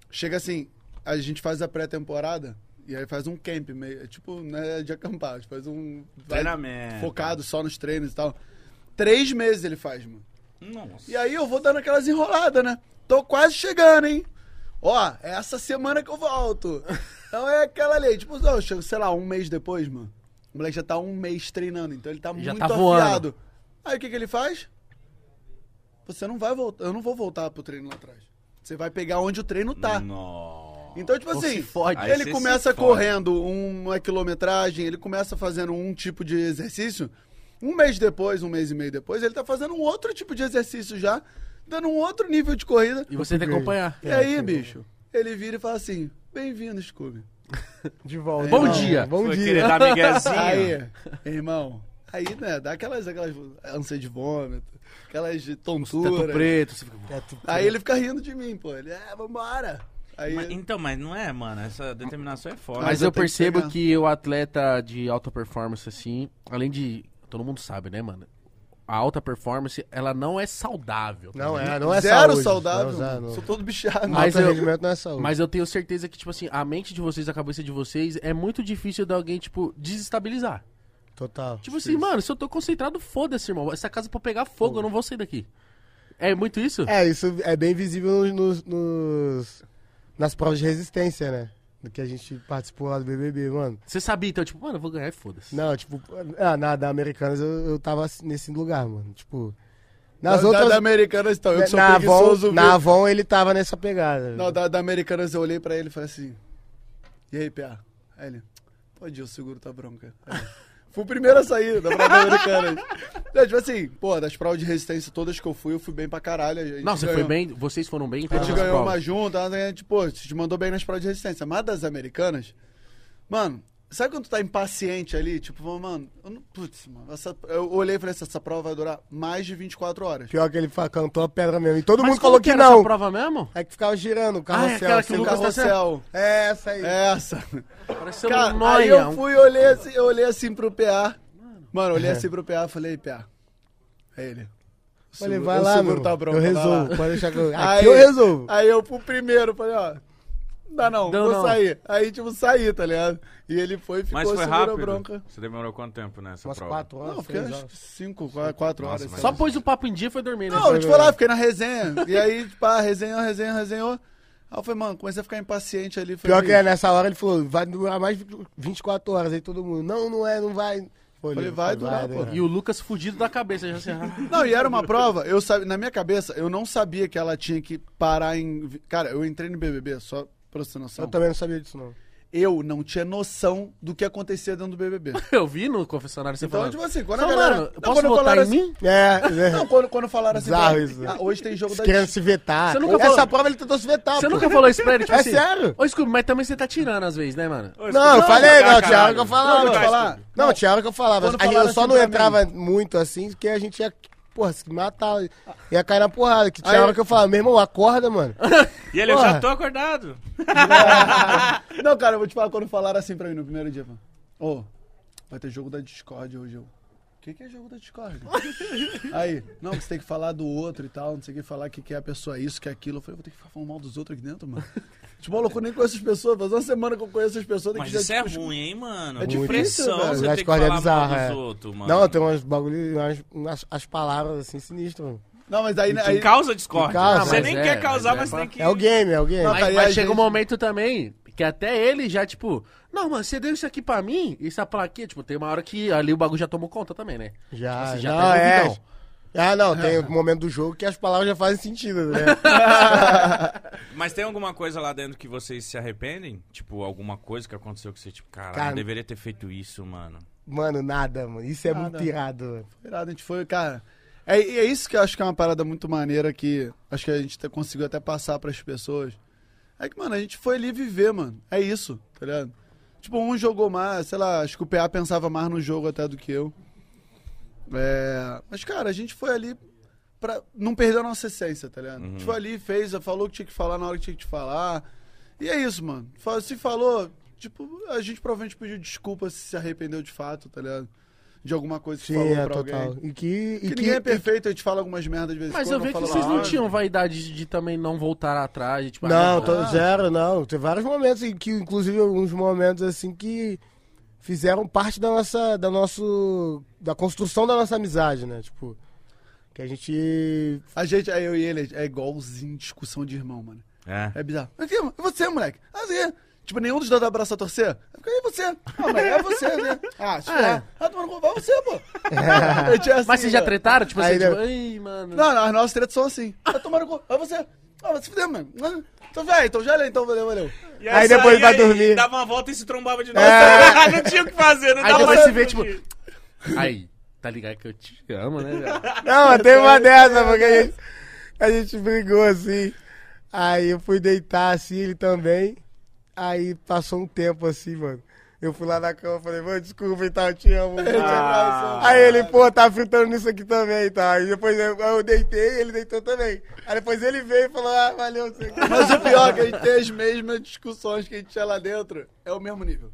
chega assim, a gente faz a pré-temporada e aí faz um camp, meio, tipo, né, de acampar. Gente faz um. Treinamento. Focado só nos treinos e tal. Três meses ele faz, mano. Nossa. E aí eu vou dando aquelas enroladas, né? Tô quase chegando, hein? Ó, é essa semana que eu volto. Então é aquela lei. Tipo, não, eu chego, sei lá, um mês depois, mano. O moleque já tá um mês treinando, então ele tá Já muito tá afiado. Aí o que, que ele faz? Você não vai voltar. Eu não vou voltar pro treino lá atrás. Você vai pegar onde o treino tá. Nossa. Então, tipo Ou assim, fode. Ele começa correndo uma quilometragem, ele começa fazendo um tipo de exercício. Um mês depois, um mês e meio depois, ele tá fazendo um outro tipo de exercício já, dando um outro nível de corrida. E você tem que acompanhar. E aí, bicho, ele vira e fala assim: Bem-vindo, Scooby. De volta. Bom Não, dia. Bom Foi dia. querer dar miguezinho. Aí, irmão, aí, né, dá aquelas, aquelas ânsia de vômito, aquelas Teto tonturas. preto. Você fica... Teto Aí ele fica rindo de mim, pô. Ele, é, vambora. Aí, Mas- então, mas não é, mano. Essa determinação é foda. Mas Mas eu que percebo pegar. que o atleta de alta performance, assim, além de. Todo mundo sabe, né, mano? A alta performance, ela não é saudável. Não né? é, não é zero saúde. saudável. Não, é, não. Sou todo bichado. Mas Alto eu- rendimento não é saúde. Mas eu tenho certeza que, tipo assim, a mente de vocês, a cabeça de vocês, é muito difícil de alguém, tipo, desestabilizar. Total. Tipo assim, mano, se eu tô concentrado, foda-se, irmão. Essa casa é pra pegar fogo, eu não vou sair daqui. É muito isso? É, isso é bem visível nos, nos- nas provas de resistência, né? Do que a gente participou lá do BBB, mano. Você sabia, então, tipo, mano, eu vou ganhar e foda-se. Não, tipo, ah, na da Americanas eu, eu tava nesse lugar, mano. Tipo, nas da, outras... da, da Americanas, então, eu que sou na, preguiçoso. Avon, na Avon ele tava nessa pegada. Não, da, da Americanas eu olhei pra ele e falei assim: E aí, PA? Aí ele: Pode ir, eu seguro tua bronca. Aí Fui o primeiro a sair da prova da Americanas. Não, tipo assim, pô, das provas de resistência todas que eu fui, eu fui bem pra caralho. Não, você ganhou- foi bem, vocês foram bem. em A gente ganhou provas. uma junta, a gente, pô, gente mandou bem nas provas de resistência. Mas das americanas, mano, sabe quando tu tá impaciente ali? Tipo, mano, eu não, putz, mano, essa, eu olhei e falei assim, essa prova vai durar mais de 24 horas. Pior que ele fa- cantou a pedra mesmo. E todo Mas mundo falou que, era não. essa prova mesmo? É que ficava girando o Ah, é carrossel. aquela que o assim, O Lucas tá carrossel. É essa aí. É essa. Pareceu Cara, um aí eu fui e olhei assim, eu olhei assim pro PA. Mano, eu olhei assim pro PA e falei, PA. Aí ele. Falei, vai lá, meu. bronca, eu resolvo. Pode deixar que eu... Aqui Aí- eu resolvo. Aí eu pro primeiro, falei, ó. Não dá não, Não, vou não. sair. Aí, tipo, saí, tá ligado? E ele foi e ficou Mas foi rápido. bronca. Você demorou quanto tempo nessa Umas prova? quatro horas, Não, fiquei seis acho horas. que cinco, quatro, quatro Nossa, horas. mas- Só pôs o papo em dia e foi dormir, né? Não, eu te falar, fiquei na resenha. E aí, tipo, ah, resenhou, resenhou, resenhou. Aí eu falei, mano, comecei a ficar impaciente ali. Falei, Pior que é, nessa hora ele falou, vai durar mais de 24 horas. Aí todo mundo, não, não é, não vai. Falei, vai durar, pô. E o Lucas fudido da cabeça, já assim, ah, Não, e era uma prova, eu sabia, na minha cabeça, eu não sabia que ela tinha que parar em. Cara, eu entrei no BBB, só pra você ter noção. Eu também não sabia disso, não. Eu não tinha noção do que acontecia dentro do BBB. eu vi no confessionário você Então, falando. tipo assim, quando Só, a galera. mano, não, posso quando votar falaram em assim- mim? É, né? Não, quando, quando falaram assim, Bizarro isso, ah, hoje tem jogo da Querendo se vetar. Você nunca Essa falou- prova ele tentou se vetar, Você pô. nunca falou isso pra ele, tipo É assim? sério? Ô, Scooby, mas também você tá tirando às vezes, né, mano? Não, eu falei, não, tinha hora que eu falava. Não, falar. Não, tinha hora que eu falava. Eu só assim não entrava muito assim, porque a gente ia, porra, se matar. Ia cair na porrada. Que tinha Aí- hora que eu falava, meu irmão, acorda, mano. E ele, eu já tô acordado. Não, cara, eu vou te falar quando falaram assim pra mim no primeiro dia. Ô, oh, vai ter jogo da Discord hoje. Eu, o que, que é jogo da Discord? Aí, não, você tem que falar do outro e tal, não sei o que, falar que, que é a pessoa isso, que é aquilo. Eu falei, vou ter que ficar falando mal dos outros aqui dentro, mano. Tipo, maluco, eu nem conheço as pessoas. Faz uma semana que eu conheço as pessoas. tem Mas que já, isso é tipo, ruim, hein, mano? É difícil, pressão velho. você tem que Discord é falar bizarro, mal é. dos outros, mano. Não, tem umas bagulho, umas, umas as palavras assim sinistras, mano. Não, mas aí... Aí causa discórdia. Causa, você mas nem é, quer causar, mas mas, é tem que... É o game, é o game. Não, Mas, mas chega um gente- momento também que até ele já, tipo, não, mano, você deu isso aqui pra mim, isso é plaquinha, tipo, tem uma hora que ali o bagulho já tomou conta também, né? Já, Assim, já não, tá é. Ah, não, tem um momento do jogo que as palavras já fazem sentido, né? Mas tem alguma coisa lá dentro que vocês se arrependem? Tipo, alguma coisa que aconteceu que você, tipo, caralho, Cara, eu deveria ter feito isso, mano. Mano, nada, mano. Isso é Nada. muito irado, mano. Foi irado, a gente foi, cara. É, e é isso que eu acho que é uma parada muito maneira que acho que a gente conseguiu até passar pras pessoas. É que, mano, a gente foi ali viver, mano. É isso, tá ligado? Tipo, um jogou mais, sei lá, acho que o PA pensava mais no jogo até do que eu. É, mas, cara, a gente foi ali pra não perder a nossa essência, tá ligado? A gente foi ali, fez, falou o que tinha que falar na hora que tinha que fa- E é isso, mano. Se falou, tipo, a gente provavelmente pediu desculpa se se arrependeu de fato, tá ligado? De alguma coisa que Sim, falou é pra total. alguém. E que. E Que que, ninguém é perfeito, a gente fala algumas merdas de vez em Mas quando. eu vejo que vocês não tinham vaidade de, de também não voltar atrás. de, Tipo, Não, ah, tô, ah, zero, não. Tem vários momentos em que, inclusive, alguns momentos assim que fizeram parte da nossa, da nosso, da construção da nossa amizade, né? Tipo, que a gente A gente, é eu e ele, é igualzinho discussão de irmão, mano. É. É bizarro. É você, moleque. Assim, tipo, nenhum dos dois dá abraço a torcer. Fiquei, é você. Ah, moleque, é você, né? Ah, se É. é. Ah, tu não vai você, pô. É assim, Mas vocês já mano. tretaram? Tipo assim, Aí, tipo, né? ai, mano. Não, não, as nossas tretas são assim. Ah, tomaram cu. É você. Ah, vai se fuder, mano. Ah, Então vai, então já lê, então valeu, valeu. E Aí depois saía vai dormir. Dava uma volta e se trombava de novo. É. não tinha o que fazer, não Aí dava depois mais se vê, tipo. Aí, tá ligado que eu te amo, né, velho? Não, mas teve uma dessa, porque a gente, a gente brigou assim. Aí eu fui deitar assim, ele também. Aí passou um tempo assim, mano. Eu fui lá na cama e falei, mano, desculpa e tal, eu te amo. Ah. Aí ele, pô, tá fritando nisso aqui também e tal. Aí depois eu, eu deitei, ele deitou também. Aí depois ele veio e falou, ah, valeu, quê. Mas o pior é que a gente tem as mesmas discussões que a gente tinha lá dentro. É o mesmo nível.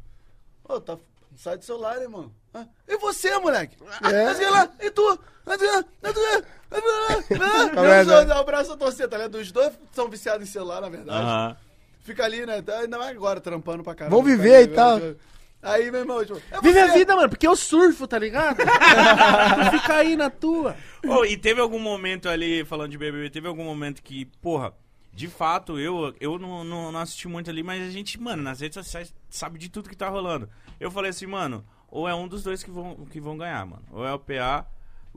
Ô, tá. Sai do celular, irmão. Ah, E você, moleque? É. Mas e lá? E tu? Mas e- tu- Tá? Deus, dá um abraço a torcer, tá ligado? Os dois são viciados em celular, na verdade. Aham. Fica ali, né? Tá- Ainda mais agora, trampando pra caramba. Vão viver e tal. Aí, meu irmão, tipo, é Vive a vida, mano, porque eu surfo, tá ligado? tu fica aí na tua. Ô, e teve algum momento ali, falando de BBB, teve algum momento que, porra, de fato, eu, eu não, não, não assisti muito ali, mas a gente, mano, nas redes sociais sabe de tudo que tá rolando. Eu falei assim, mano, ou é um dos dois que vão, que vão ganhar, mano. Ou é o PA,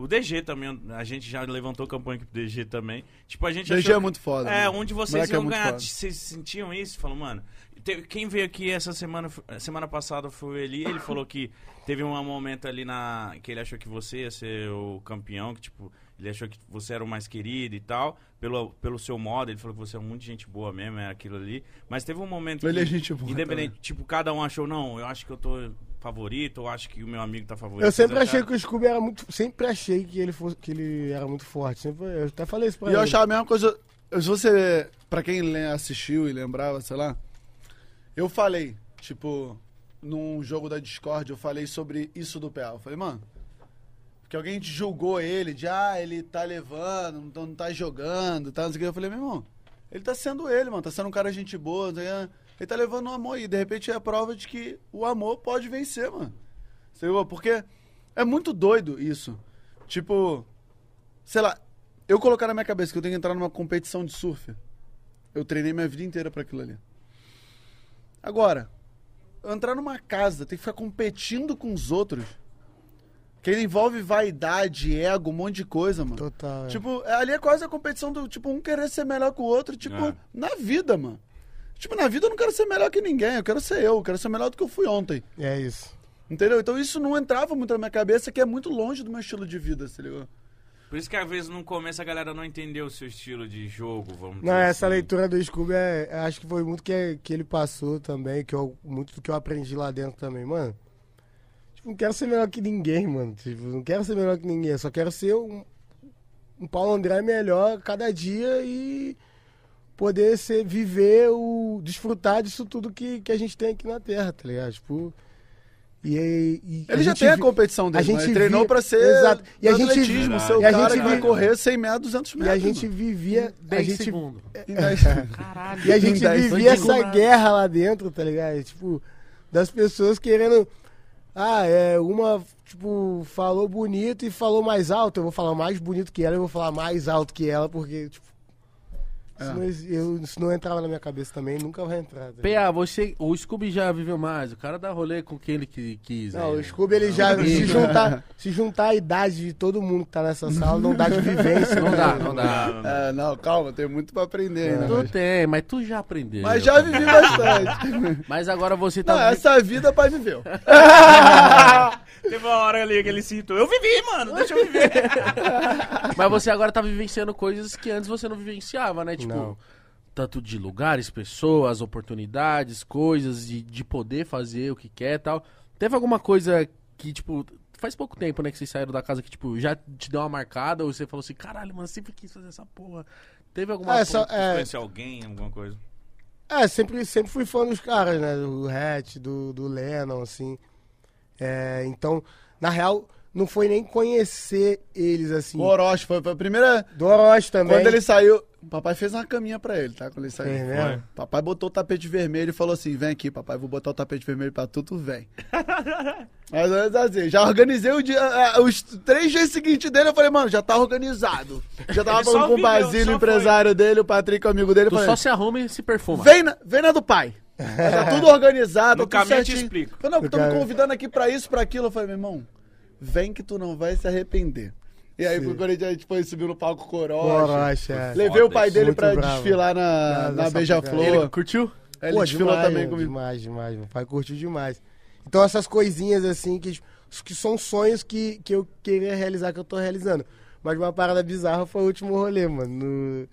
o DG também, a gente já levantou campanha aqui pro DG também. Tipo, a gente DG achou é muito foda, É, mano. um de vocês é iam muito ganhar. foda. Vocês sentiam isso? Falou, mano. te- Quem veio aqui essa semana, semana passada foi o Eli, ele falou que teve um momento ali na. que ele achou que você ia ser o campeão, que tipo, ele achou que você era o mais querido e tal, pelo, pelo seu modo, ele falou que você é muito gente boa mesmo, é aquilo ali. Mas teve um momento Ele que. é gente boa Independente, tipo, cada um achou, não, eu acho que eu tô favorito, eu acho que o meu amigo tá favorito. Eu sempre Vocês achei que o Scooby era muito. Sempre achei que ele, fosse, que ele era muito forte. Sempre, eu até falei isso pra E ele. eu achava a mesma coisa. Se você. Pra quem assistiu e lembrava, sei lá. Eu falei, tipo, num jogo da Discord, eu falei sobre isso do PA. Eu falei, mano. Porque alguém te julgou ele de, ah, ele tá levando, não, tá jogando, tá, não sei o que. Eu falei, meu irmão, ele tá sendo ele, mano, tá sendo um cara gente boa, não sei o quê. Ele tá levando o amor e de repente é a prova de que o amor pode vencer, mano. Você viu? Porque é muito doido isso. Tipo, sei lá, eu colocar na minha cabeça que eu tenho que entrar numa competição de surf. Eu treinei minha vida inteira pra aquilo ali. Agora, entrar numa casa, tem que ficar competindo com os outros. Que envolve vaidade, ego, um monte de coisa, mano. Total. é. Tipo, ali é quase a competição do, tipo, um querer ser melhor que o outro, tipo, É. na vida, mano. Tipo, na vida eu não quero ser melhor que ninguém, eu quero ser eu, eu quero ser melhor do que eu fui ontem. É isso. Entendeu? Então isso não entrava muito na minha cabeça, que é muito longe do meu estilo de vida, se ligou? Por isso que às vezes no começo a galera não entendeu o seu estilo de jogo, vamos Não, essa assim. leitura do Scooby, é, eu acho que foi muito que, que ele passou também, que eu, muito do que eu aprendi lá dentro também, mano. Tipo, não quero ser melhor que ninguém, mano. Tipo, não quero ser melhor que ninguém, só quero ser um, um Paulo André melhor cada dia e poder ser, viver, o, desfrutar disso tudo que, que a gente tem aqui na Terra, tá ligado? Tipo. E, e a Ele já gente tem a vi- competição dele, a gente mano. ele treinou pra ser Exato. E a gente- atletismo, ser o e a cara gente que vai correr 100 metros, 200 E metros. a gente vivia. A 10 gente, segundos. Em Caralho. E a gente Em vivia segundos. essa guerra lá dentro, tá ligado? Tipo, das pessoas querendo. Ah, é, uma, tipo, falou bonito e falou mais alto. Eu vou falar mais bonito que ela, eu vou falar mais alto que ela, porque, tipo. Se, não, eu, se não entrar na minha cabeça também, nunca vai entrar. tá PA, você, o Scooby já viveu mais. O cara dá rolê com quem ele qui- quis. Não, aí, o Scooby, ele já, se juntar, se juntar a idade de todo mundo que tá nessa sala, não dá de vivência. Não né? dá, não dá. É, não, calma, tem muito pra aprender ainda. Tu Mas, tem, mas tu já aprendeu. mas já vivi bastante. Mas agora você Não, tá. essa vida pai viveu. Teve uma hora ali que ele citou. Eu vivi, mano, deixa eu viver. Mas você agora tá vivenciando coisas que antes você não vivenciava, né? Tipo, Não. tanto de lugares, pessoas, oportunidades, coisas, de, de poder fazer o que quer e tal. Teve alguma coisa que, tipo, faz pouco tempo, né, que vocês saíram da casa que, tipo, já te deu uma marcada ou você falou assim, caralho, mano, sempre quis fazer essa porra. Teve alguma Ah, só- coisa? é, Conhecer alguém, alguma coisa. É, sempre, sempre fui fã dos caras, né? Do Hatch, do, do Lennon, assim. É, então, na real, não foi nem conhecer eles, assim. O Orochi foi, foi a primeira. Do Orochi também. Quando ele saiu. O papai fez uma caminha pra ele, tá? Quando ele saiu. Fez mesmo? Papai botou o tapete vermelho e falou assim: vem aqui, papai, vou botar o tapete vermelho pra tu, tu vem. Mas assim, já organizei o dia. Os três dias seguintes dele, eu falei, mano, já tá organizado. Já tava Ele falando com o Basílio, empresário dele, o Patrick, o amigo dele. Tu falei, só se arruma e se perfuma. Vem na, vem na do pai. Tá tudo organizado, No tá tudo caminho eu te certinho. explico. Eu, não, tô me convidando aqui pra isso, pra aquilo. Eu falei, meu irmão, vem que tu não vai se arrepender. E aí, Sim. quando a gente foi subir no palco Corocha, Orochi, é. levei Foda o pai isso. dele Muito pra bravo. desfilar na, Na- na, Beija-Flor. Ele curtiu? Ele Pô, desfilou demais, também comigo. Demais, demais. Meu pai curtiu demais. Então, essas coisinhas, assim, que, que são sonhos que, que eu queria realizar, que eu tô realizando. Mas uma parada bizarra foi o último rolê, mano. no-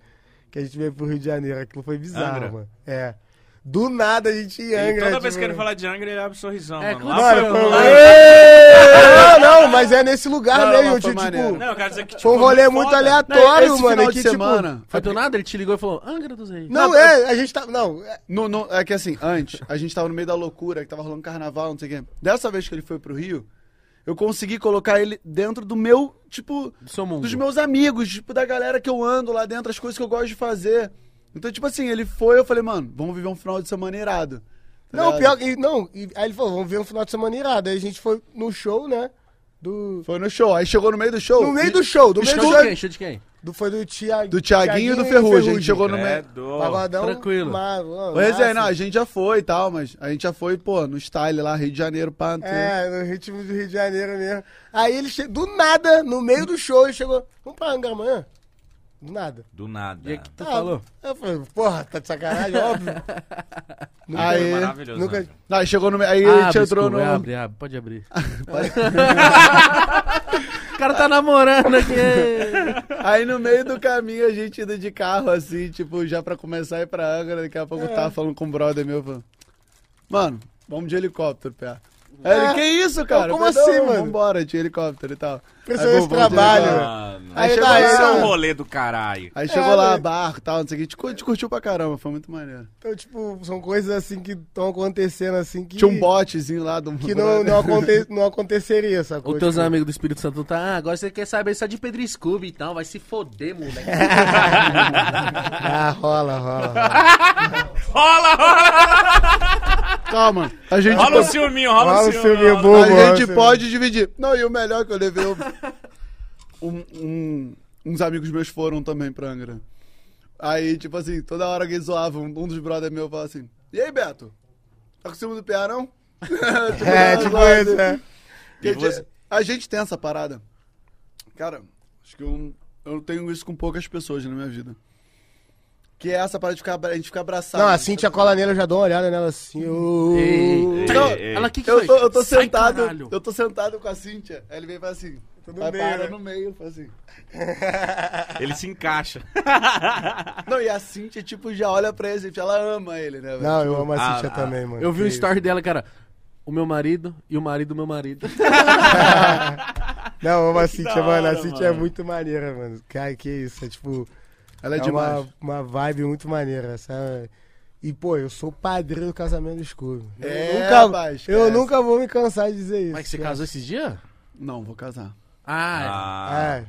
que a gente veio pro Rio de Janeiro. Aquilo foi bizarro, Angra. mano. É. Do nada a gente ia E Angra. toda vez tipo, que ele fala de Angra, ele abre um sorrisão, É, mano. Lá foi foi, lá- Não, não, mas é nesse lugar Não, mesmo, foi tipo. maneiro. Não, eu quero dizer que tipo, Foi um rolê muito foda. aleatório, Esse mano. final que, de tipo, semana. Foi do nada, ele te ligou e falou, Angra dos Reis. Não, é, a gente tá. Não, é, No, no- é que assim, antes, a gente tava no meio da loucura, que tava rolando carnaval, não sei o quê. Dessa vez que ele foi pro Rio, eu consegui colocar ele dentro do meu, tipo, Do seu mundo. dos meus amigos, tipo, da galera que eu ando lá dentro, as coisas que eu gosto de fazer. Então, tipo assim, ele foi, eu falei, mano, vamos viver um final de semana irado. Tá Não, ligado? pior que. Não, e- aí ele falou, vamos ver um final de semana irado. Aí a gente foi no show, né? Do. Foi no show. Aí chegou no meio do show. No meio do show, do meio Show do de show. quem? Show de quem? Do, foi do, Tia, Do Thiaguinho e do Ferrugem. A gente chegou no meio. Pagodão. Tranquilo. ma- mano, Pois é, não, a gente já foi e tal, mas a gente já foi, pô, no style lá, Rio de Janeiro, pá. É, no ritmo do Rio de Janeiro mesmo. Aí ele chegou, do nada, no meio do show, ele chegou, vamos pra Angra amanhã? Do nada. Do nada. E aí, que tu Ah, falou? Eu falei, porra, tá de sacanagem, óbvio. Nunca- Aí- Maravilhoso. nunca- Angra. Não, aí chegou no meio. Aí a gente Abre, entrou Scooby, no. Abre, abre, pode abrir. o cara tá namorando aqui. Aí no meio do caminho a gente indo de carro assim, tipo, já pra começar a ir pra Angra, daqui a pouco eu tava falando com um brother meu, falando, mano, vamos de helicóptero, pé. Aí ele, É. que isso, cara? Como falei, assim, "Não, mano?" Vambora, de helicóptero e tal. Precisa Aí, desse trabalho. Mano. Aí Aí chegou lá, Isso é um né? rolê do caralho. aí É, chegou lá, velho. barco e tal, não sei o que, a gente curtiu pra caramba, foi muito maneiro. Então, tipo, são coisas assim que estão acontecendo assim que. Tinha um botezinho lá do Que não, não, aconte, não aconteceria, sacou? Os teus Tipo, amigos do Espírito Santo tá, ah, agora você quer saber só de Pedro Scooby, então vai se foder, moleque. Ah, rola, rola. rola. Rola, rola! Calma, a gente, Rola o ciúminho, rola, Rola o ciúminho. ciúminho rola. bobo. a rola, gente pode dividir. Não, e o melhor é que eu levei um, um- um- uns amigos meus foram também pra Angra. Aí, tipo assim, toda hora que eles zoavam, um dos brothers meus falava assim, e aí, Beto? Tá com ciúme do PA, não? Tipo, É, tipo isso, é. Você? A gente tem essa parada. Cara, acho que eu, eu tenho isso com poucas pessoas na minha vida. Que é essa parada de ficar, a gente ficar abraçado. Não, a Cintia cola nela, eu já dou uma olhada nela assim. ô. Ei, Não, ei. Ela que que Eu tô, eu tô Sai, sentado, caralho. eu tô sentado com a Cintia. Aí ele vem e fala assim, Tô no meio, para né? no meio, fala assim. Ele se encaixa. Não, e a Cintia, tipo, já olha pra ele, ela ama ele, né? velho? Não, eu amo a Ah, Cintia ah, também, mano. Eu vi um story dela, cara. O meu marido e o marido do meu marido. Não, eu amo a Cintia, mano. A Cintia é muito maneira, mano. Cara, que isso. É tipo. Ela é, É demais. uma, uma vibe muito maneira, sabe? E, pô, eu sou padrinho do casamento do Scooby. Eu É, nunca, rapaz, eu nunca vou me cansar de dizer isso. Mas que você cara. casou esses dias? Não, vou casar. Ah, Ah. É.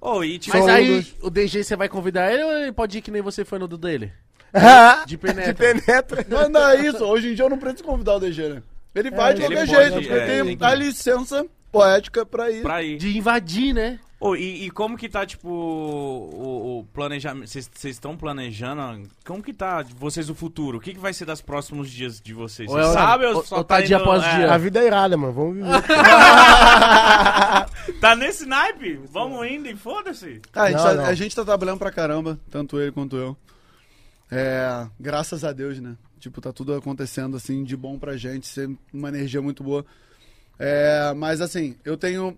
Ô, e é. tipo, Mas aí, dos- o DG você vai convidar ele ou ele pode ir que nem você foi no do dele? De penetra. De penetra. Mas não é isso, hoje em dia eu não preciso convidar o DG, né? Ele vai de qualquer jeito, porque é, tem tem que- a licença poética pra ir. pra ir. De invadir, né? Ô, e, e como que tá, tipo, o, o planejamento? Vocês estão planejando? Como que tá vocês o futuro? O que, que vai ser dos próximos dias de vocês? Ou Vocês é- sabem ou- ou só ou tá dia indo- após é, dia? A vida é irada, mano. Vamos viver. Tá nesse naipe? Vamos indo e foda-se. Ah, a, gente Não, tá, não. a gente tá trabalhando pra caramba, tanto ele quanto eu. É, graças a Deus, né? Tipo, tá tudo acontecendo assim de bom pra gente, sempre uma energia muito boa. É, mas assim, eu tenho.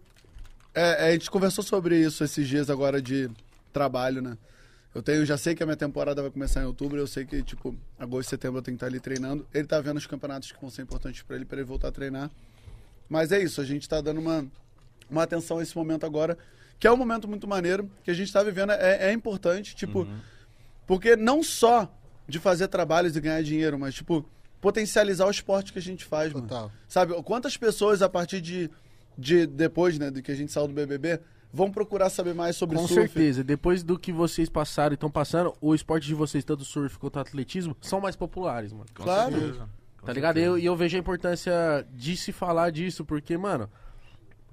É, a gente conversou sobre isso esses dias agora de trabalho, né? Eu tenho, já sei que a minha temporada vai começar em outubro, eu sei que, tipo, agosto, setembro eu tenho que estar ali treinando. Ele tá vendo os campeonatos que vão ser importantes pra ele, pra ele voltar a treinar. Mas é isso, a gente tá dando uma, uma atenção a esse momento agora, que é um momento muito maneiro, que a gente tá vivendo, é, é importante, tipo, porque não só de fazer trabalhos e ganhar dinheiro, mas, tipo, potencializar o esporte que a gente faz, mano. Total. Sabe, quantas pessoas a partir de, de depois, né, do que a gente saiu do BBB, vão procurar saber mais sobre Com surf? certeza. Depois do que vocês passaram e estão passando, o esporte de vocês, tanto surf quanto atletismo, são mais populares, mano. Com Claro. certeza. Com Tá ligado? E certeza. eu, e eu vejo a importância de se falar disso, porque, mano,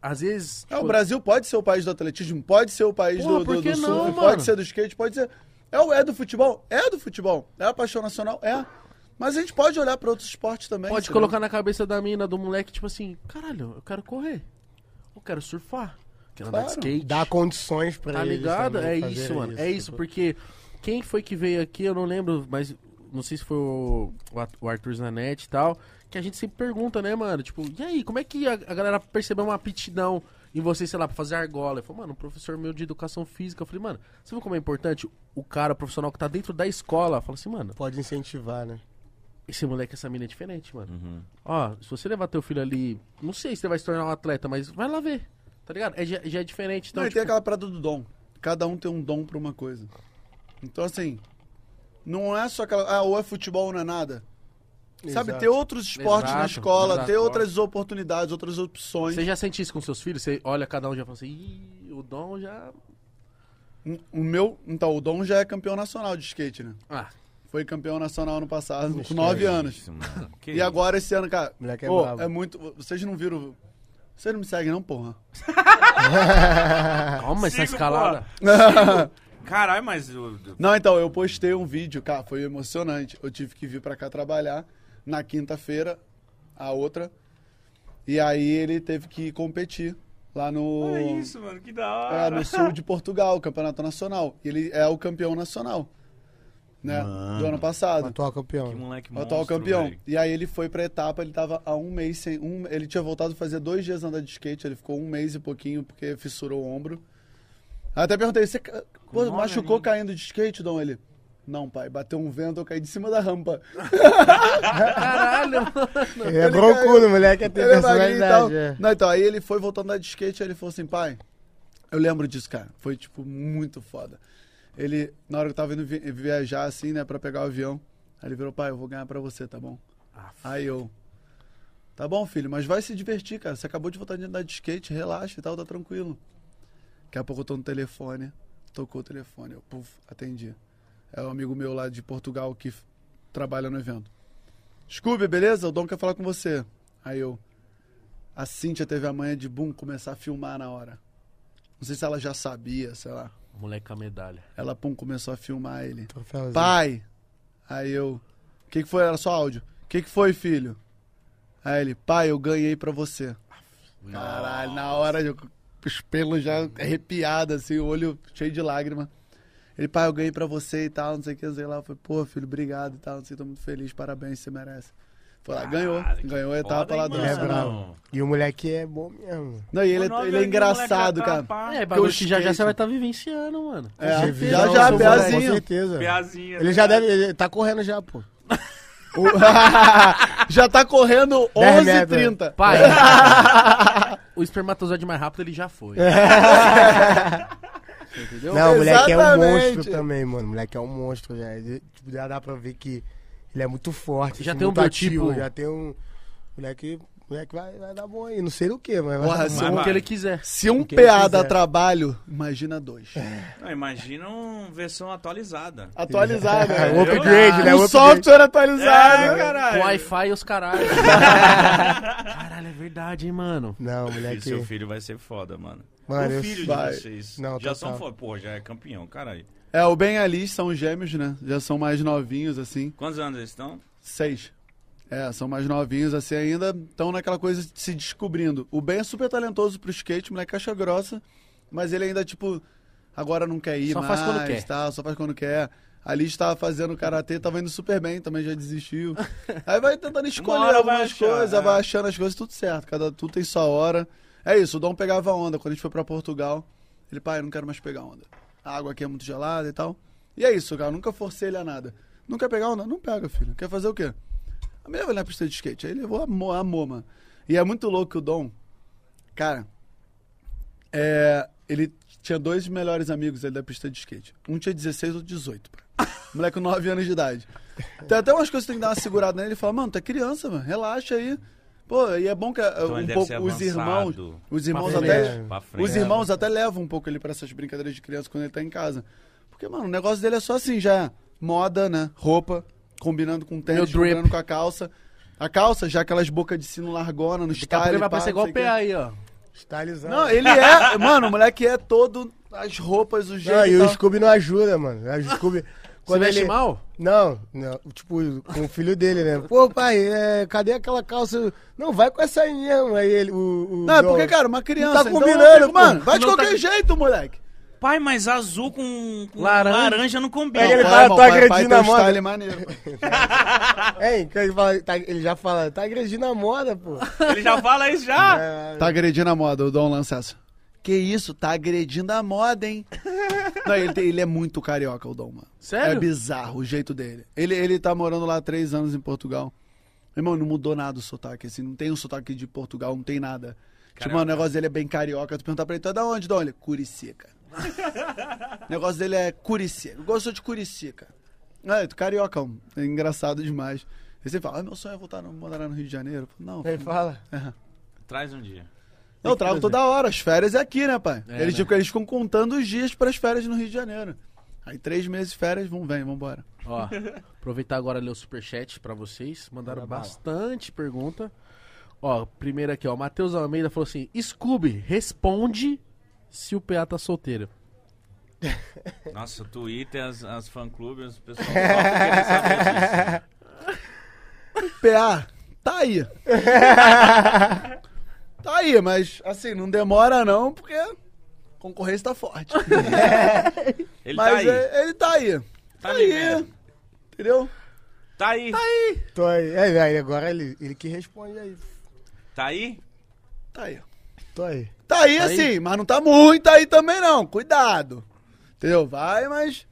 às vezes. É, o tipo, Brasil pode ser o país do atletismo, pode ser o país Porra, do, do, do não, surf, mano? pode ser do skate, pode ser. É, o- é do futebol? É do futebol. É a paixão nacional? É. Mas a gente pode olhar pra outros esportes também. Pode colocar na cabeça da mina, do moleque, tipo assim, caralho, eu quero correr. Eu quero surfar. Quero andar de Claro. skate. Dá condições pra Tá eles ligado? É isso, mano. É isso, porque quem foi que veio aqui, eu não lembro, mas não sei se foi o, o o Arthur Zanetti e tal, que a gente sempre pergunta, né, mano? Tipo, e aí, como é que a, a galera percebeu uma aptidão em você, sei lá, pra fazer argola? Eu falei, mano, um professor meu de educação física. Eu falei, mano, você viu como é importante o cara profissional que tá dentro da escola? Fala assim, mano, Pode incentivar, né? Esse moleque, essa mina é diferente, mano. Uhum. Ó, se você levar teu filho ali, não sei se ele vai se tornar um atleta, mas vai lá ver. Tá ligado? É, já, já é diferente. Então, Não, e tipo, tem aquela parada do dom. Cada um tem um dom pra uma coisa. Então, assim, não é só aquela. Ah, ou é futebol ou não é nada. Sabe, Exato. ter outros esportes na Exato, escola, exato. ter outras oportunidades, outras opções. Você já sente isso com seus filhos? Você olha cada um e já fala assim, Ih, o Dom já. O meu. Então, o Dom já é campeão nacional de skate, né? Ah, Foi campeão nacional ano passado, com Esquece 9 anos. Isso, E agora esse ano, cara. Moleque é pô, brabo. é muito. Vocês não viram. Vocês não me seguem, não, porra? calma essa escalada. Caralho, mas. Não, então, eu postei um vídeo, cara, foi emocionante. Eu tive que vir pra cá trabalhar na quinta-feira, a outra. E aí ele teve que competir lá no. Olha isso, mano, que da É, hora. no sul de Portugal, campeonato nacional. E ele é o campeão nacional. Né? Mano. Do ano passado. O atual Que campeão. moleque O atual monstro, campeão. velho. E aí ele foi pra etapa, ele tava há um mês sem. Um, ele tinha voltado a fazer dois dias andando de skate, ele ficou um mês e pouquinho porque fissurou o ombro. Aí Até perguntei, você pô, machucou aninhos. caindo de skate, Dom? Ele. Não, pai, bateu um vento, eu caí de cima da rampa. Caralho, Ele é broncudo, moleque é ter Ele é tal. personalidade. é. Não, então, aí ele foi voltando a andar de skate, aí ele falou assim, pai, eu lembro disso, cara. Foi, tipo, muito foda. Ele, na hora que eu tava indo vi- viajar, assim, né, pra pegar o avião, aí ele virou, pai, eu vou ganhar pra você, tá bom? Aí eu, tá bom, filho, mas vai se divertir, cara. Você acabou de voltar de andar de skate, relaxa e tal, tá tranquilo. Daqui a pouco eu tô no telefone, tocou o telefone, eu, puf, atendi. É um amigo meu lá de Portugal que trabalha no evento. Scooby, beleza? O Dom quer falar com você. Aí eu. A Cintia teve a manha de boom começar a filmar na hora. Não sei se ela já sabia, sei lá. Moleque com a medalha. Ela, pum, começou a filmar ele. Troféuzinho. Pai! Aí eu. O que, que foi? Era só áudio. O que, que foi, filho? Aí ele, pai, eu ganhei pra você. Caralho, na hora, eu, os pelos já arrepiados, assim, o olho cheio de lágrima. Ele, pai, eu ganhei pra você e tal, não sei o que, sei lá. Eu falei, pô, filho, obrigado e tal, não sei, tô muito feliz, parabéns, você merece. Foi lá, ganhou. Ganhou a etapa foda, lá do é bravo. E o moleque é bom mesmo. Não, e ele, é, ele é engraçado, moleque cara. tá- É, bagulho o que já já skate- você vai estar vivenciando, mano. É, Você já, viu? já, Seu moleque. Com certeza. Piazinha. Ele já deve. Ele tá correndo já, pô. O- já tá correndo 10 11 metros. 30 Pai, o espermatozoide mais rápido ele já foi. Você entendeu? Não, o moleque é um Exatamente. monstro também, mano. O moleque é um monstro já. Ele, tipo, já dá pra ver que ele é muito forte. Já tem um ativo, biotipo. Já tem um. Moleque moleque vai, vai dar bom aí. Não sei o que, mas vai Porra, dar se um- que ele quiser. Se um PA dá trabalho, imagina dois. Não, imagina uma versão atualizada. Atualizado, É, né? o upgrade, né? O software atualizado. É, caralho. Wi-Fi e os caralho. caralho, é verdade, hein, mano. Não, moleque. seu filho vai ser foda, mano. Mano, o eu- filho vai. de vocês Não, já total. são foda. Pô, já é campeão, caralho. É, o Ben e a Liz são gêmeos, né? Já são mais novinhos, assim. Quantos anos eles estão? Seis. É, são mais novinhos, assim, ainda estão naquela coisa de se descobrindo. O Ben é super talentoso pro skate, moleque caixa grossa, mas ele ainda, tipo, agora não quer ir Só mais, faz quando quer. Tá, só faz quando quer. A Liz tava fazendo karatê, tava indo super bem, também já desistiu. Aí vai tentando escolher algumas achar, coisas, é. vai achando as coisas, tudo certo. Cada tudo tem sua hora. É isso, o Dom pegava onda. Quando a gente foi pra Portugal, ele, pai, eu não quero mais pegar onda. A água aqui é muito gelada e tal. E é isso, cara, nunca forcei ele a nada. Não quer pegar onda? Não pega, filho. Quer fazer o quê? A minha vai na pista de skate. Aí levou amor, amor, mano. E é muito louco que o Dom, cara, é, ele tinha dois melhores amigos ali da pista de skate. Um tinha 16 ou 18. pô. Moleque com 9 anos de idade. Tem até umas coisas que tem que dar uma segurada nele. Ele fala, mano, tu é criança, mano. Relaxa aí. Pô, e é bom que uh, Então ele um pouco os irmãos. Os irmãos até. Os irmãos até levam um pouco ele pra essas brincadeiras de criança quando ele tá em casa. Porque, mano, o negócio dele é só assim, já. Moda, né? Roupa, combinando com tênis, Meu drip. combinando com a calça. A calça, já aquelas bocas de sino largona, no pouco style. ele vai parecer não igual o. PA aí, ó. Stylizado. Não, ele é. mano, o moleque é todo. As roupas, o jeito. Não, e o. Scooby não ajuda, mano. O Scooby. Você veste ele... mal? Não, não, tipo, com o filho dele, né? Pô, pai, é, cadê aquela calça? Não, vai com essa aí mesmo. Aí ele, o, o Não, é porque, cara, uma criança. Não tá então combinando, fico, pô. mano. Vai de Não qualquer tá- jeito, moleque. Pai, mas azul com, com Laranja. laranja. não combina. Que ele Pai, fala, pai agredindo a moda. maneiro, ele, fala, tá- ele já fala, tá agredindo a moda, pô. Ele já fala isso já. É, Tá agredindo a moda, o Dom lança essa. Que isso, tá agredindo a moda, hein? Não, ele, tem- ele é muito carioca, o Dom, mano. Sério? É bizarro o jeito dele. Ele, ele tá morando lá há três anos em Portugal. Irmão, não mudou nada o sotaque, assim. Não tem um sotaque de Portugal, não tem nada. Tipo, mano, o negócio dele é bem carioca. Tu perguntar pra ele, tu é da onde, Dom? Ele, Curicica. o negócio dele é Curicica. Eu gosto de Curicica. É, tu cariocão. É engraçado demais. Aí você fala, ah, meu sonho é voltar no, morar no Rio de Janeiro. Eu falo, Não, Ele fala. Traz um dia. Não, eu trago toda hora. As férias é aqui, né, pai? É, eles, né? ficam- eles ficam contando os dias para as férias no Rio de Janeiro. Aí três meses de férias, vamos, vem, vambora. Ó, aproveitar agora ler o superchat pra vocês. Mandaram Manda bala. bastante pergunta. Ó, primeiro aqui, ó. Matheus Almeida falou assim: Scooby, responde se o PA tá solteiro. Nossa, o Twitter, as, as fã-clubes, o pessoal só. PA, tá aí. tá aí, mas assim, não demora não, porque a concorrência tá forte. Ele mas tá aí. é- ele tá aí. Tá, Tá aí. vivendo. Entendeu? Tá aí. Tô aí. É, aí, agora ele, ele que responde aí. Tá aí? Tá aí. Tô aí. Tá aí Tá aí? assim, mas não tá muito aí também não. Cuidado. Entendeu? Vai, mas.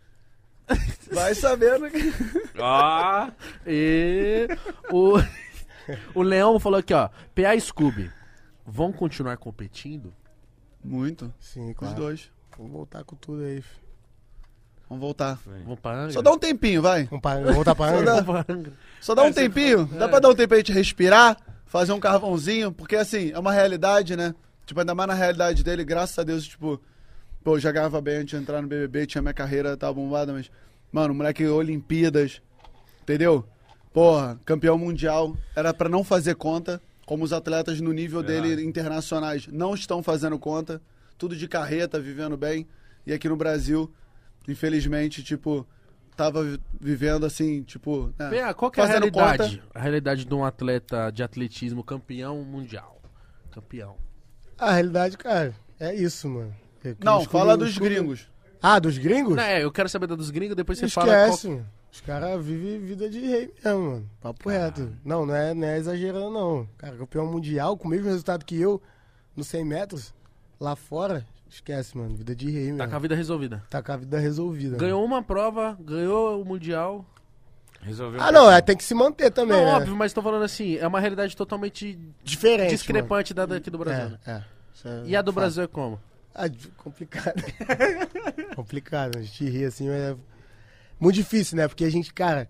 Vai sabendo que. Ó. E o, o Leão falou aqui, ó. PA Scooby, vão continuar competindo? Muito. Sim, Os claro. dois. Vamos voltar com tudo aí. fi. Vamos voltar. Vão pra Angra? Só dá um tempinho, vai. Vamos, pra, vamos voltar pra Só Angra? dá- Vão pra Angra. Só dá um tempinho. Dá pra dar um tempo aí de respirar, fazer um carvãozinho, porque assim, é uma realidade, né? Tipo, ainda mais na realidade dele, graças a Deus, tipo, pô, eu já ganhava bem antes de entrar no BBB, tinha minha carreira, tava bombada, mas, mano, moleque, Olimpíadas, entendeu? Porra, campeão mundial, era pra não fazer conta, como os atletas no nível dele internacionais não estão fazendo conta, tudo de carreta, vivendo bem, e aqui no Brasil, infelizmente, tipo, tava vi- vivendo assim, tipo, né, PA, qual que é a realidade? A realidade de um atleta de atletismo campeão mundial. Campeão. A realidade, cara, é isso, mano. É Não, fala dos gringos. Ah, dos gringos? Não, é, eu quero saber da dos gringos, depois você fala Esquece, qual... mano. Os caras vivem vida de rei mesmo, mano. Papo reto. Não, não é, não é exagerando, não. Cara, campeão mundial, com o mesmo resultado que eu, nos 100 metros, lá fora, esquece, mano. Vida de rei mesmo. Tá com a vida resolvida. Tá com a vida resolvida. Ganhou uma prova, ganhou o mundial. Resolveu. Ah, não, é, tem que se manter também, Não, né? óbvio, mas tô falando assim, é uma realidade totalmente Diferente, discrepante da daqui do mano. Brasil. né? É, é. É E a do fato. Brasil é como? Ah, complicado. complicado, a gente ri assim, mas é muito difícil, né? Porque a gente, cara,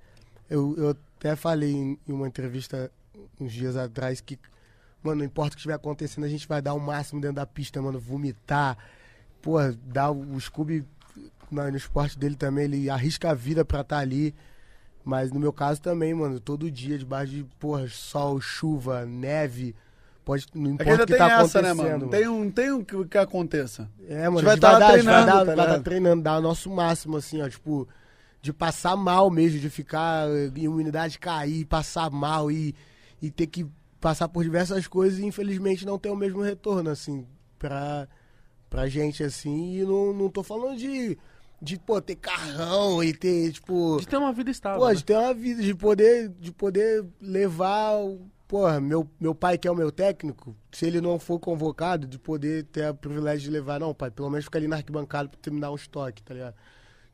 eu, eu até falei em, em uma entrevista uns dias atrás que mano, não importa o que estiver acontecendo, a gente vai dar o máximo dentro da pista, mano, vomitar. Porra, dar o Scooby no esporte dele também, ele arrisca a vida pra estar ali. Mas no meu caso também, mano, todo dia, debaixo de, porra, sol, chuva, neve. Pode, não É importa que ainda o que tem tá essa, né, acontecendo. mano? Tem um, tem um que, que aconteça. É, mano, a gente tá vai, dar, a gente vai treinando, dar, tá vai dar treinando, dar o nosso máximo, assim, ó, tipo, de passar mal mesmo, de ficar, eh, imunidade cair, passar mal e, e ter que passar por diversas coisas e infelizmente não ter o mesmo retorno, assim, pra, pra gente, assim, e não, não tô falando de, de, pô, ter carrão e ter, tipo... De ter uma vida estável. Pô, né? de ter uma vida, de poder, de poder levar o. Porra, meu, meu pai, que é o meu técnico, se ele não for convocado, de poder ter o privilégio de levar, não, pai, pelo menos ficar ali na arquibancada pra terminar um estoque, tá ligado?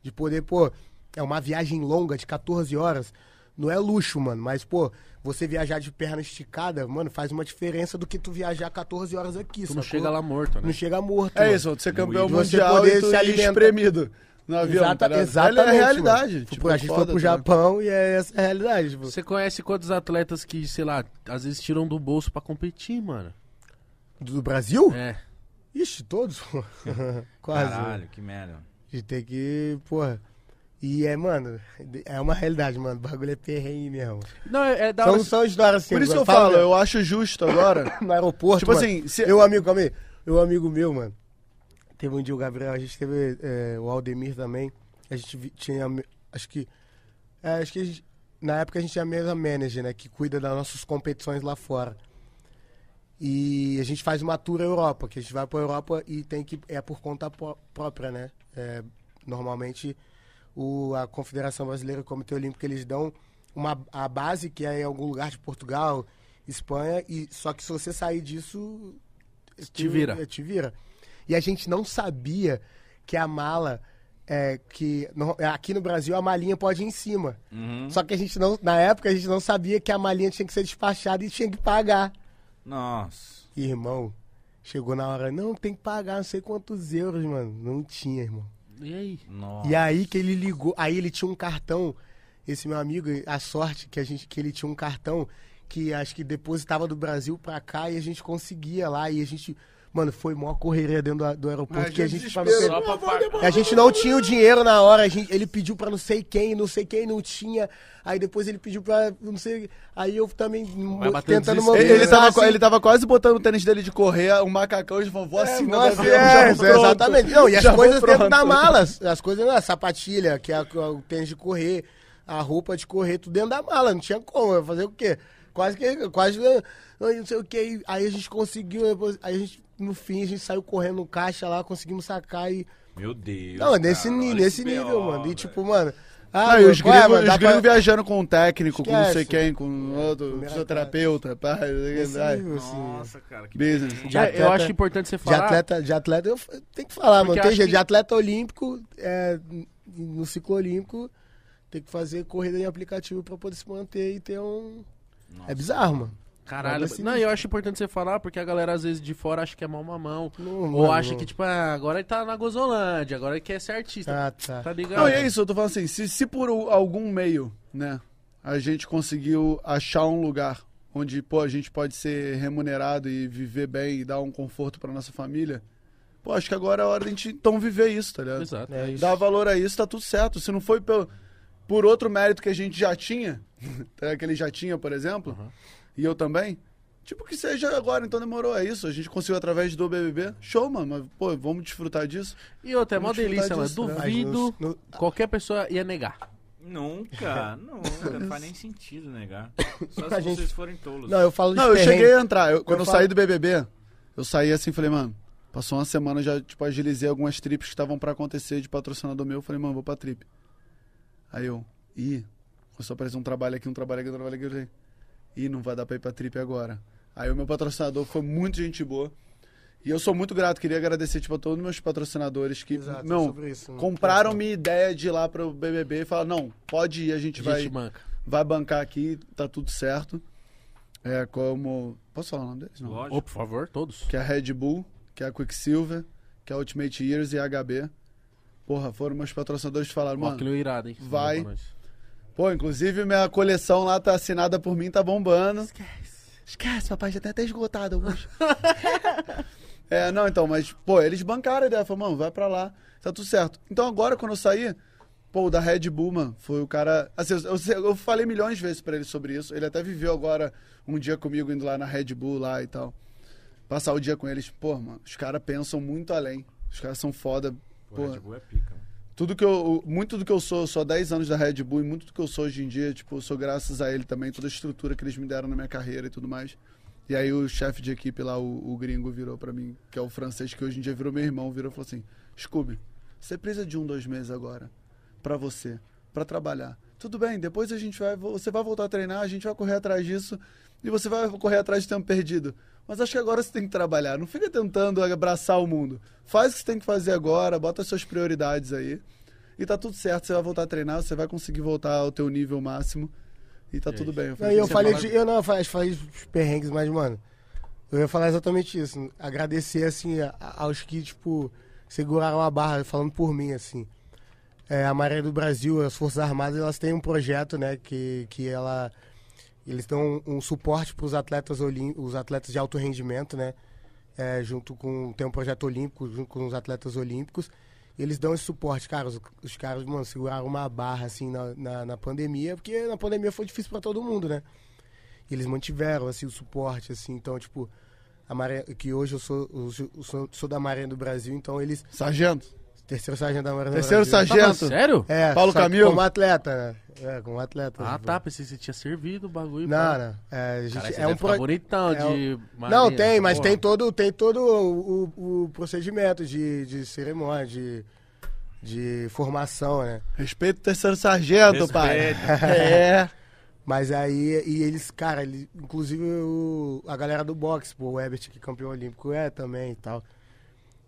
De poder, pô, é uma viagem longa de 14 horas. Não é luxo, mano, mas, pô, você viajar de perna esticada, mano, faz uma diferença do que tu viajar 14 horas aqui, Tu não sacou? chega lá morto, né? Não chega morto. É mano. isso, você campeão E você mundial poder e tu se ir alimentar. espremido no avião, Exata- tá exatamente. É a realidade. mano. Tipo, a gente foda, foi pro ligado? Japão e é essa a realidade. Tipo. Você conhece quantos atletas que, sei lá, às vezes tiram do bolso pra competir, mano? Do Brasil? É. Ixi, todos. Quase. Caralho, que merda. De ter que, porra. E é, mano, é uma realidade, mano. O bagulho é perrengue mesmo. Não, é, é da hora. São, são histórias assim. Por isso que eu falo, mesmo. eu acho justo agora. No aeroporto, tipo mano, assim, se- Eu, amigo, calma aí. Eu, amigo meu, mano. Teve um dia o Gabriel, a gente teve é, o Aldemir também. A gente tinha, acho que, é, acho que a gente- na época a gente tinha a mesa manager, né? Que cuida das nossas competições lá fora. E a gente faz uma tour Europa, que a gente vai pra Europa e tem que, é por conta pró- própria, né? É, normalmente o, a Confederação Brasileira e o Comitê Olímpico, eles dão uma, a base, que é em algum lugar de Portugal, Espanha, e só que se você sair disso... Te vira. é, Te vira. E a gente não sabia que a mala... É, que no- aqui no Brasil a malinha pode ir em cima. Uhum. Só que a gente não, na época a gente não sabia que a malinha tinha que ser despachada e tinha que pagar. Nossa. Irmão, chegou na hora, não, tem que pagar não sei quantos euros, mano. Não tinha, irmão. E aí? Nossa. E aí que ele ligou, aí ele tinha um cartão, esse meu amigo, a sorte que a gente que ele tinha um cartão que acho que depositava do Brasil pra cá e a gente conseguia lá e a gente, mano, foi mó correria dentro do, do aeroporto que a que gente a gente não tinha o dinheiro na hora, a gente- ele pediu pra não sei quem, não sei quem não tinha. Aí depois ele pediu pra não sei, aí eu também o tentando desespero. Ele, ele, tava, assim, ele tava quase botando o tênis dele de correr, um macacão de vovó assim, É, nossa, é, exatamente. Não, e as coisas dentro da mala. As coisas, a sapatilha, que é o tênis de correr, a roupa de correr, tudo dentro da mala. Não tinha como. eu Fazer o quê? Quase que. Quase. Não, sei o quê. Aí a gente conseguiu. Aí a gente, no fim, a gente saiu correndo no caixa lá, conseguimos sacar e. Meu Deus. Não, nesse, cara, nesse esse nível, BO, mano. E tipo, mano. Ah, Ah, e os é, gringos, os pra- viajando com um técnico, com não sei Esquece. quem, com outro fisioterapeuta, pá, assim. Nossa, cara, que business. De É, eu atleta- acho importante você De falar. atleta, de atleta, eu tenho que falar, Porque mano. Tem jeito. que- De atleta olímpico, é, no ciclo olímpico, tem que fazer corrida em aplicativo pra poder se manter e ter um. É bizarro, mano. Caralho. Nada Não, eu acho importante você falar, porque a galera às vezes de fora acha que é mão mamão. Não, Ou mano, acha não. que, tipo, ah, agora ele tá na Gozolândia, agora ele quer ser artista. Ah, tá. Tá ligado? Não, e é isso, eu tô falando assim, se, se por algum meio, né, a gente conseguiu achar um lugar onde, pô, a gente pode ser remunerado e viver bem e dar um conforto pra nossa família, pô, acho que agora é a hora de a gente então viver isso, tá ligado? Exato. É isso. Dar valor a isso, tá tudo certo. Se não foi pelo, por outro mérito que a gente já tinha, tá, que ele já tinha, por exemplo, Uhum. E eu também, tipo que seja agora, então demorou, é isso. A gente conseguiu através do BBB, show, mano, mas, pô, vamos desfrutar disso. E outra, é mó delícia, mano. disso, né? Duvido Mas no- no- qualquer pessoa ia negar. Nunca, nunca. Não faz nem sentido negar. Só se gente- vocês forem tolos. Não, eu falo de Não, eu cheguei a entrar. Eu- quando eu, falo- saí do BBB, eu saí assim, falei, mano, passou uma semana, eu já, tipo, agilizei algumas trips que estavam pra acontecer de patrocinador meu. Eu falei, mano, vou pra trip. Aí eu, ih, começou a aparecer um trabalho aqui, um trabalho aqui, um trabalho aqui. Eu falei, ih, não vai dar pra ir pra trip agora. Aí o meu patrocinador foi muito gente boa. E eu sou muito grato, queria agradecer, tipo, a todos os meus patrocinadores que, Exato, não, sobre isso, né? compraram minha ideia de ir lá pro BBB e falaram, não, pode ir, a gente A vai gente manca. vai bancar aqui, tá tudo certo. É como. Posso falar o nome deles? Não. Lógico. Por favor, todos. Que é a Red Bull, que é a Quicksilver, que é a Ultimate Years e a HB. Porra, foram meus patrocinadores que falaram, Ó, mano. aquilo é irado, hein? vai. Pô, inclusive minha coleção lá tá assinada por mim, tá bombando. Esquece, papai, já tá até esgotado alguns. é, não, então, mas, pô, eles bancaram a ideia. Falaram, mano, vai pra lá, tá tudo certo. Então agora, quando eu saí, pô, o da Red Bull, mano, foi o cara. Assim, eu, eu, eu falei milhões de vezes pra ele sobre isso. Ele até viveu agora um dia comigo indo lá na Red Bull lá e tal. Passar o dia com eles. Pô, mano, os caras pensam muito além. Os caras são foda. Pô, Red Bull é pica. mano. Tudo que eu. Muito do que eu sou, sou há 10 anos da Red Bull e muito do que eu sou hoje em dia, tipo, sou graças a ele também, toda a estrutura que eles me deram na minha carreira e tudo mais. E aí o chefe de equipe lá, o, o gringo, virou pra mim, que é o francês, que hoje em dia virou meu irmão, virou e falou assim: Scooby, você precisa de um, dois meses agora pra você, pra trabalhar. Tudo bem, depois a gente vai. Você vai voltar a treinar, a gente vai correr atrás disso e você vai correr atrás de tempo perdido. Mas acho que agora você tem que trabalhar. Não fica tentando abraçar o mundo. Faz o que você tem que fazer agora, bota as suas prioridades aí. E tá tudo certo, você vai voltar a treinar, você vai conseguir voltar ao teu nível máximo. E tá tudo bem. Não, falei, e eu "Você falei de, eu não, eu falei, perrengues, mas, mano, eu ia falar exatamente isso. Agradecer, assim, a- aos que, tipo, seguraram a barra, falando por mim, assim. É, a Marinha do Brasil, as Forças Armadas, elas têm um projeto, né, que, que ela... Eles dão um, um suporte para os atletas, os atletas de alto rendimento, né? É, junto com... Tem um projeto olímpico, junto com os atletas olímpicos. Eles dão esse suporte. Cara, os, os caras, mano, seguraram uma barra, assim, na, na, na pandemia, porque na pandemia foi difícil para todo mundo, né? E eles mantiveram, assim, o suporte, assim. Então, tipo, a Marinha, que hoje eu sou, eu sou, sou da Marinha do Brasil, então eles... Sargento. Terceiro sargento da Marinha Terceiro sargento. Tá sério? É, Paulo Camilo? Como atleta, né? É, como atleta. Ah, tipo. tá. Pensei que você tinha servido o bagulho. Não, não. É, gente, você é um pro... bonitão é de Não, tem, mas porra. tem todo, tem todo o, o- o procedimento de, de cerimônia, de, de formação, né? Respeito o terceiro sargento, pai. É. Mas aí, e eles, cara, ele, inclusive o, a galera do boxe, pô, o Ebert, que é campeão olímpico, é também e tal.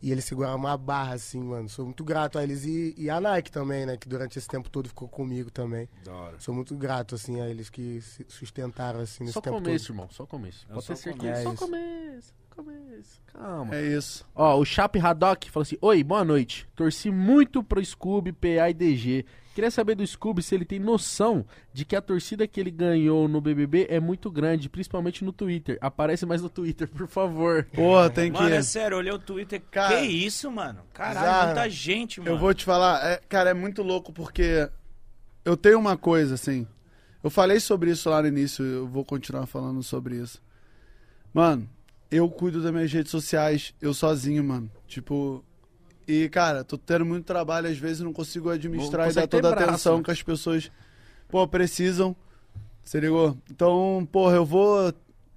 E eles seguraram uma barra, assim, mano. Sou muito grato a eles e, e a Nike também, né? Que durante esse tempo todo ficou comigo também. Da hora. Sou muito grato, assim, a eles que se sustentaram, assim, nesse Só tempo começo, irmão. Só começo. É Pode só ter certeza. começo. Só É isso. começo. Começo. Calma. É isso. Ó, o Chape Haddock falou assim: Oi, boa noite. Torci muito pro Scooby, PA e DG. Queria saber do Scooby se ele tem noção de que a torcida que ele ganhou no BBB é muito grande, principalmente no Twitter. Aparece mais no Twitter, por favor. Pô, tem que. Mano, é sério, eu olhei o Twitter. Cara, que isso, mano? Caralho, bizarro. muita gente, mano. Eu vou te falar, é, cara, é muito louco porque eu tenho uma coisa, assim. Eu falei sobre isso lá no início, eu vou continuar falando sobre isso. Mano, eu cuido das minhas redes sociais, eu sozinho, mano. Tipo. E, cara, tô tendo muito trabalho, às vezes não consigo administrar Não e dar toda a braço, atenção né? que as pessoas, pô, precisam. Você ligou? Então, porra, eu vou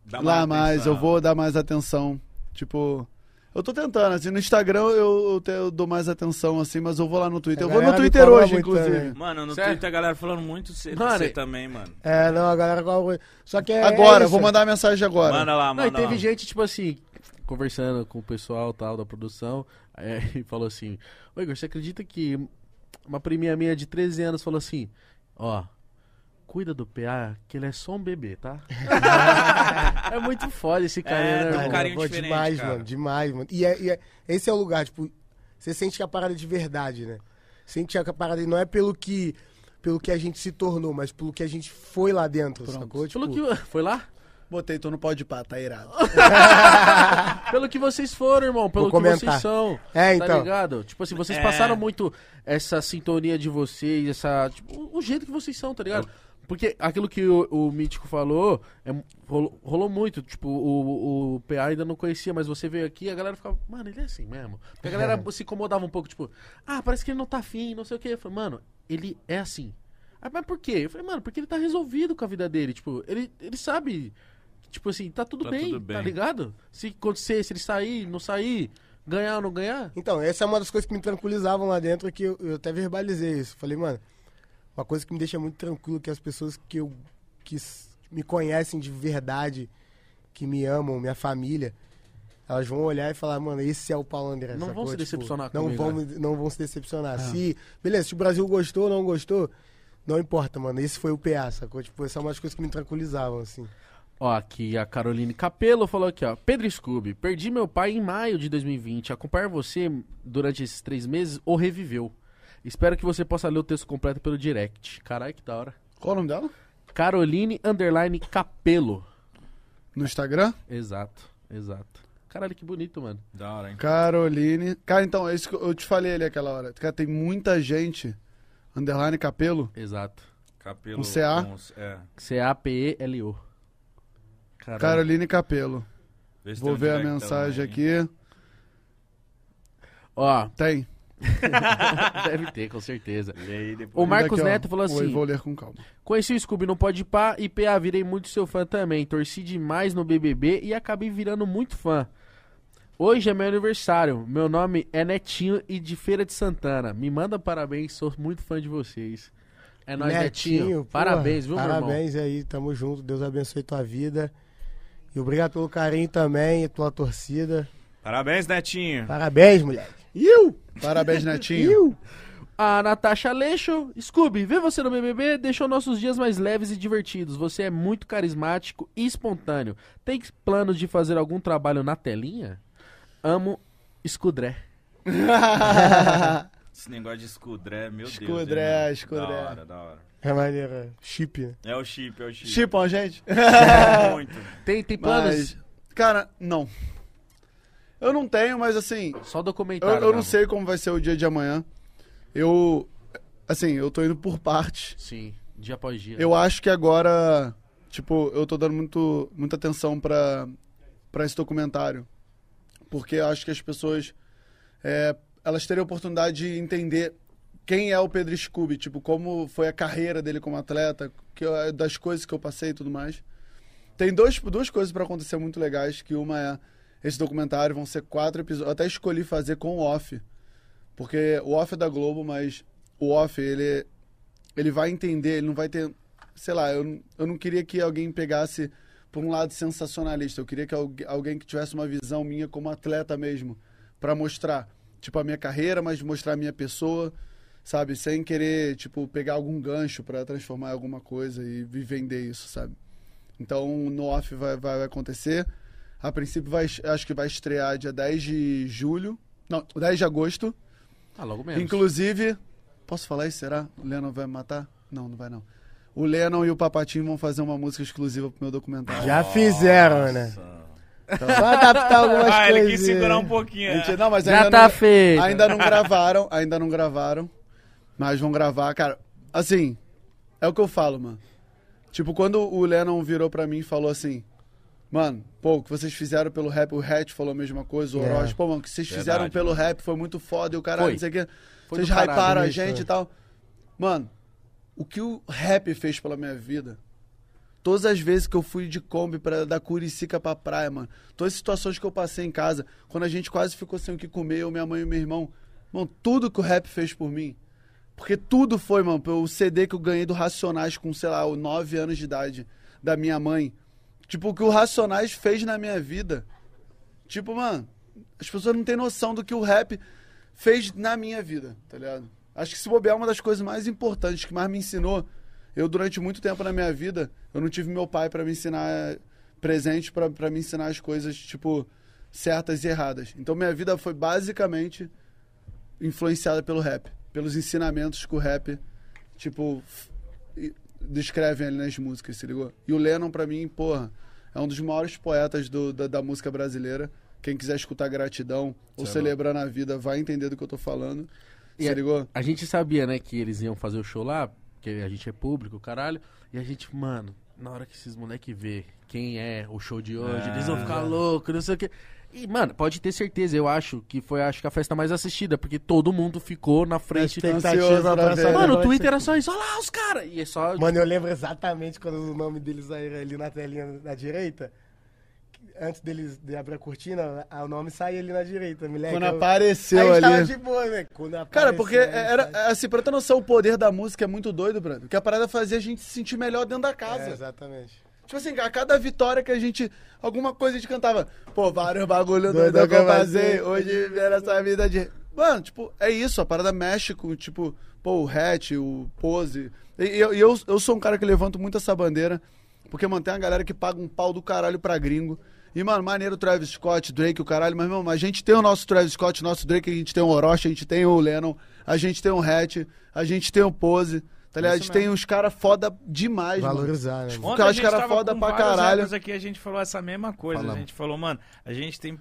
Dá lá mais, atenção. eu vou dar mais atenção. Tipo, eu tô tentando, assim, no Instagram eu, eu, te- eu dou mais atenção, assim, mas eu vou lá no Twitter. Eu vou no Twitter hoje, inclusive. também. Mano, no Sério? Twitter a galera falando muito cedo Mano, você também, mano. É, não, a galera. Só que é. Agora, é eu vou mandar a mensagem agora. Manda lá, Não, e manda teve lá. gente, tipo assim, conversando com o pessoal tal da produção, e falou assim: Ô Igor, você acredita que uma priminha minha de 13 anos falou assim: Ó, cuida do PA, que ele é só um bebê, tá? é muito foda esse cara, É, né, tem um carinho pô, demais, cara. mano, demais, mano. E, é, e é- esse é o lugar, tipo, você sente que a parada é de verdade, né? Sente que a parada não é pelo que, pelo que a gente se tornou, mas pelo que a gente foi lá dentro, Pronto. sacou? Tipo, Pelo que. Foi lá? Botei, tu não pode pá, tá irado. Pelo que vocês foram, irmão. Pelo que vocês são. É, Tá então. ligado? Tipo assim, vocês É. passaram muito essa sintonia de vocês, essa. Tipo, o- jeito que vocês são, tá ligado? Porque aquilo que o, o Mítico falou é, rolou, rolou muito. Tipo, o, o PA ainda não conhecia, mas você veio aqui e a galera ficava, mano, ele é assim mesmo. Porque a galera se incomodava um pouco, tipo, ah, parece que ele não tá afim, não sei o quê. Eu falei, mano, ele é assim. Ah, mas por quê? Eu falei, mano, porque ele tá resolvido com a vida dele. Tipo, ele, ele sabe. Tipo assim, tá tudo, Tá bem, tudo bem. tá ligado? Se acontecer, se ele sair, não sair, ganhar ou não ganhar. Então, essa é uma das coisas que me tranquilizavam lá dentro, que eu, eu até verbalizei isso. Falei, mano, uma coisa que me deixa muito tranquilo, que as pessoas que eu que me conhecem de verdade, que me amam, minha família, elas vão olhar e falar, mano, esse é o Paulo André. Não sacou? vão se decepcionar não comigo, vão, né? não vão se decepcionar. Se, beleza, se o Brasil gostou ou não gostou, não importa, mano. Esse foi o PA, sacou? Tipo, essa é uma das coisas que me tranquilizavam, assim. Ó, aqui a Caroline Capello falou aqui, ó. Pedro Scooby, perdi meu pai em maio de 2020. Acompanhar você durante esses três meses ou reviveu. Espero que você possa ler o texto completo pelo direct. Caralho, que da hora. Qual o nome dela? Caroline Underline Capello. No Instagram? Exato, exato. Caralho, que bonito, mano. Da hora, hein? Caroline. Cara, então, é isso que eu te falei ali aquela hora. Cara, tem muita gente. Underline Capelo. Exato. Capelo. Um CA? com- É. C-A-P-E-L-O. Caralho. Caroline Capelo. Vê Vou ver a mensagem também, aqui. Ó, Tem. deve ter, com certeza. Aí depois. O Marcos Daqui, ó. Neto falou Oi, assim: Vou ler com calma. Conheci o Scooby no Pode Pá e PA virei muito seu fã também. Torci demais no BBB e acabei virando muito fã. Hoje é meu aniversário. Meu nome é Netinho e de Feira de Santana. Me manda parabéns, sou muito fã de vocês. É nóis, Netinho. porra, Parabéns, viu, meu irmão? Parabéns aí, tamo junto. Deus abençoe tua vida. E obrigado pelo carinho também e tua torcida. Parabéns, Netinho. Parabéns, moleque. Iu! Parabéns, Netinho. A Natasha Aleixo, Scooby, ver você no BBB deixou nossos dias mais leves e divertidos. Você é muito carismático e espontâneo. Tem planos de fazer algum trabalho na telinha? Amo Escudré. Esse negócio de escudré, meu Deus. Escudré, hein, mano? escudré. Da hora, da hora. É maneira. Chip, né? É o chip, é o chip. Chipam, gente? Muito. Tem, tem planos? Mas, cara, não. Eu não tenho, mas assim, Só eu, documentário. eu não sei como vai ser o dia de amanhã. Eu, assim, eu tô indo por parte. Sim, dia após dia. Eu acho que agora, tipo, eu tô dando muito, muita atenção pra, pra esse documentário. Porque eu acho que as pessoas, é, elas terem a oportunidade de entender quem é o Pedro Scooby, tipo, como foi a carreira dele como atleta, que eu- das coisas que eu passei e tudo mais. Tem dois, duas coisas pra acontecer muito legais, que uma é esse documentário, vão ser quatro episódios. Eu até escolhi fazer com o off, porque o off é da Globo, mas o off, ele, ele vai entender, ele não vai ter... Sei lá, eu, eu não queria que alguém pegasse por um lado sensacionalista, eu queria que algu- alguém que tivesse uma visão minha como atleta mesmo, pra mostrar, tipo, a minha carreira, mas mostrar a minha pessoa, sabe? Sem querer, tipo, pegar algum gancho pra transformar em alguma coisa e vender isso, sabe? Então, no off vai, vai, vai acontecer. A princípio, vai, acho que vai estrear dia 10 de julho. Não, 10 de agosto. Ah, logo menos. Inclusive, posso falar isso? Será? O Lennon vai me matar? Não, não vai não. O Lennon e o Papatinho vão fazer uma música exclusiva pro meu documentário. Já fizeram, né? Nossa. Só adaptar algumas Ah, ele coisas. quis segurar um pouquinho. né? Mentira, não, mas Já ainda tá não, feito. ainda não gravaram, ainda não gravaram. Mas vão gravar, cara. Assim, é o que eu falo, mano. Tipo, quando o Lennon virou pra mim e falou assim: Mano, pô, o que vocês fizeram pelo rap, o Hatch falou a mesma coisa, o É. Orochi, pô, mano, o que vocês Verdade, fizeram pelo mano. rap foi muito foda e o caralho, Foi. não sei o quê. Foi vocês hyparam a gente é. e tal. Mano, o que o rap fez pela minha vida. Todas as vezes que eu fui de Kombi pra, da Curicica pra praia, mano. Todas as situações que eu passei em casa, quando a gente quase ficou sem o que comer, eu, minha mãe e meu irmão. Mano, tudo que o rap fez por mim. Porque tudo foi, mano, o CD que eu ganhei do Racionais com, sei lá, 9 anos de idade da minha mãe. Tipo, o que o Racionais fez na minha vida. Tipo, mano, as pessoas não têm noção do que o rap fez na minha vida, tá ligado? Acho que se bobear é uma das coisas mais importantes, que mais me ensinou. Eu, durante muito tempo na minha vida, eu não tive meu pai pra me ensinar presente, pra pra me ensinar as coisas, tipo, certas e erradas. Então minha vida foi basicamente influenciada pelo rap, pelos ensinamentos que o rap, tipo, descrevem ali nas músicas, se ligou? E o Lennon, pra mim, porra, é um dos maiores poetas do- da, da música brasileira. Quem quiser escutar Gratidão ou é Celebrando a Vida vai entender do que eu tô falando. E se é- ligou? A gente sabia, né, que eles iam fazer o show lá, porque a gente é público, caralho. E a gente, mano, na hora que esses moleque vê quem é o show de hoje, eles vão ficar Ah. loucos, não sei o quê. E, mano, pode ter certeza, eu acho que foi acho que a festa mais assistida, porque todo mundo ficou na frente. Pra ver. Mano, o Twitter era só isso, olha lá os caras! E é só. Mano, eu lembro exatamente quando o nome deles saíram ali na telinha da direita. Antes deles de abrir a cortina, o nome saía ali na direita, moleque. Quando eu- apareceu a gente tava ali. de boa, né? Quando Cara, apareceu, porque a gente era, assim, pra ter noção, o poder da música é muito doido, brother. Porque a parada fazia a gente se sentir melhor dentro da casa. É, exatamente. Tipo assim, a cada vitória que a gente. Alguma coisa a gente cantava. Pô, vários bagulho Doido doido que eu passei. Hoje vieram essa vida de. Mano, tipo, é isso. A parada mexe com, tipo, pô, o hatch, o pose. E eu, eu, eu sou um cara que levanto muito essa bandeira. Porque mantém a galera que paga um pau do caralho pra gringo. E, mano, maneiro o Travis Scott, Drake, o caralho. Mas, meu, a gente tem o nosso Travis Scott, nosso Drake, a gente tem o Orochi, a gente tem o Lennon, a gente tem o Hatch, a gente tem o Pose, Tá ligado? A gente tem uns caras foda demais, mano. Valorizar, né, mano? Cara, a os gente cara tava foda com pra caralho. rappers aqui, a gente falou essa mesma coisa. Falamos. A gente falou, mano, a gente tem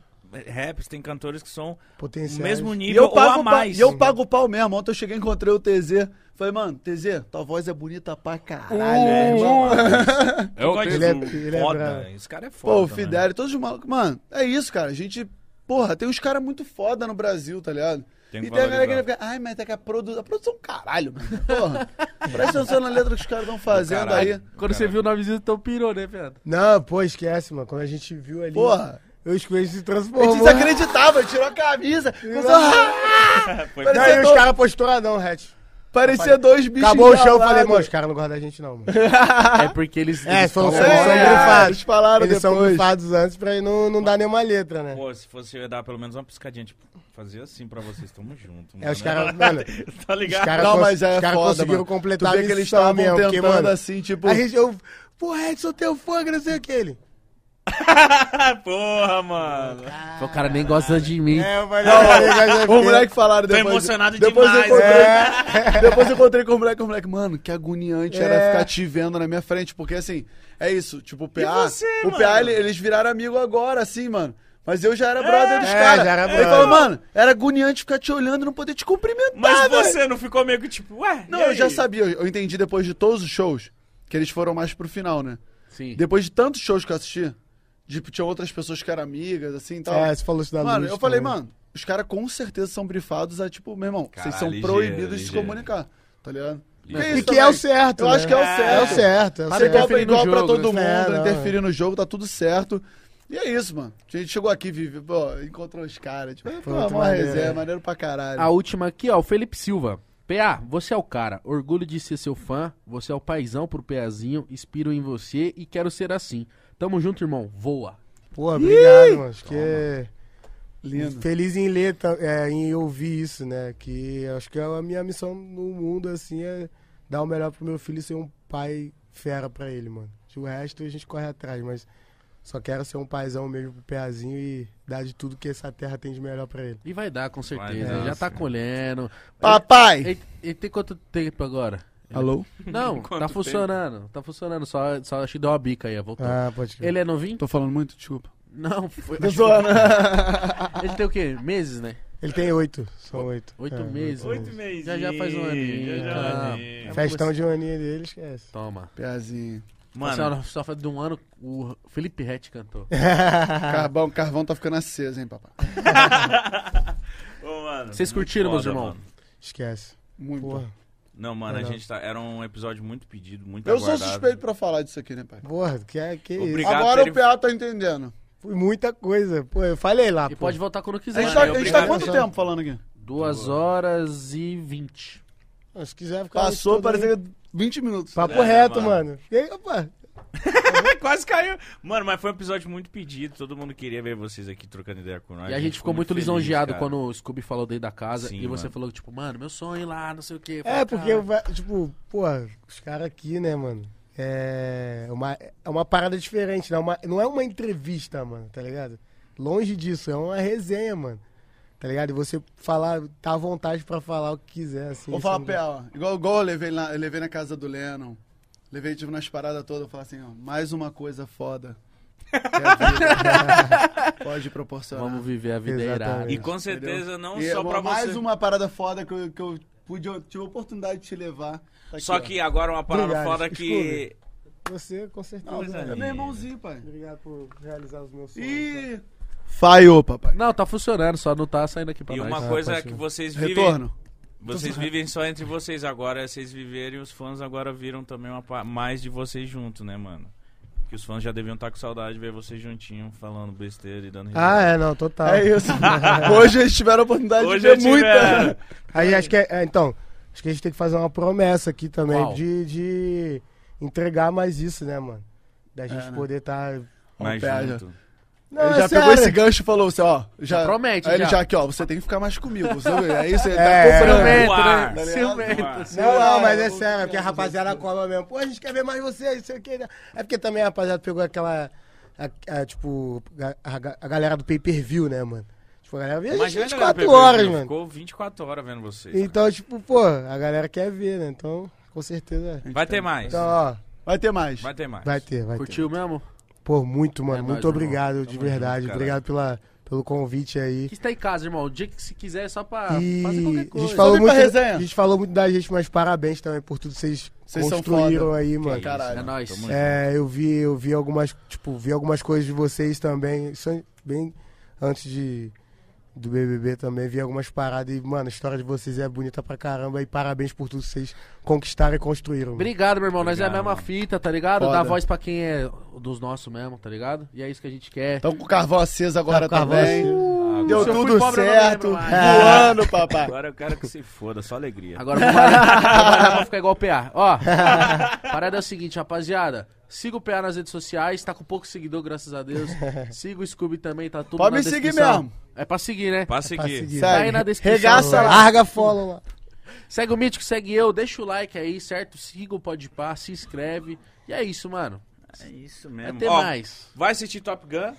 raps, tem cantores que são o Potenciais. mesmo E nível eu ou pago, a pa- mais. e eu pago o pau mesmo. Ontem eu cheguei e encontrei o TZ. Falei, mano, TZ, tua voz é bonita pra caralho, É, irmão. Eu gosto Ele é- ele é foda. bravo. Esse cara é foda. Pô, o. Fidel, todos os malucos. Mano, é isso, cara. A gente. Porra, tem uns caras muito foda no Brasil, tá ligado? Tem que e tem a galera que fica, ai, mas é que a, produ... a produção, caralho, mano. Porra. Presta atenção na letra que os caras estão fazendo Caralho. aí. Quando você viu o nomezinho, então pirou, né, Pedro? Não, pô, esquece, mano. Quando a gente viu ali. Porra. Eu escolhi se A gente transformou. desacreditava, tirou a camisa. começou a- Foi Não, e os caras posturadão, Hatch. Parecia dois bichos. Acabou o show, eu falei, mano, os caras não gostam da gente, não, mano. É porque eles. É, eles são, são, É, são eles grifados. falaram Eles são depois. grifados antes pra não, não dar nenhuma letra, né? Pô, se fosse eu ia dar pelo menos uma piscadinha, tipo, fazer assim pra vocês, tamo junto. É, os mano. caras, tá os ligado? caras Não, mas é os caras foda, conseguiram mano. Tu completar vê a que eles estavam mesmo, porque, tentando mano, assim, tipo... a gente, eu, pô, Edson, teu fã, que não sei o que, ele. Porra, mano. O cara nem gosta de mim. É, falei, não, O moleque falaram Tô depois. emocionado depois demais, Eu encontrei, É. Depois eu encontrei com o moleque, o moleque, mano, que agoniante era É. ficar te vendo na minha frente, porque assim, é isso, tipo, o PA, você, o mano? PA, ele- eles viraram amigo agora, assim, mano. Mas eu já era brother dos É, caras. já era Ele brother. falou, mano, era agoniante ficar te olhando e não poder te cumprimentar, Mas velho. você não ficou meio que tipo, ué? Não, e eu aí? já sabia, eu entendi depois de todos os shows, que eles foram mais pro final, né? Sim. Depois de tantos shows que eu assisti, tipo, tinha outras pessoas que eram amigas, assim, e tal. É, você falou isso da Mano, luz eu falei, também. mano, os caras com certeza são brifados a, tipo, meu irmão, vocês são Caralho, proibidos ligeiro, de se ligeiro. comunicar, tá ligado? Ligeiro. Que E que também. é o certo, Eu né? acho que é o É o certo. certo, é o Para Ser de certo. igual, interferir no igual pra jogo, todo né? mundo, É, não, interferir no jogo, tá tudo certo. E é isso, mano. A gente chegou aqui, vive, pô, encontrou os caras, tipo, muito uma maneiro, resenha, é. maneiro pra caralho. A última aqui, ó, o Felipe Silva. PA, você é o cara. Orgulho de ser seu fã. Você é o paizão pro PAzinho. Inspiro em você e quero ser assim. Tamo junto, irmão. Voa. Pô, obrigado, mano. Acho que é... Lindo. Feliz em ler, é, em ouvir isso, né? Que acho que a minha missão no mundo, assim, é dar o melhor pro meu filho e ser um pai fera pra ele, mano. O resto a gente corre atrás, mas só quero ser um paizão mesmo pro Peazinho e dar de tudo que essa terra tem de melhor pra ele. E vai dar, com certeza. Vai dar, Já tá sim. colhendo. Papai! Ele, ele tem quanto tempo agora? Alô? Não, tá tempo? funcionando. Tá funcionando. Só, só acho que deu uma bica aí, voltou. Ah, pode crer. Ele é novinho? Tô falando muito, desculpa. Não, foi. Tô zoando. Ele tem o quê? Meses, né? Ele tem oito, são oito. Oito É, meses. Oito meses. Já já faz um aninho. Já já Ah, aninho. é Festão de um aninho dele, esquece. Toma. Piazinho. Mano, só, só de um ano o Felipe Rett cantou. Carvão, carvão tá ficando aceso, hein, papai? ô, mano, Vocês curtiram, meus foda, irmãos? mano. Esquece. Muito. Porra. Não, mano, a Não. gente tá. Era um episódio muito pedido, muito Eu sou aguardado. suspeito pra falar disso aqui, né, pai? Porra, que, é- que isso. Obrigado. Agora o PA tá entendendo. Foi muita coisa. Pô, eu falei lá, E pô. pode voltar quando A quiser. gente, Mano, tá, a gente tá obrigado. quanto tempo falando aqui? Duas horas e vinte. Se quiser ficar... Passou, parecia 20 minutos. Papo É, reto, mano. mano. E aí, opa, Quase caiu. Mano, mas foi um episódio muito pedido. Todo mundo queria ver vocês aqui trocando ideia com nós. E a gente ficou muito feliz, lisonjeado cara. quando o Scooby falou dentro da casa Sim, e você mano. falou, tipo, mano, meu sonho lá, não sei o quê. É, porque, "Cara, eu va- tipo, pô, os caras aqui, né, mano? É uma, é uma parada diferente, né? Uma- não é uma entrevista, mano, tá ligado? Longe disso, é uma resenha, mano. Tá ligado? E você falar, tá à vontade pra falar o que quiser, assim. Vou falar PA, ó. Igual, igual eu, levei lá, eu levei na casa do Lennon. Levei, tipo, nas paradas todas. Eu falei assim, ó. Mais uma coisa foda. vida pode proporcionar. Vamos viver a vida Exatamente. irada. E com certeza não E só pra mais você. uma parada foda que eu, que eu pude, eu tive a oportunidade de te levar. Tá aqui, Só ó. que agora uma parada Obrigado, foda que. Você, com certeza. Não, é linda. meu irmãozinho, pai. Obrigado por realizar os meus sonhos. Ih! Falhou, papai. Não, tá funcionando, só não tá saindo aqui pra E nós. uma Ah, coisa pode que vocês vivem. Retorno. Vocês vivem só entre vocês agora, vocês viverem, os fãs agora viram também uma mais de vocês junto, né, mano? Que os fãs já deviam estar com saudade de ver vocês juntinhos, falando besteira e dando risada. Ah, é, não, total. É isso. Hoje eles tiveram a oportunidade Hoje de ver muita. Aí acho que é, é, então, acho que a gente tem que fazer uma promessa aqui também de, de entregar mais isso, né, mano? Da gente É, né? poder estar. Mais Ó, pé, junto. Não, ele é já sério. pegou esse gancho e falou assim, ó. Já, Já promete, Aí ele já. já aqui, ó. Você tem que ficar mais comigo. Você, é isso, ele É, tá comprando. Ciumento, No ar, né? tá? Ciumento, ar. ciumento. Não, não, mas é sério, é porque a rapaziada cobra mesmo. Pô, a gente quer ver mais vocês, não sei o que. É porque também a rapaziada pegou aquela. a- a, tipo, a, a- galera do pay per view, né, mano? Tipo, a galera vê a gente Imagina a galera 24 pay-per-view, horas, mano. Ficou 24 horas vendo vocês. Então, tipo, pô, a galera quer ver, né? Então, Com certeza. é. Vai ter mais. Então, ó, Vai ter mais. Vai ter mais. vai ter, vai ter. Curtiu mesmo? Pô, muito, mano. É muito nóis, irmão. obrigado, de Tamo verdade. junto, obrigado pela, pelo convite aí. Que está em casa, irmão. O dia que se quiser é só pra E fazer qualquer a coisa. gente, falou muito, a gente falou muito da gente, mas parabéns também por tudo que vocês Vocês construíram aí, mano. Caralho. É nóis. É, eu vi, eu vi algumas, tipo, vi algumas coisas de vocês também, isso é bem antes de do BBB também, vi algumas paradas e, mano, a história de vocês é bonita pra caramba e parabéns por tudo que vocês conquistaram e construíram. Obrigado, meu irmão. Nós é a Obrigado, mesma mano. fita, tá ligado? Foda. Dar voz pra quem é dos nossos mesmo, tá ligado? E é isso que a gente quer. Estão com o carvão aceso agora Tá também. Agora- Deu tudo certo. mais. Voando, papai. Agora eu quero que se foda, só alegria. Agora vamos lá, trabalhar pra ficar igual o PA. Ó, parada é o seguinte, rapaziada. Siga o PA nas redes sociais, tá com pouco seguidor, graças a Deus. Siga o Scooby também, tá tudo Pode na me seguir descrição. mesmo. É pra seguir, né? Pra Pra seguir. seguir. Tá aí na descrição. Regaça lá. Larga follow lá. Segue o Mítico, segue eu, deixa o like aí, certo? Siga o Podpah, se inscreve. E é isso, mano. É isso mesmo. ter Ó, mais. Vai assistir Top Gun,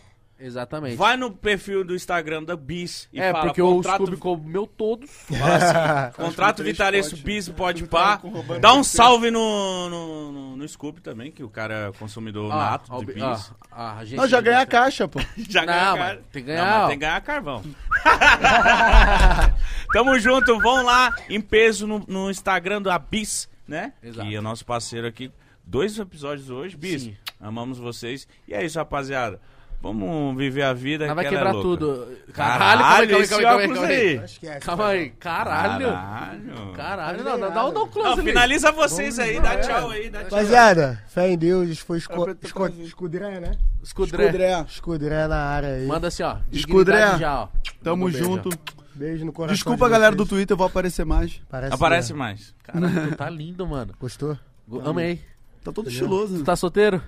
Exatamente. vai no perfil do Instagram da Bis e é, fala porque o contrato, Scooby comeu todos. fala assim, contrato vitalício. Bis pode pá. roubando Dá um salve no, no, no, no Scooby também, que o cara é consumidor Ó, nato ó, de ó, Bis. a agência Não, já ganha a caixa, pô. Já Não, ganha mas car- tem que Não, ganhar, mas ó. tem que ganhar carvão. Tamo junto, vão lá em peso no, no Instagram do Abis, né? Exato. Que é o nosso parceiro aqui. Dois episódios hoje, Bis. Sim. Amamos vocês. E é isso, rapaziada. Vamos viver a vida. Nós vai que ela quebrar é tudo. Caralho, calma aí, calma aí, calma aí, óculos calma aí. aí. Esquece. Calma aí, caralho. Caralho. Caralho, não, dá, um- close Não, ali. finaliza vocês aí, dá tchau aí, dá tchau. Rapaziada, fé em Deus, foi esco... Esco... escudré, né? Escudré. Escudré. Escudré na área aí. Manda assim, ó. Escudré. Já, ó. Tamo um junto. Beijo no coração. Desculpa, de galera do. Twitter, eu vou aparecer mais. Parece Aparece mesmo. mais. Caralho, tu tá lindo, mano. Gostou? Go- Amei. Tá todo estiloso. Tu tá solteiro?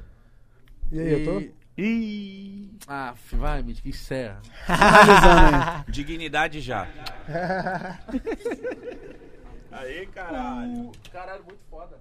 E aí, eu tô? Ih, Ah, vai, me encerra. Finalizando aí. dignidade já. aí, caralho. Caralho, muito foda.